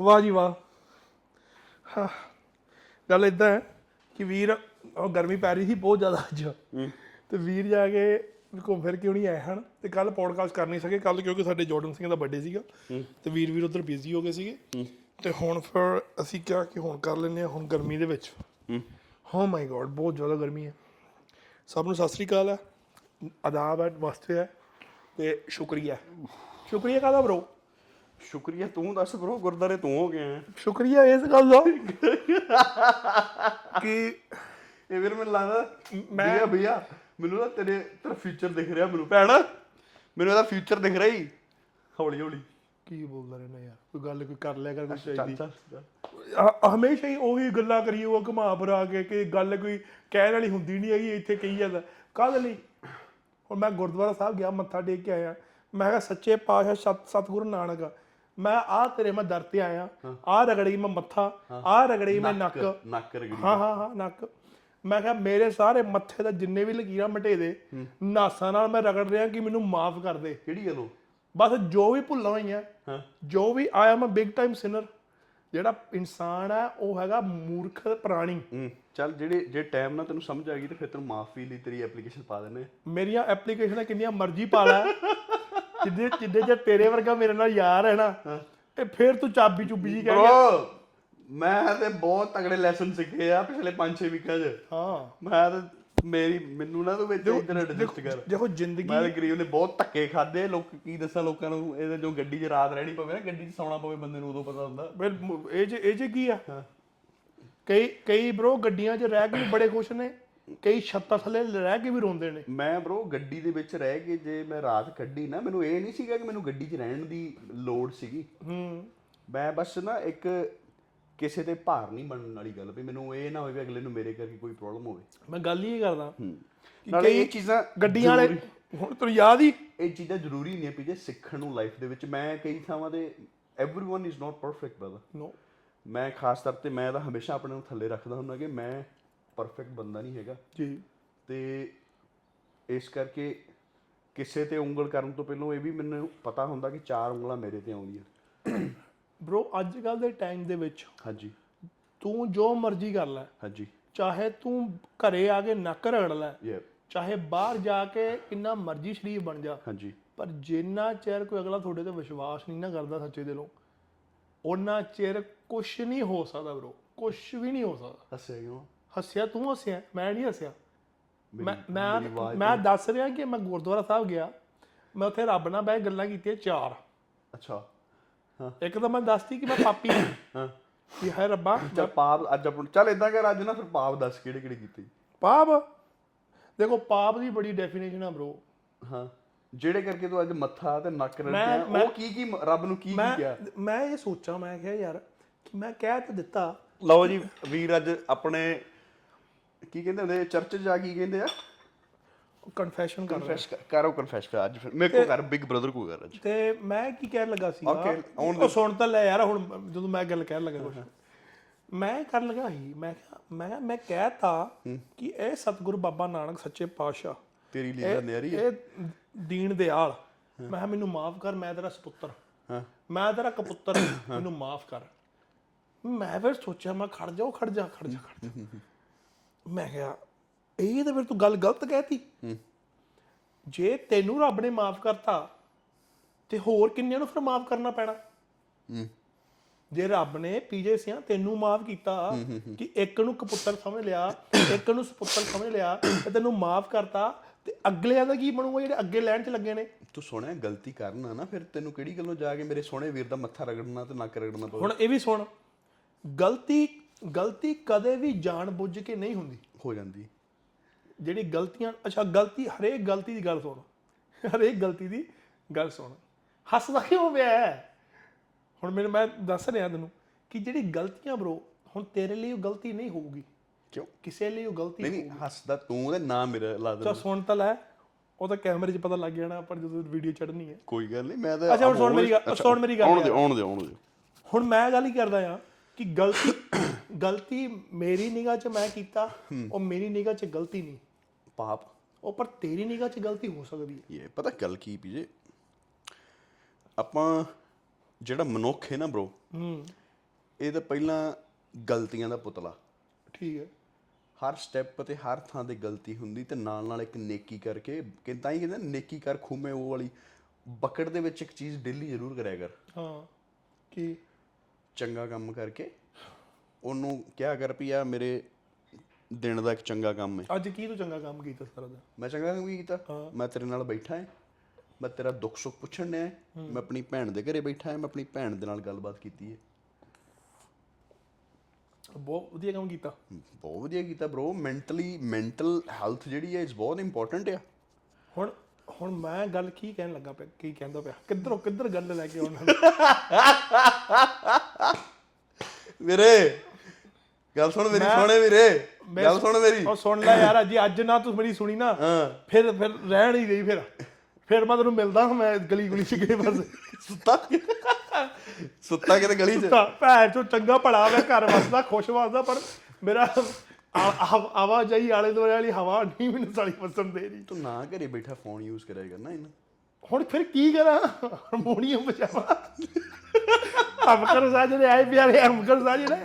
ਵਾਹ ਜੀ ਵਾਹ। ਗੱਲ ਇਦਾਂ ਹੈ ਕਿ ਵੀਰ ਉਹ ਗਰਮੀ ਪੈ ਰਹੀ ਸੀ ਬਹੁਤ ਜ਼ਿਆਦਾ ਅੱਜ। ਤੇ ਵੀਰ ਜਾ ਕੇ ਘੁੰਮ ਫਿਰ ਕੇ ਨਹੀਂ ਆਏ ਹਨ। ਤੇ ਕੱਲ ਪੋਡਕਾਸਟ ਕਰ ਨਹੀਂ ਸਕੇ ਕੱਲ ਕਿਉਂਕਿ ਸਾਡੇ ਜੋਰਡਨ ਸਿੰਘ ਦਾ ਬਰਥਡੇ ਸੀਗਾ। ਤੇ ਵੀਰ ਵੀਰ ਉਧਰ ਬਿਜ਼ੀ ਹੋ ਗਏ ਸੀਗੇ। ਤੇ ਹੁਣ ਫਿਰ ਅਸੀਂ ਕਿਹਾ ਕਿ ਹੁਣ ਕਰ ਲੈਂਦੇ ਹਾਂ ਹੁਣ ਗਰਮੀ ਦੇ ਵਿੱਚ। ਹੋ। ਮਾਈ ਗॉड ਬਹੁਤ ਜ਼ਿਆਦਾ ਗਰਮੀ ਹੈ। ਸਭ ਨੂੰ ਸਤਿ ਸ੍ਰੀ ਅਕਾਲ ਹੈ। ਆਦਾਬ ਹੈ ਨਮਸਤੇ ਹੈ। ਤੇ ਸ਼ੁਕਰੀਆ। ਸ਼ੁਕਰੀਆ ਕਾਹਦਾ ਬ్రో ਸ਼ੁਕਰੀਆ ਤੂੰ ਦੱਸ ਬ్రో ਗੁਰਦਾਰੇ ਤੂੰ ਹੋ ਗਿਆ। ਸ਼ੁਕਰੀਆ ਇਸ ਗੱਲ ਦਾ। ਕਿ ਇਹ ਵੀਰ ਮੈਨੂੰ ਲੱਗਦਾ ਮੈਂ- ਭਈਆ ਭਈਆ ਮੈਨੂੰ ਨਾ ਤੇਰੇ ਤੇਰਾ ਫਿਊਚਰ ਦਿਖ ਰਿਹਾ ਮੈਨੂੰ ਭੈਣ। ਮੈਨੂੰ ਇਹਦਾ ਫਿਊਚਰ ਦਿਖ ਰਿਹਾ ਹੀ ਹੌਲੀ ਹੌਲੀ। ਕੀ ਬੋਲਦਾ ਰਹਿਣਾ ਯਾਰ ਕੋਈ ਗੱਲ ਕੋਈ ਕਰ ਲਿਆ ਕਰ ਚੱਲ ਚਾਹੀਦੀ। ਹਮੇਸ਼ਾ ਹੀ ਉਹੀ ਗੱਲਾਂ ਕਰੀਏ ਉਹ ਘੁਮਾ ਫਰਾ ਕੇ ਕਿ ਗੱਲ ਕੋਈ ਕਹਿਣ ਵਾਲੀ ਹੁੰਦੀ ਨਹੀਂ ਹੈਗੀ ਇੱਥੇ ਕਹੀ ਜਾਂਦਾ। ਕਾਹਦੇ ਲਈ ਹੁਣ ਮੈਂ ਗੁਰਦੁਆਰਾ ਸਾਹਿਬ ਗਿਆ ਮੱਥਾ ਟੇਕ ਕੇ ਆਇਆ। ਮੈਂ ਕਿਹਾ ਸੱਚੇ ਪਾਤਸ਼ਾਹ ਸਤ ਸਤਿਗੁਰੂ ਨਾਨਕ ਮੈਂ ਆ ਤੇਰੇ ਮੈਂ ਦਰ ਤੇ ਆਇਆ ਆ ਰਗੜੀ ਮੈਂ ਮੱਥਾ ਆ ਰਗੜੀ ਮੈਂ ਨੱਕ ਨੱਕ। ਰਗੜੀ। ਹਾਂ ਹਾਂ ਹਾਂ ਨੱਕ। ਮੈਂ ਕਿਹਾ ਮੇਰੇ ਸਾਰੇ ਮੱਥੇ ਦਾ ਜਿੰਨੇ ਵੀ ਲਕੀਰਾਂ ਮਟੇ ਦੇ ਨਾਸਾਂ ਨਾਲ ਮੈਂ ਰਗੜ ਰਿਹਾ ਕਿ ਮੈਨੂੰ ਮਾਫ ਕਰ ਦੇ। ਕਿਹੜੀ ਗੱਲੋਂ? ਬਸ ਜੋ ਵੀ ਭੁੱਲਾਂ ਹੋਈਆਂ ਜੋ ਵੀ am a big time sinner ਜਿਹੜਾ ਇਨਸਾਨ ਹੈ ਉਹ ਹੈਗਾ ਮੂਰਖ ਪ੍ਰਾਣੀ। ਚੱਲ ਜਿਹੜੇ ਜੇ ਟਾਈਮ ਨਾਲ ਤੈਨੂੰ ਸਮਝ ਆ ਗਈ ਤੇ ਫਿਰ ਤੈਨੂੰ ਮਾਫੀ ਲਈ ਤੇਰੀ ਐਪਲੀਕੇਸ਼ਨ ਪਾ ਦੇਣੇ ਮੇਰੀਆਂ ਐਪਲੀਕੇਸ਼ਨਾਂ ਕਿੰਨੀਆਂ ਮਰਜ਼ੀ ਪਾ ਲੈ। ਜਿੱਦੇ ਜਿੱਦੇ ਜੇ ਤੇਰੇ ਵਰਗਾ ਮੇਰੇ ਨਾਲ ਯਾਰ ਹੈ ਨਾ ਤੇ ਫਿਰ ਤੂੰ ਚਾਬੀ ਚੁੱਬੀ ਜੀ ਕਹਿ ਗਿਆ ਬ్రో ਮੈਂ ਤੇ ਬਹੁਤ ਤਗੜੇ ਲੈਸਨ ਸਿੱਖੇ ਆ ਪਿਛਲੇ 5-6 ਵੀਕਾਂ 'ਚ। ਹਾਂ। ਮੈਂ ਤੇ ਮੇਰੀ ਮੈਨੂੰ ਨਾ ਤੂੰ ਵਿੱਚ ਇਧਰ ਐਡਜਸਟ ਕਰ। ਦੇਖੋ ਜ਼ਿੰਦਗੀ ਮੈਂ ਤੇ ਗਰੀਬ ਨੇ ਬਹੁਤ ਧੱਕੇ ਖਾਦੇ ਲੋਕ ਕੀ ਦੱਸਾਂ ਲੋਕਾਂ ਨੂੰ ਇਹਦੇ ਜੋ ਗੱਡੀ 'ਚ ਰਾਤ ਰਹਿਣੀ ਪਵੇ ਨਾ ਗੱਡੀ 'ਚ ਸੌਣਾ ਪਵੇ ਬੰਦੇ ਨੂੰ ਉਦੋਂ ਪਤਾ ਹੁੰਦਾ। ਫਿਰ ਮ- ਇਹ ਜੇ ਇਹ ਜੇ ਕੀ ਆ? ਕਈ ਕਈ ਬ్రో ਗੱਡੀਆਂ 'ਚ ਰਹਿ ਕੇ ਵੀ ਬੜੇ ਖੁਸ਼ ਨੇ ਕਈ ਛੱਤਾਂ ਥੱਲੇ ਰਹਿ ਕੇ ਵੀ ਰੋਂਦੇ ਨੇ। ਮੈਂ ਬ్రో ਗੱਡੀ ਦੇ ਵਿੱਚ ਰਹਿ ਕੇ ਜੇ ਮੈਂ ਰਾਤ ਕੱਢੀ ਨਾ ਮੈਨੂੰ ਇਹ ਨਹੀਂ ਸੀਗਾ ਕਿ ਮੈਨੂੰ ਗੱਡੀ 'ਚ ਰਹਿਣ ਦੀ ਲੋੜ ਸੀਗੀ। ਹੂੰ। ਮੈਂ ਬਸ ਨਾ ਇੱਕ ਕਿਸੇ ਤੇ ਭਾਰ ਨਹੀਂ ਬਣਨ ਵਾਲੀ ਗੱਲ ਵੀ ਮੈਨੂੰ ਇਹ ਨਾ ਹੋਵੇ ਵੀ ਅਗਲੇ ਨੂੰ ਮੇਰੇ ਕਰਕੇ ਕੋਈ ਪ੍ਰੋਬਲਮ ਹੋਵੇ। ਮੈਂ ਗੱਲ ਹੀ ਇਹ ਕਰਦਾ। ਹੂੰ। ਨਾਲੇ ਇਹ ਚੀਜ਼ਾਂ ਗੱਡੀਆਂ ਵਾਲੇ ਹੁਣ ਤੈਨੂੰ ਯਾਦ ਹੀ ਇਹ ਚੀਜ਼ਾਂ ਜ਼ਰੂਰੀ ਨਹੀਂ ਹੈ ਪੀਜੇ ਸਿੱਖਣ ਨੂੰ ਲਾਈਫ ਦੇ ਵਿੱਚ। ਮੈਂ ਕਈ ਥਾਵਾਂ ਤੇ everyone is not perfect brother no ਮੈਂ ਖਾਸ ਤੌਰ ਤੇ ਮੈਂ ਤਾਂ ਹਮੇਸ਼ਾ ਆਪਣੇ ਨੂੰ ਥੱਲੇ ਰੱਖਦਾ ਹੁੰਦਾ ਕਿ ਮੈਂ ਪਰਫੈਕਟ ਬੰਦਾ ਨਹੀਂ ਹੈਗਾ। ਜੀ। ਤੇ ਇਸ ਕਰਕੇ ਕਿਸੇ ਤੇ ਉਂਗਲ ਕਰਨ ਤੋਂ ਪਹਿਲਾਂ ਇਹ ਵੀ ਮੈਨੂੰ ਪਤਾ ਹੁੰਦਾ ਕਿ ਚਾਰ ਉਂਗਲਾਂ ਮੇਰੇ ਤੇ ਆਉਂਦੀਆਂ। ਬ్రో ਅੱਜ ਕੱਲ ਦੇ ਟਾਈਮ ਦੇ ਵਿੱਚ ਹਾਂਜੀ। ਤੂੰ ਜੋ ਮਰਜ਼ੀ ਕਰ ਲੈ। ਹਾਂਜੀ। ਚਾਹੇ ਤੂੰ ਘਰੇ ਆ ਕੇ ਨੱਕ ਰਗੜ ਲੈ। ਚਾਹੇ ਬਾਹਰ ਜਾ ਕੇ ਕਿੰਨਾ ਮਰਜ਼ੀ ਸ਼ਰੀਫ ਬਣ ਜਾ। ਹਾਂਜੀ। ਪਰ ਜਿੰਨਾ ਚਿਰ ਕੋਈ ਅਗਲਾ ਤੁਹਾਡੇ ਤੇ ਵਿਸ਼ਵਾਸ ਨਹੀਂ ਨਾ ਕਰਦਾ ਸੱਚੇ ਦਿਲੋਂ ਉਹਨਾਂ ਚਿਰ ਕੁਝ ਨਹੀਂ ਹੋ ਸਕਦਾ ਬ్రో ਕੁਝ ਵੀ ਨਹੀਂ ਹੋ ਸਕਦਾ। ਹੱਸਿਆ ਕਿਉਂ? ਹੱਸਿਆ ਤੂੰ ਹੱਸਿਆ ਮੈਂ ਨਹੀਂ ਹੱਸਿਆ। ਮੈਂ ਮੈਂ ਮੈਂ ਦੱਸ ਰਿਹਾ ਕਿ ਮੈਂ ਗੁਰਦੁਆਰਾ ਸਾਹਿਬ ਗਿਆ ਮੈਂ ਉੱਥੇ ਰੱਬ ਨਾਲ ਬਹਿ ਗੱਲਾਂ ਕੀਤੀਆਂ ਚਾਰ। ਅੱਛਾ। ਇੱਕ ਤਾਂ ਮੈਂ ਦੱਸਤੀ ਕਿ ਮੈਂ ਪਾਪੀ ਹਾਂ। ਹਾਂ। ਕਿ ਹੈ ਰੱਬਾ ਚੱਲ ਪਾਪ ਅੱਜ ਆਪਣ ਚੱਲ ਇਦਾਂ ਕਰ ਅੱਜ ਨਾ ਫਿਰ ਪਾਪ ਦੱਸ ਕਿਹੜੇ ਕਿਹੜੇ ਕੀਤੇ। ਪਾਪ? ਦੇਖੋ ਪਾਪ ਦੀ ਬੜੀ ਡੈਫੀਨੇਸ਼ਨ ਆ ਬ్రో ਹਾਂ। ਜਿਹੜੇ ਕਰਕੇ ਤੂੰ ਅੱਜ ਮੱਥਾ ਤੇ ਨੱਕ ਮੈਂ- ਉਹ ਕੀ ਕੀ ਰੱਬ ਨੂੰ ਕੀ ਕੀ ਮੈਂ ਕਿਹਾ? ਮੈਂ ਇਹ ਸੋਚਾਂ ਮੈਂ ਕਿਹਾ ਯਾਰ ਕਿ ਮੈਂ ਕਹਿ ਤਾਂ ਦਿੱਤਾ। ਲਓ ਜੀ ਵੀਰ ਅੱਜ ਆਪਣੇ ਕੀ ਕਹਿੰਦੇ ਹੁੰਦੇ ਚਰਚ ਜਾ ਕੀ ਕਹਿੰਦੇ ਆ? ਕਨਫੈਸ਼ਨ ਕਰ ਰਿਹਾ ਕਨਫੈਸ ਕਰੋ ਕਨਫੈਸ ਕਰ ਅੱਜ ਫਿਰ ਮੇਰੇ ਕੋ ਕਰ ਬਿਗ ਬ੍ਰਦਰ ਕੋ ਕਰ ਅੱਜ। ਤੇ ਮੈਂ ਕੀ ਕਹਿਣ ਲੱਗਾ ਸੀ Okay, ਉਹ ਸੁਣ ਤਾਂ ਲੈ ਯਾਰ ਹੁਣ ਜਦੋਂ ਮੈਂ ਗੱਲ ਕਹਿਣ ਲੱਗਾ ਕੁਝ ਮੈਂ ਕਰਨ ਲੱਗਾ ਸੀ ਮੈਂ ਕਿਹਾ ਮੈਂ ਕਿਹਾ ਮੈਂ ਕਹਿਤਾ ਕਿ ਇਹ ਸਤਿਗੁਰੂ ਬਾਬਾ ਨਾਨਕ ਸੱਚੇ ਪਾਤਸ਼ਾਹ। ਤੇਰੀ ਲੀਲਾ ਨਿਆਰੀ ਹੈ ਇਹ ਦੀਨ ਦਿਆਲ। ਮੈਂ ਕਿਹਾ ਮੈਨੂੰ ਮਾਫ ਕਰ ਮੈਂ ਤੇਰਾ ਸਪੁੱਤਰ। ਹਾਂ। ਮੈਂ ਤੇਰਾ ਕਪੁੱਤਰ ਮੈਨੂੰ ਮਾਫ ਕਰ। ਮੈਂ ਫਿਰ ਸੋਚਿਆ ਮੈਂ ਖੜ ਜਾ ਉਹ ਖੜ ਜਾ ਖੜ ਜਾ ਖੜ ਜਾ। ਮੈਂ ਕਿਹਾ ਇਹ ਤਾਂ ਫਿਰ ਤੂੰ ਗੱਲ ਗਲਤ ਕਹਿਤੀ। ਜੇ ਤੈਨੂੰ ਰੱਬ ਨੇ ਮਾਫ ਕਰਤਾ ਤੇ ਹੋਰ ਕਿੰਨਿਆਂ ਨੂੰ ਫਿਰ ਮਾਫ ਕਰਨਾ ਪੈਣਾ? ਜੇ ਰੱਬ ਨੇ ਪੀਜੇ ਸਿਆਂ ਤੈਨੂੰ ਮਾਫ ਕੀਤਾ ਕਿ ਇੱਕ ਨੂੰ ਕਪੁੱਤਰ ਸਮਝ ਲਿਆ ਇੱਕ ਨੂੰ ਸੁਪੁੱਤਰ ਸਮਝ ਲਿਆ ਤੇ ਤੈਨੂੰ ਮਾਫ ਕਰਤਾ ਤੇ ਅਗਲਿਆਂ ਦਾ ਕੀ ਬਣੂਗਾ ਜਿਹੜੇ ਅੱਗੇ ਲੈਣ 'ਚ ਲੱਗੇ ਨੇ? ਤੂੰ ਸੋਹਣਾ ਗਲਤੀ ਕਰਨਾ ਨਾ ਫਿਰ ਤੈਨੂੰ ਕਿਹੜੀ ਗੱਲੋਂ ਜਾ ਕੇ ਮੇਰੇ ਸੋਹਣੇ ਵੀਰ ਦਾ ਮੱਥਾ ਰਗੜਨਾ ਤੇ ਨੱਕ ਰਗੜਨਾ ਪਵੇ ਹੁਣ ਇਹ ਵੀ ਸੁਣ ਗਲਤੀ ਗਲਤੀ ਕਦੇ ਵੀ ਜਾਣ ਬੁੱਝ ਕੇ ਨਹੀਂ ਹੁੰਦੀ। ਹੋ ਜਾਂਦੀ। ਜਿਹੜੀ ਗਲਤੀਆਂ ਅੱਛਾ ਗਲਤੀ ਹਰੇਕ ਗਲਤੀ ਦੀ ਗੱਲ ਸੁਣ। ਹਰੇਕ ਗਲਤੀ ਦੀ ਗੱਲ ਸੁਣ। ਹੱਸਦਾ ਕਿਉਂ ਪਿਆ? ਹੁਣ ਮੈਨੂੰ ਮੈਂ ਦੱਸ ਰਿਹਾ ਤੈਨੂੰ ਕਿ ਜਿਹੜੀ ਗਲਤੀਆਂ ਬ్రో ਹੁਣ ਤੇਰੇ ਲਈ ਉਹ ਗਲਤੀ ਨਹੀਂ ਹੋਊਗੀ। ਕਿਉਂ? ਕਿਸੇ ਲਈ ਉਹ ਗਲਤੀ ਨਹੀਂ ਹੱਸਦਾ ਤੂੰ ਉਹਦੇ ਨਾਂ ਮੇਰਾ ਲਾ ਦੇ ਤਾਂ ਸੁਣ ਤਾਂ ਲੈ। ਉਹ ਤਾਂ ਕੈਮਰੇ 'ਚ ਪਤਾ ਲੱਗ ਜਾਣਾ ਪਰ ਜਦੋਂ ਵੀਡੀਓ ਚੜਨੀ ਹੈ। ਕੋਈ ਗੱਲ ਨਹੀਂ ਮੈਂ ਤਾਂ ਅੱਛਾ, ਹੁਣ ਸੁਣ ਮੇਰੀ ਗੱਲ- ਸੁਣ ਮੇਰੀ ਗੱਲ ਆਉਣ ਦੇ ਆਉਣ ਦੇ ਆਉਣ ਦੇ ਹੁਣ ਮੈਂ ਗੱਲ ਹੀ ਕਰਦਾ ਆ ਕਿ ਗਲਤੀ ਗਲਤੀ ਮੇਰੀ ਨਿਗਾਹ 'ਚ ਮੈਂ ਕੀਤਾ ਉਹ ਮੇਰੀ ਨਿਗਾਹ 'ਚ ਗਲਤੀ ਨਹੀਂ। ਪਾਪ। ਉਹ ਪਰ ਤੇਰੀ ਨਿਗਾਹ 'ਚ ਗਲਤੀ ਹੋ ਸਕਦੀ ਹੈ। ਇਹ ਪਤਾ ਗੱਲ ਕੀ ਪੀਜੇ ਆਪਾਂ ਜਿਹੜਾ ਮਨੁੱਖ ਹੈ ਨਾ ਬ్రో ਹੂੰ। ਇਹ ਤਾਂ ਪਹਿਲਾਂ ਗਲਤੀਆਂ ਦਾ ਪੁਤਲਾ। ਠੀਕ ਹੈ। ਹਰ ਸਟੈਪ ਤੇ ਹਰ ਥਾਂ ਤੇ ਗਲਤੀ ਹੁੰਦੀ ਤੇ ਨਾਲ ਨਾਲ ਇੱਕ ਨੇਕੀ ਕਰਕੇ ਕਿ ਤਾਂ ਹੀ ਕਹਿੰਦੇ ਨੇਕੀ ਕਰ ਖੂਮੇ ਉਹ ਵਾਲੀ ਬਕਟ ਦੇ ਵਿੱਚ ਇੱਕ ਚੀਜ਼ ਡੇਲੀ ਜ਼ਰੂਰ ਕਰਿਆ ਕਰ। ਹਾਂ ਕੀ ਚੰਗਾ ਕੰਮ ਕਰਕੇ ਉਹਨੂੰ ਕਿਹਾ ਕਰ ਵੀ ਆ ਮੇਰੇ ਦਿਨ ਦਾ ਇੱਕ ਚੰਗਾ ਕੰਮ ਹੈ। ਅੱਜ ਕੀ ਤੂੰ ਚੰਗਾ ਕੰਮ ਕੀਤਾ ਸਾਰਾ ਦਿਨ? ਮੈਂ ਚੰਗਾ ਕੰਮ ਕੀ ਕੀਤਾ। ਮੈਂ ਤੇਰੇ ਨਾਲ ਬੈਠਾ ਹਾਂ। ਮੈਂ ਤੇਰਾ ਦੁੱਖ ਸੁੱਖ ਪੁੱਛਣ ਹਾਂ। ਮੈਂ ਆਪਣੀ ਭੈਣ ਦੇ ਘਰੇ ਬੈਠਾ ਹਾਂ। ਮੈਂ ਆਪਣੀ ਭੈਣ ਦੇ ਨਾਲ ਗੱਲਬਾਤ ਕੀਤੀ ਹੈ। ਬਹੁਤ ਵਧੀਆ ਕੰਮ ਕੀਤਾ। ਬਹੁਤ ਵਧੀਆ ਕੀਤਾ ਬ్రో ਮੈਂਟਲੀ ਮੈਂਟਲ ਹੈਲਥ ਜਿਹੜੀ ਹੈ ਇਸ ਬਹੁਤ ਇੰਪੋਰਟੈਂਟ ਆ। ਹੁਣ ਹੁਣ ਮੈਂ ਗੱਲ ਕੀ ਕਹਿਣ ਲੱਗਾ ਪਿਆ ਕੀ ਕਹਿੰਦਾ ਪਿਆ? ਕਿੱਧਰੋਂ ਕਿੱਧਰ ਗੱਲ ਲੈ ਕੇ ਆਉਣਾ ਵੀਰੇ ਗੱਲ ਸੁਣ ਮੇਰੀ ਸੋਹਣੇ ਵੀਰੇ ਗੱਲ ਸੁਣ ਮੇਰੀ। ਉਹ ਸੁਣ ਲੈ ਯਾਰ ਜੀ ਅੱਜ ਨਾ ਤੂੰ ਮੇਰੀ ਸੁਣੀ ਨਾ ਹਾਂ। ਫਿਰ ਫਿਰ ਰਹਿਣ ਹੀ ਗਈ ਫਿਰ। ਫਿਰ ਮੈਂ ਤੈਨੂੰ ਮਿਲਦਾ ਮੈਂ ਗਲੀ ਗੁਲੀ ਚ ਗਏ ਬਸ। ਸੁੱਤਾ ਸੁੱਤਾ ਕਿਤੇ ਗਲੀ 'ਚ? ਤਾਂ ਭੈਣ ਚੋ ਚੰਗਾ ਭਲਾ ਮੈਂ ਘਰ ਵਸਦਾ ਖੁਸ਼ ਵਸਦਾ ਪਰ ਮੇਰਾ ਆ- ਆ- ਆਵਾਜਾਈ ਆਲੇ ਦੁਆਲੇ ਵਾਲੀ ਹਵਾ ਨਹੀਂ ਮੈਨੂੰ ਸਾਲੀ ਵਸਣ ਦੇ ਰਹੀ। ਤੂੰ ਨਾ ਘਰੇ ਬੈਠਾ ਫੋਨ ਯੂਜ਼ ਕਰਿਆ ਕਰਨਾ ਇਹਨਾਂ। ਹੁਣ ਫਿਰ ਕੀ ਕਰਾਂ? ਹਾਰਮੋਨੀਅਮ ਵਜਾਵਾ। ਹਮਕਰ ਸਾਜਰੇ ਆਏ ਪਿਆਰੇ ਹਮਕਰ ਸਾਜਰੇ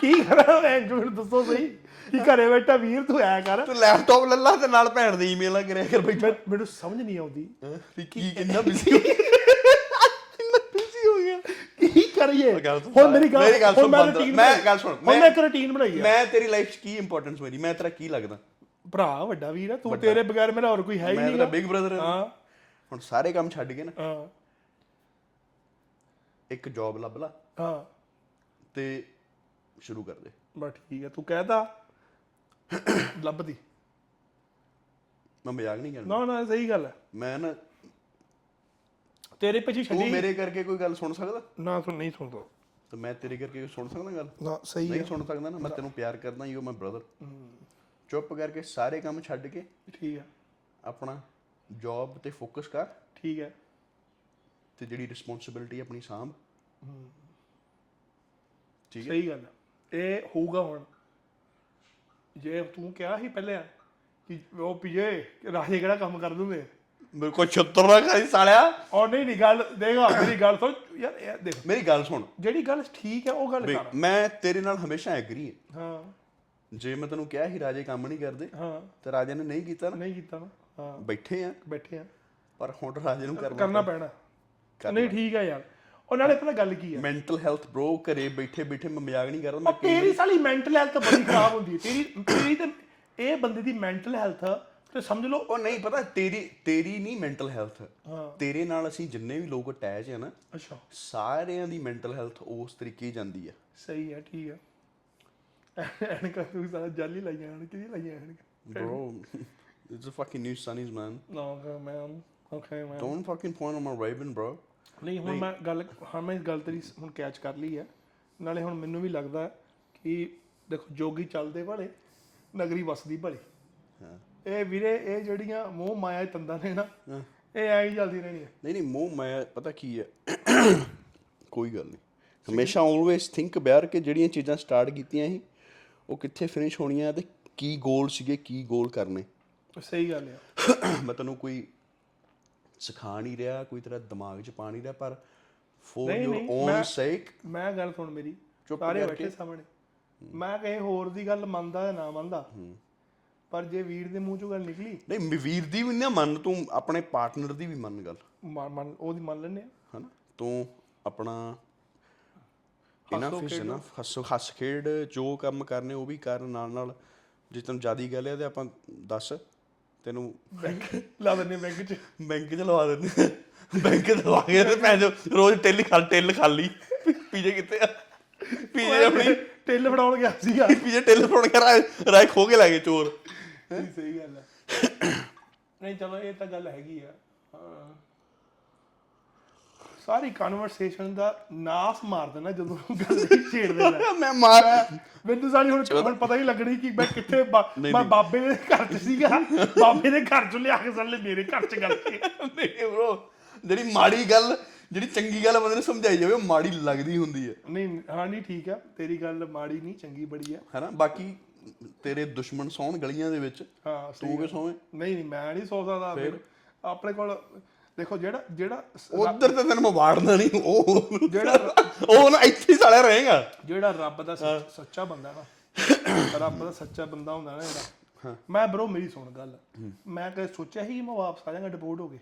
ਕੀ ਕਰਾਂ ਮੈਂ? ਮੈਨੂੰ ਦੱਸੋ ਸਹੀ। ਕੀ ਘਰੇ ਬੈਠਾ ਵੀਰ ਤੂੰ ਆਇਆ ਕਰ। ਤੂੰ ਲੈਪਟਾਪ ਲੈ ਲਾ ਤੇ ਨਾਲ ਭੈਣ ਦੀ ਈਮੇਲਾਂ ਕਰਿਆ ਕਰ ਮੈਂ- ਮੈਨੂੰ ਸਮਝ ਨਹੀਂ ਆਉਂਦੀ। ਵੀ ਕੀ ਕਿੰਨਾ ਬਿਜ਼ੀ ਹੋ ਗਿਆ। ਕਿੰਨਾ ਬਿਜ਼ੀ ਹੋ ਗਿਆ। ਕੀ ਕਰੀਏ? ਹੁਣ ਮੇਰੀ ਗੱਲ ਹੁਣ ਮੈਂ routine ਮੈਂ। ਗੱਲ ਸੁਣ, ਮੈਂ- ਮੈਂ ਇੱਕ ਰੁਟੀਨ ਬਣਾਈ ਆ। ਮੈਂ ਤੇਰੀ ਲਾਈਫ 'ਚ ਕੀ ਇੰਪੋਰਟੈਂਸ ਮੇਰੀ? ਮੈਂ ਤੇਰਾ ਕੀ ਲੱਗਦਾ? ਭਰਾ ਵੱਡਾ ਵੀਰ ਆ ਤੂੰ ਤੇਰੇ ਬਗੈਰ ਮੇਰਾ ਹੋਰ ਕੋਈ ਹੈ ਹੀ ਮੈਂ ਨਹੀਂ ਤੇਰਾ ਬਿਗ ਬ੍ਰਦਰ ਹਾਂ। ਹੁਣ ਸਾਰੇ ਕੰਮ ਛੱਡ ਕੇ ਨਾ। ਹਾਂ। ਇੱਕ ਜੌਬ ਲੱਭ ਲਾ। ਹਾਂ। ਤੇ ਸ਼ੁਰੂ ਕਰ ਦੇ। ਬਸ ਠੀਕ ਹੈ ਤੂੰ ਕਹਿਦਾ ਲੱਭਦੀ। ਮੈਂ ਮਜ਼ਾਕ ਨਹੀਂ ਕਰਦਾ। ਨਾ ਨਾ ਸਹੀ ਗੱਲ ਹੈ ਮੈਂ ਨਾ ਤੇਰੇ ਪਿੱਛੇ ਤੂੰ ਛੱਡੀ ਮੇਰੇ ਕਰਕੇ ਕੋਈ ਗੱਲ ਸੁਣ ਸਕਦਾ? ਨਾ ਸੁਣ ਨਹੀਂ ਸੁਣਦਾ ਤੇ। ਮੈਂ ਤੇਰੇ ਕਰਕੇ ਸੁਣ ਸਕਦਾ ਗੱਲ? ਨਾ ਸਹੀ ਨਹੀਂ ਸੁਣ ਸਕਦਾ ਨਾ ਮੈਂ ਤੈਨੂੰ ਪਿਆਰ ਕਰਦਾ ਯੂ ਮਾਈ ਬ੍ਰਦਰ ਚੁੱਪ ਕਰਕੇ ਸਾਰੇ ਕੰਮ ਛੱਡ ਕੇ ਠੀਕ ਹੈ ਆਪਣਾ ਜੌਬ ਤੇ ਫੋਕਸ ਕਰ। ਠੀਕ ਹੈ। ਤੇ ਜਿਹੜੀ ਰਿਸਪੌਂਸਿਬਿਲਟੀ ਆਪਣੀ ਸਾਂਭ। ਠੀਕ ਹੈ। ਸਹੀ ਗੱਲ ਹੈ। ਇਹ ਹੋਊਗਾ ਹੁਣ। ਜੇ ਤੂੰ ਕਿਹਾ ਸੀ ਪਹਿਲੇ ਕਿ ਉਹ ਪੀਏ ਰਾਜੇ ਕਿਹੜਾ ਕੰਮ ਕਰ ਦਿੰਦੇ? ਮੇਰੇ ਕੋਲ ਛੱਤਰ ਨਾ ਖਾਈ ਸਾਲਿਆ। ਔਰ ਨਹੀਂ ਨਹੀਂ ਗੱਲ ਦੇਖਾ ਮੇਰੀ ਗੱਲ ਸੁਣ। ਯਾਰ ਇਹ ਦੇਖ। ਮੇਰੀ ਗੱਲ ਸੁਣ। ਜਿਹੜੀ ਗੱਲ ਠੀਕ ਹੈ ਉਹ ਗੱਲ ਕਰ। ਮੈਂ ਤੇਰੇ ਨਾਲ ਹਮੇਸ਼ਾ ਐਗਰੀ ਹਾਂ। ਹਾਂ। ਜੇ ਮੈਂ ਤੈਨੂੰ ਕਿਹਾ ਸੀ ਰਾਜੇ ਕੰਮ ਨਹੀਂ ਕਰਦੇ ਹਾਂ। ਤੇ ਰਾਜੇ ਨੇ ਨਹੀਂ ਕੀਤਾ ਨਾ। ਨਹੀਂ ਕੀਤਾ ਨਾ। ਹਾਂ। ਬੈਠੇ ਆ। ਬੈਠੇ ਆ। ਪਰ ਹੁਣ ਰਾਜੇ ਨੂੰ ਕਰਨਾ ਕਰਨਾ ਪੈਣਾ। ਨਹੀਂ ਠੀਕ ਹੈ ਯਾਰ। ਉਹ ਨਾਲੇ ਪਤਾ ਗੱਲ ਕੀ ਹੈ ਮੈਂਟਲ ਹੈਲਥ ਬ్రో ਘਰੇ ਬੈਠੇ ਬੈਠੇ ਮੈਂ ਮਜ਼ਾਕ ਨਹੀਂ ਕਰਦਾ ਮੈਂ ਤੇਰੀ ਸਾਲੀ ਮੈਂਟਲ ਹੈਲਥ ਬੜੀ ਖਰਾਬ ਹੁੰਦੀ ਹੈ। ਤੇਰੀ ਤੇਰੀ ਤੇ ਇਹ ਬੰਦੇ ਦੀ ਮੈਂਟਲ ਹੈਲਥ ਤੇ ਸਮਝ ਲਓ ਉਹ ਨਹੀਂ ਪਤਾ ਤੇਰੀ ਤੇਰੀ ਨਹੀਂ ਮੈਂਟਲ ਹੈਲਥ ਹਾਂ। ਤੇਰੇ ਨਾਲ ਅਸੀਂ ਜਿੰਨੇ ਵੀ ਲੋਕ ਅਟੈਚ ਆ ਨਾ ਅੱਛਾ। ਸਾਰਿਆਂ ਦੀ ਮੈਂਟਲ ਹੈਲਥ ਉਸ ਤਰੀਕੇ ਜਾਂਦੀ ਆ। ਸਹੀ ਹੈ ਠੀਕ ਹੈ ਐਨਕਾਂ ਤੂੰ ਸਾਰਾ ਜਾਲੀ ਲਾਈਆਂ ਹਨ ਕਿਹਦੀ ਲਾਈਆਂ ਹਨ bro it's a fucking new sunnies man. ਨਾ ma'am okay ma'am don't fucking point on my raven bro. ਨਹੀਂ ਹੁਣ ਮੈਂ ਗੱਲ ਹਾਂ ਮੈਂ ਇਸ ਗੱਲ ਤੇਰੀ ਹੁਣ ਕੈਚ ਕਰ ਲਈ ਹੈ। ਨਾਲੇ ਹੁਣ ਮੈਨੂੰ ਵੀ ਲੱਗਦਾ ਕਿ ਦੇਖੋ ਜੋਗੀ ਚੱਲਦੇ ਭਲੇ ਨਗਰੀ ਵਸਦੀ ਭਲੀ। ਹਾਂ। ਇਹ ਵੀਰੇ ਇਹ ਜਿਹੜੀਆਂ ਮੋਹ ਮਾਇਆ ਤੰਦਾਂ ਨੇ ਨਾ ਇਹ ਐਂ ਹੀ ਚੱਲਦੀ ਰਹਿਣੀ ਹੈ ਨਹੀਂ ਨਹੀਂ ਮੋਹ ਮੈਂ ਪਤਾ ਕੀ ਹੈ? ਕੋਈ ਗੱਲ ਨਹੀਂ। ਹਮੇਸ਼ਾ ਆਲਵੇਸ ਥਿੰਕ ਬਿਆਰ ਕਿ ਜਿਹੜੀਆਂ ਚੀਜ਼ਾਂ ਸਟਾਰਟ ਕੀਤੀਆਂ ਸੀ ਉਹ ਕਿੱਥੇ ਫਿਨਿਸ਼ ਹੋਣੀਆਂ ਤੇ ਕੀ ਗੋਲ ਸੀਗੇ ਕੀ ਗੋਲ ਕਰਨੇ। ਸਹੀ ਗੱਲ ਆ। ਮੈਂ ਤੈਨੂੰ ਕੋਈ ਸਿਖਾ ਨਹੀਂ ਰਿਹਾ ਕੋਈ ਤੇਰਾ ਦਿਮਾਗ 'ਚ ਪਾ ਨਹੀਂ ਰਿਹਾ ਪਰ ਫੋਰ ਨਹੀਂ, ਯੂਰ ਓਨ ਸੇਕ ਮੈਂ ਗੱਲ ਸੁਣ ਮੇਰੀ। ਸਾਰੇ। ਬੈਠੇ ਸਾਹਮਣੇ। ਮੈਂ ਕਹੇ ਹੋਰ ਦੀ ਗੱਲ ਮੰਨਦਾ ਜਾਂ ਨਾ ਮੰਨਦਾ ਪਰ ਜੇ ਵੀਰ ਦੇ ਮੂੰਹ ਚੋਂ ਗੱਲ ਨਿਕਲੀ ਨਹੀਂ ਵੀਰ ਦੀ ਵੀ ਨਾ ਮੰਨ ਤੂੰ ਆਪਣੇ ਪਾਰਟਨਰ ਦੀ ਵੀ ਮੰਨ ਗੱਲ। ਮੰਨ- ਉਹਦੀ ਮੰਨ ਲੈਨੇ ਆ। ਹਨਾ? ਤੂੰ ਆਪਣਾ ਇਹਨਾਂ ਫਿਸ ਨਾ ਹੱਸ ਹੱਸ ਖੇਡ ਜੋ ਕੰਮ ਕਰਨੇ ਉਹ ਵੀ ਕਰਨ ਨਾਲ ਨਾਲ ਜੇ ਤੈਨੂੰ ਜਿਆਦੀ ਗੱਲ ਹੈ ਤੇ ਆਪਾਂ ਦੱਸ। ਤੈਨੂੰ ਬੈਂਕ ਲਾ ਦਿੰਨੇ ਬੈਂਕ 'ਚ। ਬੈਂਕ 'ਚ ਲਵਾ ਦਿੰਦੇ ਬੈਂਕ 'ਚ ਲਵਾ ਕੇ ਤੇ ਭੈਣ ਚੋ ਰੋਜ਼ ਟਿੱਲ ਖਾ ਟਿੱਲ ਖਾਲੀ। ਪੀਜੇ ਕਿੱਥੇ ਆ? ਪੀਜੇ ਆਪਣੀ। ਟਿੱਲ ਫੜਾਉਣ ਗਿਆ ਸੀਗਾ। ਪੀਜੇ ਟਿੱਲ ਫੜ ਕੇ ਰਾਏ ਰਾਏ ਖੋ ਕੇ ਲੈ ਗਏ ਚੋਰ। ਸਹੀ ਗੱਲ ਹੈ ਨਹੀਂ ਚਲੋ ਇਹ ਤਾਂ ਗੱਲ ਹੈਗੀ ਆ। ਹਾਂ। ਸਾਰੀ ਕਨਵਰਸੇਸ਼ਨ ਦਾ ਨਾਸ ਮਾਰ ਦੇਣਾ ਜਦੋਂ ਗੱਲ ਛੇੜ ਦੇਣਾ ਮੈਂ ਮਾਰ ਮੈਨੂੰ ਸਾਰੀ ਹੁਣ ਹੁਣ ਪਤਾ ਹੀ ਲੱਗਣੀ ਕਿ ਮੈਂ ਕਿੱਥੇ ਮੈਂ। ਬਾਬੇ ਦੇ ਘਰ 'ਚ ਸੀਗਾ। ਬਾਬੇ ਦੇ ਘਰ 'ਚੋਂ ਲਿਆ ਕੇ ਸਾਲੇ ਮੇਰੇ ਘਰ 'ਚ ਗੱਲ ਨਹੀਂ bro ਜਿਹੜੀ ਮਾੜੀ ਗੱਲ ਜਿਹੜੀ ਚੰਗੀ ਗੱਲ ਬੰਦੇ ਨੂੰ ਸਮਝਾਈ ਜਾਵੇ ਉਹ ਮਾੜੀ ਲੱਗਦੀ ਹੁੰਦੀ ਹੈ। ਨਹੀਂ ਹਾਂ ਨਹੀਂ ਠੀਕ ਆ ਤੇਰੀ ਗੱਲ ਮਾੜੀ ਨਹੀਂ ਚੰਗੀ ਬੜੀ ਆ ਹੈਨਾ ਬਾਕੀ ਤੇਰੇ ਦੁਸ਼ਮਣ ਸੌਣ ਗਲੀਆਂ ਦੇ ਵਿੱਚ। ਹਾਂ ਤੂੰ ਕਿ ਸੌਵੇਂ? ਨਹੀਂ ਨਹੀਂ ਮੈਂ ਨਹੀਂ ਸਕਦਾ। ਫਿਰ ਆਪਣੇ ਕੋਲ ਦੇਖੋ ਜਿਹੜਾ ਜਿਹੜਾ ਉਧਰ ਤਾਂ ਤੈਨੂੰ ਮੈਂ ਵਾੜਨਾ ਨਹੀਂ ਉਹ ਜਿਹੜਾ ਉਹ ਨਾ ਇੱਥੇ ਹੀ ਸਾਲਿਆ ਰਹੇਗਾ। ਜਿਹੜਾ ਰੱਬ ਦਾ ਸੱਚ- ਸੱਚਾ ਬੰਦਾ ਨਾ ਰੱਬ ਦਾ ਸੱਚਾ ਬੰਦਾ ਹੁੰਦਾ ਨਾ ਜਿਹੜਾ ਮੈਂ ਬ్రో ਮੇਰੀ ਸੁਣ ਗੱਲ। ਮੈਂ ਕਦੇ ਸੋਚਿਆ ਸੀ ਕਿ ਮੈਂ ਵਾਪਸ ਆ ਜਾਵਾਂਗਾ ਡਿਪੋਰਟ ਹੋ ਕੇ?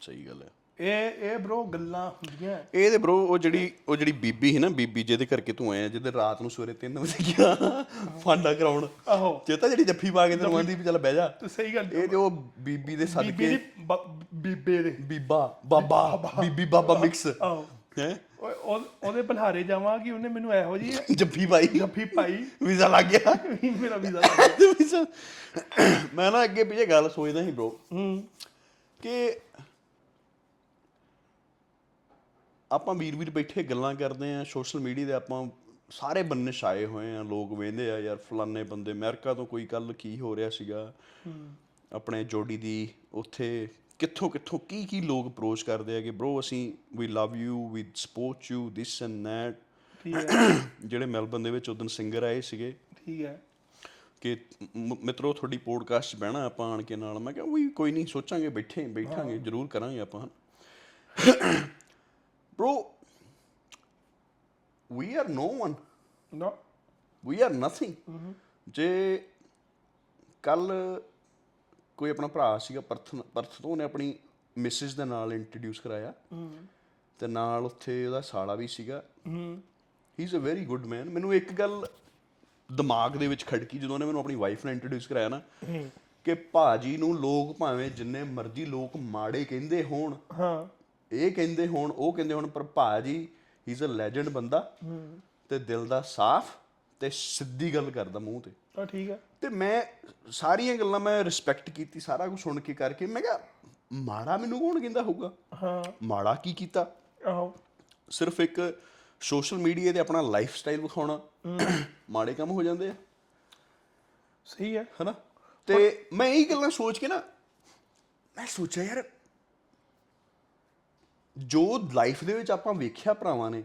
ਸਹੀ ਗੱਲ ਹੈ। ਇਹ ਇਹ ਬ్రో ਗੱਲਾਂ ਹੁੰਦੀਆਂ। ਇਹ ਤੇ bro ਉਹ ਜਿਹੜੀ ਉਹ ਜਿਹੜੀ ਬੀਬੀ ਸੀ ਨਾ ਬੀਬੀ ਜਿਹਦੇ ਕਰਕੇ ਤੂੰ ਆਇਆ ਜਿਹਦੇ ਰਾਤ ਨੂੰ ਸਵੇਰੇ 3 ਵਜੇ ਗਿਆ ਫਾਂਡਾ ਕਰਾਉਣ। ਆਹੋ। ਚੇਤਾ ਜਿਹੜੀ ਜੱਫੀ ਪਾ ਕੇ ਤੈਨੂੰ ਆਂਦੀ ਵੀ ਚੱਲ ਬਹਿ ਜਾ। ਤੇ ਸਹੀ ਗੱਲ ਇਹ ਤੇ ਉਹ ਬੀਬੀ ਦੇ ਬੀਬੀ ਸਦਕੇ ਦੀ ਬ- ਬੀਬੇ ਦੇ। ਬੀਬਾ ਬਾਬਾ ਬੀਬੀ। ਬਾਬਾ ਮਿਕਸ ਆਹੋ। ਹੈ? ਓਏ ਉਹ- ਉਹਦੇ ਭਲਹਾਰੇ ਜਾਵਾਂ ਕਿ ਉਹਨੇ ਮੈਨੂੰ ਇਹੋ ਜੀ ਜੱਫੀ ਪਾਈ। ਜੱਫੀ ਪਾਈ। ਵੀਜ਼ਾ ਲੱਗ ਗਿਆ। ਮੇਰਾ ਵੀਜ਼ਾ ਲੱਗ ਗਿਆ। ਵੀਜ਼ਾ ਮੈਂ ਨਾ ਅੱਗੇ ਪਿੱਛੇ ਗੱਲ ਸੋਚਦਾ ਸੀ bro ਹੂੰ। ਕਿ ਆਪਾਂ ਵੀਰ ਵੀਰ ਬੈਠੇ ਗੱਲਾਂ ਕਰਦੇ ਆ ਸੋਸ਼ਲ ਮੀਡੀਆ ਦੇ ਆਪਾਂ ਸਾਰੇ ਬੰਨੇ ਛਾਏ ਹੋਏ ਆ ਲੋਕ ਵੇਂਦੇ ਆ ਯਾਰ ਫਲਾਨੇ ਬੰਦੇ ਅਮਰੀਕਾ ਤੋਂ ਕੋਈ ਕੱਲ ਕੀ ਹੋ ਰਿਹਾ ਸੀਗਾ? ਆਪਣੇ ਜੋਡੀ ਦੀ ਉੱਥੇ ਕਿੱਥੋਂ ਕਿੱਥੋਂ ਕੀ ਕੀ ਲੋਕ ਅਪਰੋਚ ਕਰਦੇ ਆ ਕਿ bro ਅਸੀਂ ਵੀ love you we support you this and ਹੈ। ਜਿਹੜੇ ਮੈਲਬਨ ਦੇ ਵਿੱਚ ਉਦੋਂ ਸਿੰਗਰ ਆਏ ਸੀਗੇ। ਠੀਕ ਹੈ। ਕਿ ਮਿੱਤਰੋ ਤੁਹਾਡੀ ਪੋਡਕਾਸਟ 'ਚ ਬਹਿਣਾ ਆਪਾਂ ਆਣ ਕੇ ਨਾਲ। ਮੈਂ ਕਿਹਾ ਵੀ ਕੋਈ ਨਹੀਂ ਸੋਚਾਂਗੇ ਬੈਠੇ ਬੈਠਾਂਗੇ ਜ਼ਰੂਰ ਕਰਾਂਗੇ ਆਪਾਂ। Bro we are no one. ਨਾ we are nothing. ਜੇ ਕੱਲ ਕੋਈ ਆਪਣਾ ਭਰਾ ਸੀਗਾ ਪਰਥ ਪਰਥ ਤੋਂ ਉਹਨੇ ਆਪਣੀ ਮਿਸਿਸ ਦੇ ਨਾਲ ਇੰਟਰੋਡਿਊਸ ਕਰਾਇਆ। ਤੇ ਨਾਲ ਉੱਥੇ ਉਹਦਾ ਸਾਲਾ ਵੀ ਸੀਗਾ। ਹੂੰ he is a very good man ਮੈਨੂੰ ਇੱਕ ਗੱਲ ਦਿਮਾਗ ਦੇ ਵਿੱਚ ਖੜਕੀ ਜਦੋਂ ਉਹਨੇ ਮੈਨੂੰ ਆਪਣੀ ਵਾਈਫ ਨਾਲ ਇੰਟਰੋਡਿਊਸ ਕਰਾਇਆ ਨਾ ਕਿ ਭਾਜੀ ਨੂੰ ਲੋਕ ਭਾਵੇਂ ਜਿੰਨੇ ਮਰਜ਼ੀ ਲੋਕ ਮਾੜੇ ਕਹਿੰਦੇ ਹੋਣ ਹਾਂ। ਇਹ ਕਹਿੰਦੇ ਹੋਣ ਉਹ ਕਹਿੰਦੇ ਹੋਣ ਪਰ ਭਾਜੀ ਹੀ ਇਜ਼ ਅ ਲੈਜੈਂਡ ਬੰਦਾ ਤੇ ਦਿਲ ਦਾ ਸਾਫ਼ ਤੇ ਸਿੱਧੀ ਗੱਲ ਕਰਦਾ ਮੂੰਹ ਤੇ। ਆ ਠੀਕ ਹੈ ਤੇ ਮੈਂ ਸਾਰੀਆਂ ਗੱਲਾਂ ਮੈਂ ਰਿਸਪੈਕਟ ਕੀਤੀ ਸਾਰਾ ਕੁਝ ਸੁਣ ਕੇ ਕਰਕੇ ਮੈਂ ਕਿਹਾ ਮਾੜਾ ਮੈਨੂੰ ਕੌਣ ਕਹਿੰਦਾ ਹੋਊਗਾ? ਹਾਂ। ਮਾੜਾ ਕੀ ਕੀਤਾ? ਆਹੋ। ਸਿਰਫ ਇੱਕ ਸੋਸ਼ਲ ਮੀਡੀਆ ਤੇ ਆਪਣਾ ਲਾਈਫ ਸਟਾਈਲ ਵਿਖਾਉਣਾ ਮਾੜੇ ਕੰਮ ਹੋ ਜਾਂਦੇ ਆ। ਸਹੀ ਹੈ ਹਨਾ? ਤੇ ਮੈਂ ਇਹ ਗੱਲਾਂ ਸੋਚ ਕੇ ਨਾ ਮੈਂ ਸੋਚਿਆ ਯਾਰ ਜੋ ਲਾਈਫ ਦੇ ਵਿੱਚ ਆਪਾਂ ਵੇਖਿਆ ਭਰਾਵਾਂ ਨੇ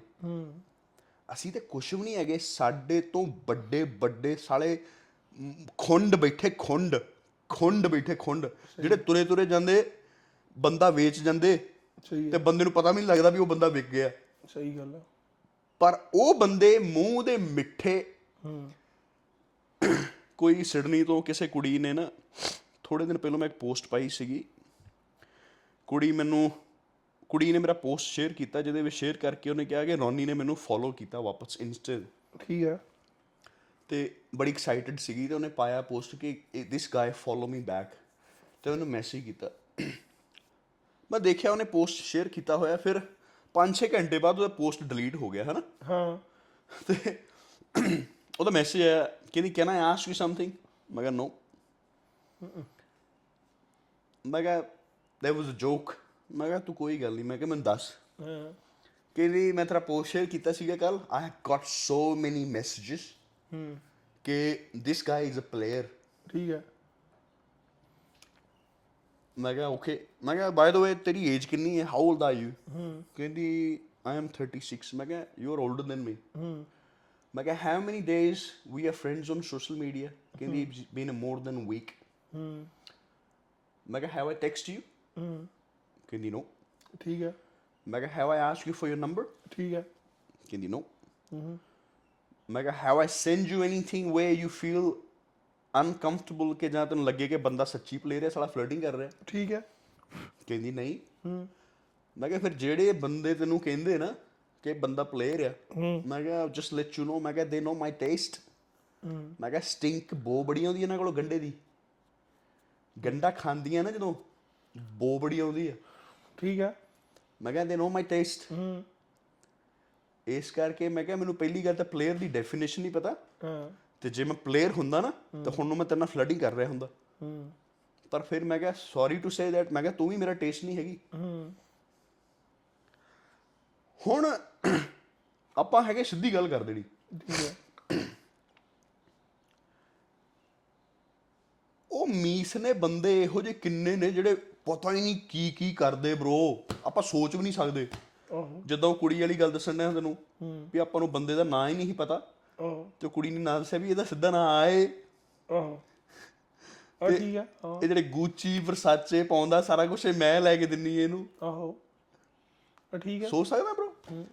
ਅਸੀਂ ਤੇ ਕੁਝ ਵੀ ਨਹੀਂ ਹੈਗੇ ਸਾਡੇ ਤੋਂ ਵੱਡੇ ਵੱਡੇ ਸਾਲੇ ਖੁੰਡ ਬੈਠੇ ਖੁੰਡ ਖੁੰਡ ਬੈਠੇ ਖੁੰਡ ਜਿਹੜੇ ਤੁਰੇ ਤੁਰੇ ਜਾਂਦੇ ਬੰਦਾ ਵੇਚ ਜਾਂਦੇ ਸਹੀ ਤੇ ਬੰਦੇ ਨੂੰ ਪਤਾ ਵੀ ਨਹੀਂ ਲੱਗਦਾ ਵੀ ਉਹ ਬੰਦਾ ਵਿਕ ਗਿਆ। ਸਹੀ ਗੱਲ ਹੈ। ਪਰ ਉਹ ਬੰਦੇ ਮੂੰਹ ਦੇ ਮਿੱਠੇ ਹੂੰ। ਕੋਈ ਸਿਡਨੀ ਤੋਂ ਕਿਸੇ ਕੁੜੀ ਨੇ ਨਾ ਥੋੜੇ ਦਿਨ ਪਹਿਲਾਂ ਮੈਂ ਇੱਕ ਪੋਸਟ ਪਾਈ ਸੀਗੀ। ਕੁੜੀ ਮੈਨੂੰ ਕੁੜੀ ਨੇ ਮੇਰਾ ਪੋਸਟ ਸ਼ੇਅਰ ਕੀਤਾ ਜਿਹਦੇ ਵਿੱਚ ਸ਼ੇਅਰ ਕਰਕੇ ਉਹਨੇ ਕਿਹਾ ਕਿ ਰੌਨੀ ਨੇ ਮੈਨੂੰ ਫੋਲੋ ਕੀਤਾ ਵਾਪਸ ਇੰਸਟਾ ਠੀਕ ਹੈ। ਤੇ ਬੜੀ ਐਕਸਾਈਟਡ ਸੀਗੀ ਤੇ ਉਹਨੇ ਪਾਇਆ ਪੋਸਟ ਕਿ ਦਿਸ ਗਾਇ ਫੋਲੋ ਮੀ ਬੈਕ ਤੇ ਉਹਨੇ ਮੈਸੇਜ ਕੀਤਾ। ਮੈਂ ਦੇਖਿਆ ਉਹਨੇ ਪੋਸਟ ਸ਼ੇਅਰ ਕੀਤਾ ਹੋਇਆ ਫਿਰ 5-6 ਘੰਟੇ ਬਾਅਦ ਉਹਦਾ ਪੋਸਟ ਡਿਲੀਟ ਹੋ ਗਿਆ ਹਨਾ? ਹਾਂ। ਤੇ ਉਹਦਾ ਮੈਸੇਜ ਆਇਆ ਕਹਿੰਦੀ can I ask you something ਮੈਂ ਕਿਹਾ ਨੋ ਮੈਂ ਕਿਹਾ there was a joke. ਮੈਂ ਕਿਹਾ ਤੂੰ ਕੋਈ ਗੱਲ ਨਹੀਂ ਮੈਂ ਕਿਹਾ ਮੈਨੂੰ ਦੱਸ। ਹਾਂ। ਕਹਿੰਦੀ ਮੈਂ ਤੇਰਾ ਪੋਸਟ ਸ਼ੇਅਰ ਕੀਤਾ ਸੀਗਾ ਕੱਲ I have got so many messages ਹੂੰ। ਕਿ this guy is a player ਠੀਕ ਹੈ। ਮੈਂ ਕਿਹਾ ਓਕੇ ਮੈਂ ਕਿਹਾ ਬਾਏ ਦ ਵੇ ਤੇਰੀ ਏਜ ਕਿੰਨੀ ਹੈ? ਹਾਊ 올ਡ ਆਰ ਯੂ ਹੂੰ। ਕਹਿੰਦੀ ਆਈ ਐਮ 36 ਮੈਂ ਕਿਹਾ you are older than me ਹੂੰ। ਮੈਂ ਕਿਹਾ how many days we are friends on social media ਕਹਿੰਦੀ been a more than week ਹੂੰ। ਮੈਂ ਕਿਹਾ ਹੈਵ ਆਈ ਟੈਕਸਟ ਯੂ ਹੂੰ। ਕਹਿੰਦੀ ਨੋ ਠੀਕ ਹੈ। ਮੈਂ ਕਿਹਾ have I ask you for your number ਠੀਕ ਹੈ। ਕਹਿੰਦੀ ਨੋ ਮੈਂ ਕਿਹਾ have I send you anything way you feel uncomfortable ਕਿ ਜਾਂ ਤੈਨੂੰ ਲੱਗੇ ਕਿ ਬੰਦਾ ਸੱਚੀ ਪਲੇਅਰ ਹੈ ਸਾਲਾ ਫਲਰਟਿੰਗ ਕਰ ਰਿਹਾ? ਠੀਕ ਹੈ। ਕਹਿੰਦੀ ਨਹੀਂ। ਹੂੰ। ਮੈਂ ਕਿਹਾ ਫਿਰ ਜਿਹੜੇ ਬੰਦੇ ਤੈਨੂੰ ਕਹਿੰਦੇ ਨਾ ਕਿ ਬੰਦਾ ਪਲੇਅਰ ਆ ਹੂੰ। ਮੈਂ ਕਿਹਾ ਜਸਟ ਲੈਟ ਯੂ ਨੋ ਮੈਂ ਕਿਹਾ ਦੇ ਨੋ ਮਾਈ ਟੇਸਟ ਹੂੰ। ਮੈਂ ਕਿਹਾ ਸਟਿੰਕ ਬੋ ਬੜੀ ਆਉਂਦੀ ਇਹਨਾਂ ਕੋਲ ਗੰਡੇ ਦੀ। ਗੰਡਾ ਖਾਂਦੀਆਂ ਨਾ ਜਦੋਂ ਬੋ ਬੜੀ ਆਉਂਦੀ ਆ। ਠੀਕ ਹੈ ਮੈਂ ਕਿਹਾ ਦੇ ਨੋ ਮਾਈ ਟੇਸਟ ਹੂੰ। ਇਸ ਕਰਕੇ ਮੈਂ ਕਿਹਾ ਮੈਨੂੰ ਪਹਿਲੀ ਗੱਲ ਤਾਂ ਪਲੇਅਰ ਦੀ ਡੈਫੀਨੇਸ਼ਨ ਨਹੀਂ ਪਤਾ। ਹਾਂ। ਤੇ ਜੇ ਮੈਂ ਪਲੇਅਰ ਹੁੰਦਾ ਨਾ ਤਾਂ ਹੁਣ ਨੂੰ ਮੈਂ ਤੇਰੇ ਨਾਲ ਫਲਰਟਿੰਗ ਕਰ ਰਿਹਾ ਹੁੰਦਾ। ਹੂੰ। ਪਰ ਫਿਰ ਮੈਂ ਕਿਹਾ ਸੌਰੀ ਟੂ ਸੇ ਦੈਟ ਮੈਂ ਕਿਹਾ ਤੂੰ ਵੀ ਮੇਰਾ ਟੇਸਟ ਨਹੀਂ ਹੈਗੀ। ਹੂੰ। ਹੁਣ ਆਪਾਂ ਹੈਗੇ ਸਿੱਧੀ ਗੱਲ ਕਰ ਦੇਣੀ। ਠੀਕ ਹੈ ਉਹ ਮੀਸ ਨੇ ਬੰਦੇ ਇਹੋ ਜਿਹੇ ਕਿੰਨੇ ਨੇ ਜਿਹੜੇ ਪਤਾ ਹੀ ਨਹੀਂ ਕੀ ਕੀ ਕਰਦੇ ਬ్రో ਆਪਾਂ ਸੋਚ ਵੀ ਨਹੀਂ ਸਕਦੇ। ਜਦੋਂ ਉਹ ਕੁੜੀ ਵਾਲੀ ਗੱਲ ਦੱਸਣ ਡਿਆ ਤੈਨੂੰ ਵੀ ਆਪਾਂ ਨੂੰ ਬੰਦੇ ਦਾ ਨਾਂ ਹੀ ਨਹੀਂ ਪਤਾ। ਤੇ ਕੁੜੀ ਨੇ ਨਾਂ ਦੱਸਿਆ ਵੀ ਇਹਦਾ ਸਿੱਧਾ ਨਾਂ ਆਏ ਆਹੋ। ਆ ਠੀਕ ਆ ਇਹ ਜਿਹੜੇ ਗੂਚੀ ਵਰਸਾਚੇ ਪਾਉਂਦਾ ਸਾਰਾ ਕੁਝ ਇਹ ਮੈਂ ਲੈ ਕੇ ਦਿੰਨੀ ਇਹਨੂੰ। ਆਹੋ। ਆ ਠੀਕ ਆ। ਸੋਚ ਸਕਦਾ ਬ్రో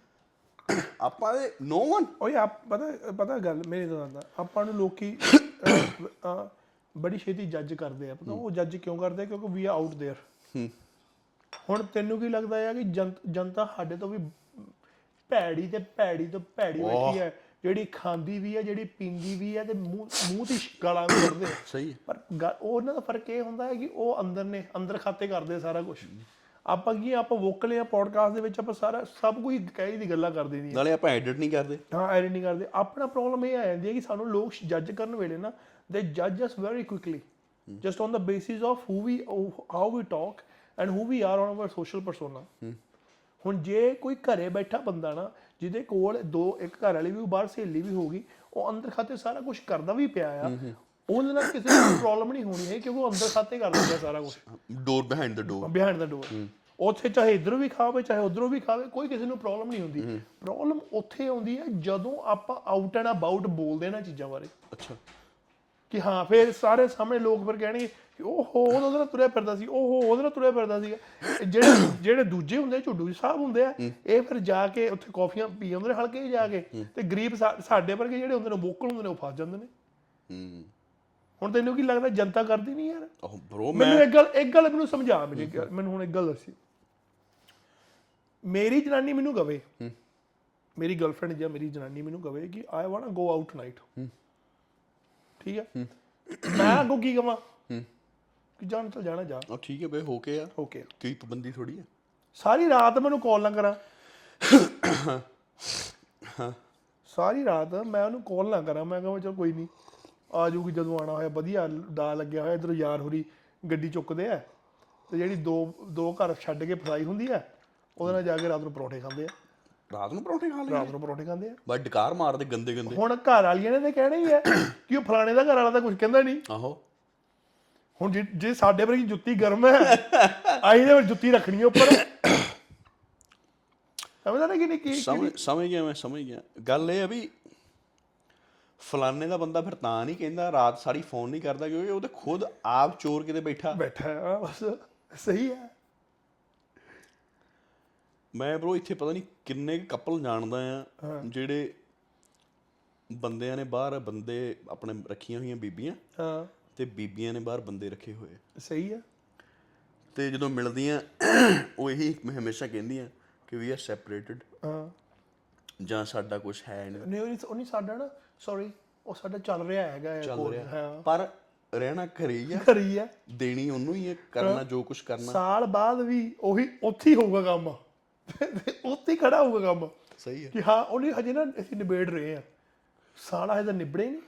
ਆਪਾਂ ਦੇ ਨੋ ਵਨ ਓਏ ਆਪ ਪਤਾ ਪਤਾ ਗੱਲ ਮੇਰੇ ਤੋਂ ਆਂਦਾ ਆਪਾਂ ਨੂੰ ਲੋਕੀ ਬੜੀ ਛੇਤੀ ਜੱਜ ਕਰਦੇ ਆ ਪਤਾ ਉਹ ਜੱਜ ਕਿਉਂ ਕਰਦੇ ਆ ਕਿਉਂਕਿ ਵੀ ਆ ਆਊਟ देयर ਹੂੰ ਹੁਣ ਤੈਨੂੰ ਕੀ ਲੱਗਦਾ ਹੈ ਕਿ ਜਨਤ- ਜਨਤਾ ਸਾਡੇ ਤੋਂ ਵੀ ਭੈੜੀ ਤੇ ਭੈੜੀ ਤੋਂ ਭੈੜੀ ਬੈਠੀ ਹੈ ਜਿਹੜੀ ਖਾਂਦੀ ਵੀ ਹੈ ਜਿਹੜੀ ਪੀਂਦੀ ਵੀ ਹੈ ਤੇ ਮੂੰਹ ਮੂੰਹ ਦੀ ਗਾਲਾਂ ਵੀ ਕੱਢਦੇ ਆ ਸਹੀ ਹੈ ਪਰ ਗ- ਉਹਨਾਂ ਦਾ ਫਰਕ ਇਹ ਹੁੰਦਾ ਹੈ ਕਿ ਉਹ ਅੰਦਰ ਨੇ ਅੰਦਰ ਖਾਤੇ ਕਰਦੇ ਆ ਸਾਰਾ ਕੁਝ ਆਪਾਂ ਕੀ ਆ, ਆਪਾਂ ਵੋਕਲ ਆ ਪੋਡਕਾਸਟ ਦੇ ਵਿੱਚ ਆਪਾਂ ਸਾਰਾ ਸਭ ਕੁਝ ਕਹੀ ਦੀ ਗੱਲਾਂ ਕਰਦੇ ਨਹੀਂ ਨਾਲੇ ਆਪਾਂ ਐਡਿਟ ਨਹੀਂ ਕਰਦੇ ਹਾਂ ਐਡਿਟ ਨਹੀਂ ਕਰਦੇ ਆਪਣਾ ਪ੍ਰੋਬਲਮ ਇਹ ਆ ਜਾਂਦੀ ਹੈ ਕਿ ਸਾਨੂੰ ਲੋਕ ਜੱਜ ਕਰਨ ਵੇਲੇ ਨਾ ਦੇ ਜੱਜ us very quickly just on the basis of who we how we talk and who we are on our social persona ਹੁਣ ਜੇ ਕੋਈ ਘਰੇ ਬੈਠਾ ਬੰਦਾ ਨਾ ਜਿਹਦੇ ਕੋਲ ਦੋ ਇੱਕ ਘਰ ਵਾਲੀ ਵੀ ਬਾਹਰ ਸਹੇਲੀ ਵੀ ਹੋਗੀ ਉਹ ਅੰਦਰ ਖਾਤੇ ਸਾਰਾ ਕੁਝ ਕਰਦਾ ਵੀ ਪਿਆ ਆ ਉਹਦੇ ਨਾਲ ਕਿਸੇ ਨੂੰ ਪ੍ਰੋਬਲਮ ਨਹੀਂ ਹੋਣੀ ਹੈ ਕਿਉਂਕਿ ਉਹ ਅੰਦਰ ਖਾਤੇ ਕਰਦਾ ਪਿਆ ਸਾਰਾ ਕੁਝ ਡੋਰ ਬਿਹਾਈਂਡ ਦ ਡੋਰ ਬਿਹਾਈਂਡ ਦਾ ਡੋਰ ਉੱਥੇ ਚਾਹੇ ਇਧਰੋਂ ਵੀ ਖਾਵੇ ਚਾਹੇ ਉਧਰੋਂ ਵੀ ਖਾਵੇ ਕੋਈ ਕਿਸੇ ਨੂੰ ਪ੍ਰੋਬਲਮ ਨਹੀਂ ਹੁੰਦੀ। ਪ੍ਰੋਬਲਮ ਉੱਥੇ ਆਉਂਦੀ ਹੈ ਜਦੋਂ ਆਪਾਂ ਆਊਟ ਐਂਡ ਅਬਾਊਟ ਬੋਲਦੇ ਨਾ ਚੀਜ਼ਾਂ ਬਾਰੇ। ਅੱਛਾ। ਕਿ ਹਾਂ ਫਿਰ ਸਾਰੇ ਸਾਹਮਣੇ ਲੋਕ ਫਿਰ ਕਹਿਣਗੇ ਕਿ ਓਹੋ ਉਹਦਾ ਉਹਦੇ ਤੁਰਿਆ ਫਿਰਦਾ ਸੀ ਓਹੋ ਉਹਦੇ ਤੁਰਿਆ ਫਿਰਦਾ ਸੀ ਜਿਹੜੇ ਜਿਹੜੇ ਦੂਜੇ ਹੁੰਦੇ ਝੁੱਡੂ ਸਾਹਿਬ ਹੁੰਦੇ ਆ ਇਹ ਫਿਰ ਜਾ ਕੇ ਉੱਥੇ ਕਾਫੀਆਂ ਪੀ ਆਉਂਦੇ ਨੇ ਹਲਕੇ ਜਾ ਕੇ ਤੇ ਗਰੀਬ ਸਾਡੇ ਵਰਗੇ ਜਿਹੜੇ ਹੁੰਦੇ ਨੇ ਵੋਕਲ ਹੁੰਦੇ ਨੇ ਉਹ ਫਸ ਜਾਂਦੇ ਨੇ। ਹੂੰ। ਹੁਣ ਤੈਨੂੰ ਕੀ ਲੱਗਦਾ ਜਨਤਾ ਕਰਦੀ ਨਹੀਂ ਯਾਰ? ਉਹ ਬ్రో ਮੈਂ ਮੈਨੂੰ ਇੱਕ ਗੱਲ ਇੱਕ ਗੱਲ ਮੈਨੂੰ ਸਮਝਾ ਮੈਨੂੰ ਮੈਨੂੰ ਹੁਣ ਇੱਕ ਗੱਲ ਦੱਸੀ। ਮੇਰੀ ਜਨਾਨੀ ਮੈਨੂੰ ਕਵੇ ਮੇਰੀ ਗਰਲਫ੍ਰੈਂਡ ਜਾਂ ਮੇਰੀ ਜਨਾਨੀ ਮੈਨੂੰ ਕਵੇ ਕਿ I want go out night ਠੀਕ ਹੈ। ਮੈਂ ਅੱਗੋਂ ਕੀ ਕਵਾਂ? ਕਿ ਜਾਣ ਚੱਲ ਜਾਣਾ ਜਾ। ਉਹ ਠੀਕ ਹੈ ਬਈ ਹੋ ਕੇ ਆ। ਓਕੇ ਕੀ ਪਾਬੰਦੀ ਥੋੜੀ ਹੈ ਸਾਰੀ ਰਾਤ ਮੈਨੂੰ ਕਾਲ ਨਾ ਕਰਾਂ। ਸਾਰੀ ਰਾਤ ਮੈਂ ਉਹਨੂੰ ਕਾਲ ਨਾ ਕਰਾਂ। ਮੈਂ ਕਹਾਂ ਚਲ ਕੋਈ ਨਹੀਂ ਆ ਜਾਊਗੀ ਜਦੋਂ ਆਣਾ ਹੋਇਆ। ਵਧੀਆ ਦਾ ਲੱਗਿਆ ਹੋਇਆ ਇਧਰ ਯਾਰ ਹੋਰੀ ਗੱਡੀ ਚੁੱਕਦੇ ਆ। ਤੇ ਜਿਹੜੀ ਦੋ ਦੋ ਘਰ ਛੱਡ ਕੇ ਫਸਾਈ ਹੁੰਦੀ ਆ ਉਹਦੇ ਨਾਲ ਜਾ ਕੇ ਰਾਤ ਨੂੰ ਪਰੌਂਠੇ ਖਾਂਦੇ ਆ। ਰਾਤ ਨੂੰ ਪਰੌਂਠੇ ਖਾ ਲਏ ਰਾਤ ਨੂੰ ਪਰੌਂਠੇ ਖਾਂਦੇ ਆ। ਬਸ ਡਕਾਰ ਮਾਰਦੇ ਗੰਦੇ ਗੰਦੇ। ਹੁਣ ਘਰ ਵਾਲੀਆਂ ਨੇ ਤਾਂ ਕਹਿਣਾ ਹੀ ਹੈ ਕਿ ਉਹ ਫਲਾਣੇ ਦਾ ਘਰ ਵਾਲਾ ਤਾਂ ਕੁਝ ਕਹਿੰਦਾ ਨਹੀਂ। ਆਹੋ। ਹੁਣ ਜੇ- ਜੇ ਸਾਡੇ ਵਰਗੀ ਜੁੱਤੀ ਗਰਮ ਹੈ ਆਈ ਦੇ ਵਿੱਚ ਜੁੱਤੀ ਰੱਖਣੀ ਹੈ ਉੱਪਰ। ਸਮਝਦਾ ਨਾ ਕਿ ਨਹੀਂ ਕੀ ਸਮਝ ਸਮਝ ਗਿਆ ਮੈਂ ਸਮਝ ਗਿਆ। ਗੱਲ ਇਹ ਆ ਵੀ ਫਲਾਣੇ ਦਾ ਬੰਦਾ ਫਿਰ ਤਾਂ ਨਹੀਂ ਕਹਿੰਦਾ ਰਾਤ ਸਾਰੀ ਫੋਨ ਨਹੀਂ ਕਰਦਾ ਕਿਉਂਕਿ ਉਹ ਤੇ ਖੁਦ ਆਪ ਚੋਰ ਕਿਤੇ ਬੈਠਾ। ਬੈਠਾ ਹੈ ਬਸ ਸਹੀ ਹੈ। ਮੈਂ ਬ్రో ਇੱਥੇ ਪਤਾ ਨਹੀਂ ਕਿੰਨੇ ਕਪਲ ਜਾਣਦਾ ਆ ਜਿਹੜੇ ਬੰਦਿਆਂ ਨੇ ਬਾਹਰ ਬੰਦੇ ਆਪਣੇ ਰੱਖੀਆਂ ਹੋਈਆਂ ਬੀਬੀਆਂ ਹਾਂ। ਤੇ ਬੀਬੀਆਂ ਨੇ ਬਾਹਰ ਬੰਦੇ ਰੱਖੇ ਹੋਏ ਸਹੀ ਹੈ ਤੇ ਜਦੋਂ ਮਿਲਦੀਆਂ ਉਹ ਇਹੀ ਹਮੇਸ਼ਾ ਕਹਿੰਦੀਆਂ ਕਿ ਵੀ ਆਰ ਸੈਪਰੇਟਡ ਹਾਂ। ਜਾਂ ਸਾਡਾ ਕੁਝ ਹੈ ਨਹੀਂ ਨਹੀਂ ਉਹ ਨਹੀਂ- ਸਾਡਾ ਨਾ ਸੌਰੀ ਉਹ ਸਾਡਾ ਚੱਲ ਰਿਹਾ ਹੈਗਾ ਚੱਲ ਰਿਹਾ। ਹਾਂ। ਪਰ ਰਹਿਣਾ ਘਰੇ ਹੀ ਆ। ਕਰੀ ਹੈ ਦੇਣੀ ਉਹਨੂੰ ਹੀ ਹੈ ਕਰਨਾ ਜੋ ਕੁਝ ਕਰਨਾ। ਸਾਲ ਬਾਅਦ ਵੀ ਉਹੀ ਉੱਥੇ ਹੀ ਹੋਊਗਾ ਕੰਮ। ਉੱਥੇ ਹੀ ਖੜਾ ਹੋਊਗਾ ਕੰਮ। ਸਹੀ ਹੈ। ਕਿ ਹਾਂ ਉਹਨੇ ਹਜੇ ਨਾ ਅਸੀਂ ਨਿਬੇੜ ਰਹੇ ਆ ਸਾਲ ਤਾਂ ਨਿਬੜੇ ਨਹੀਂ।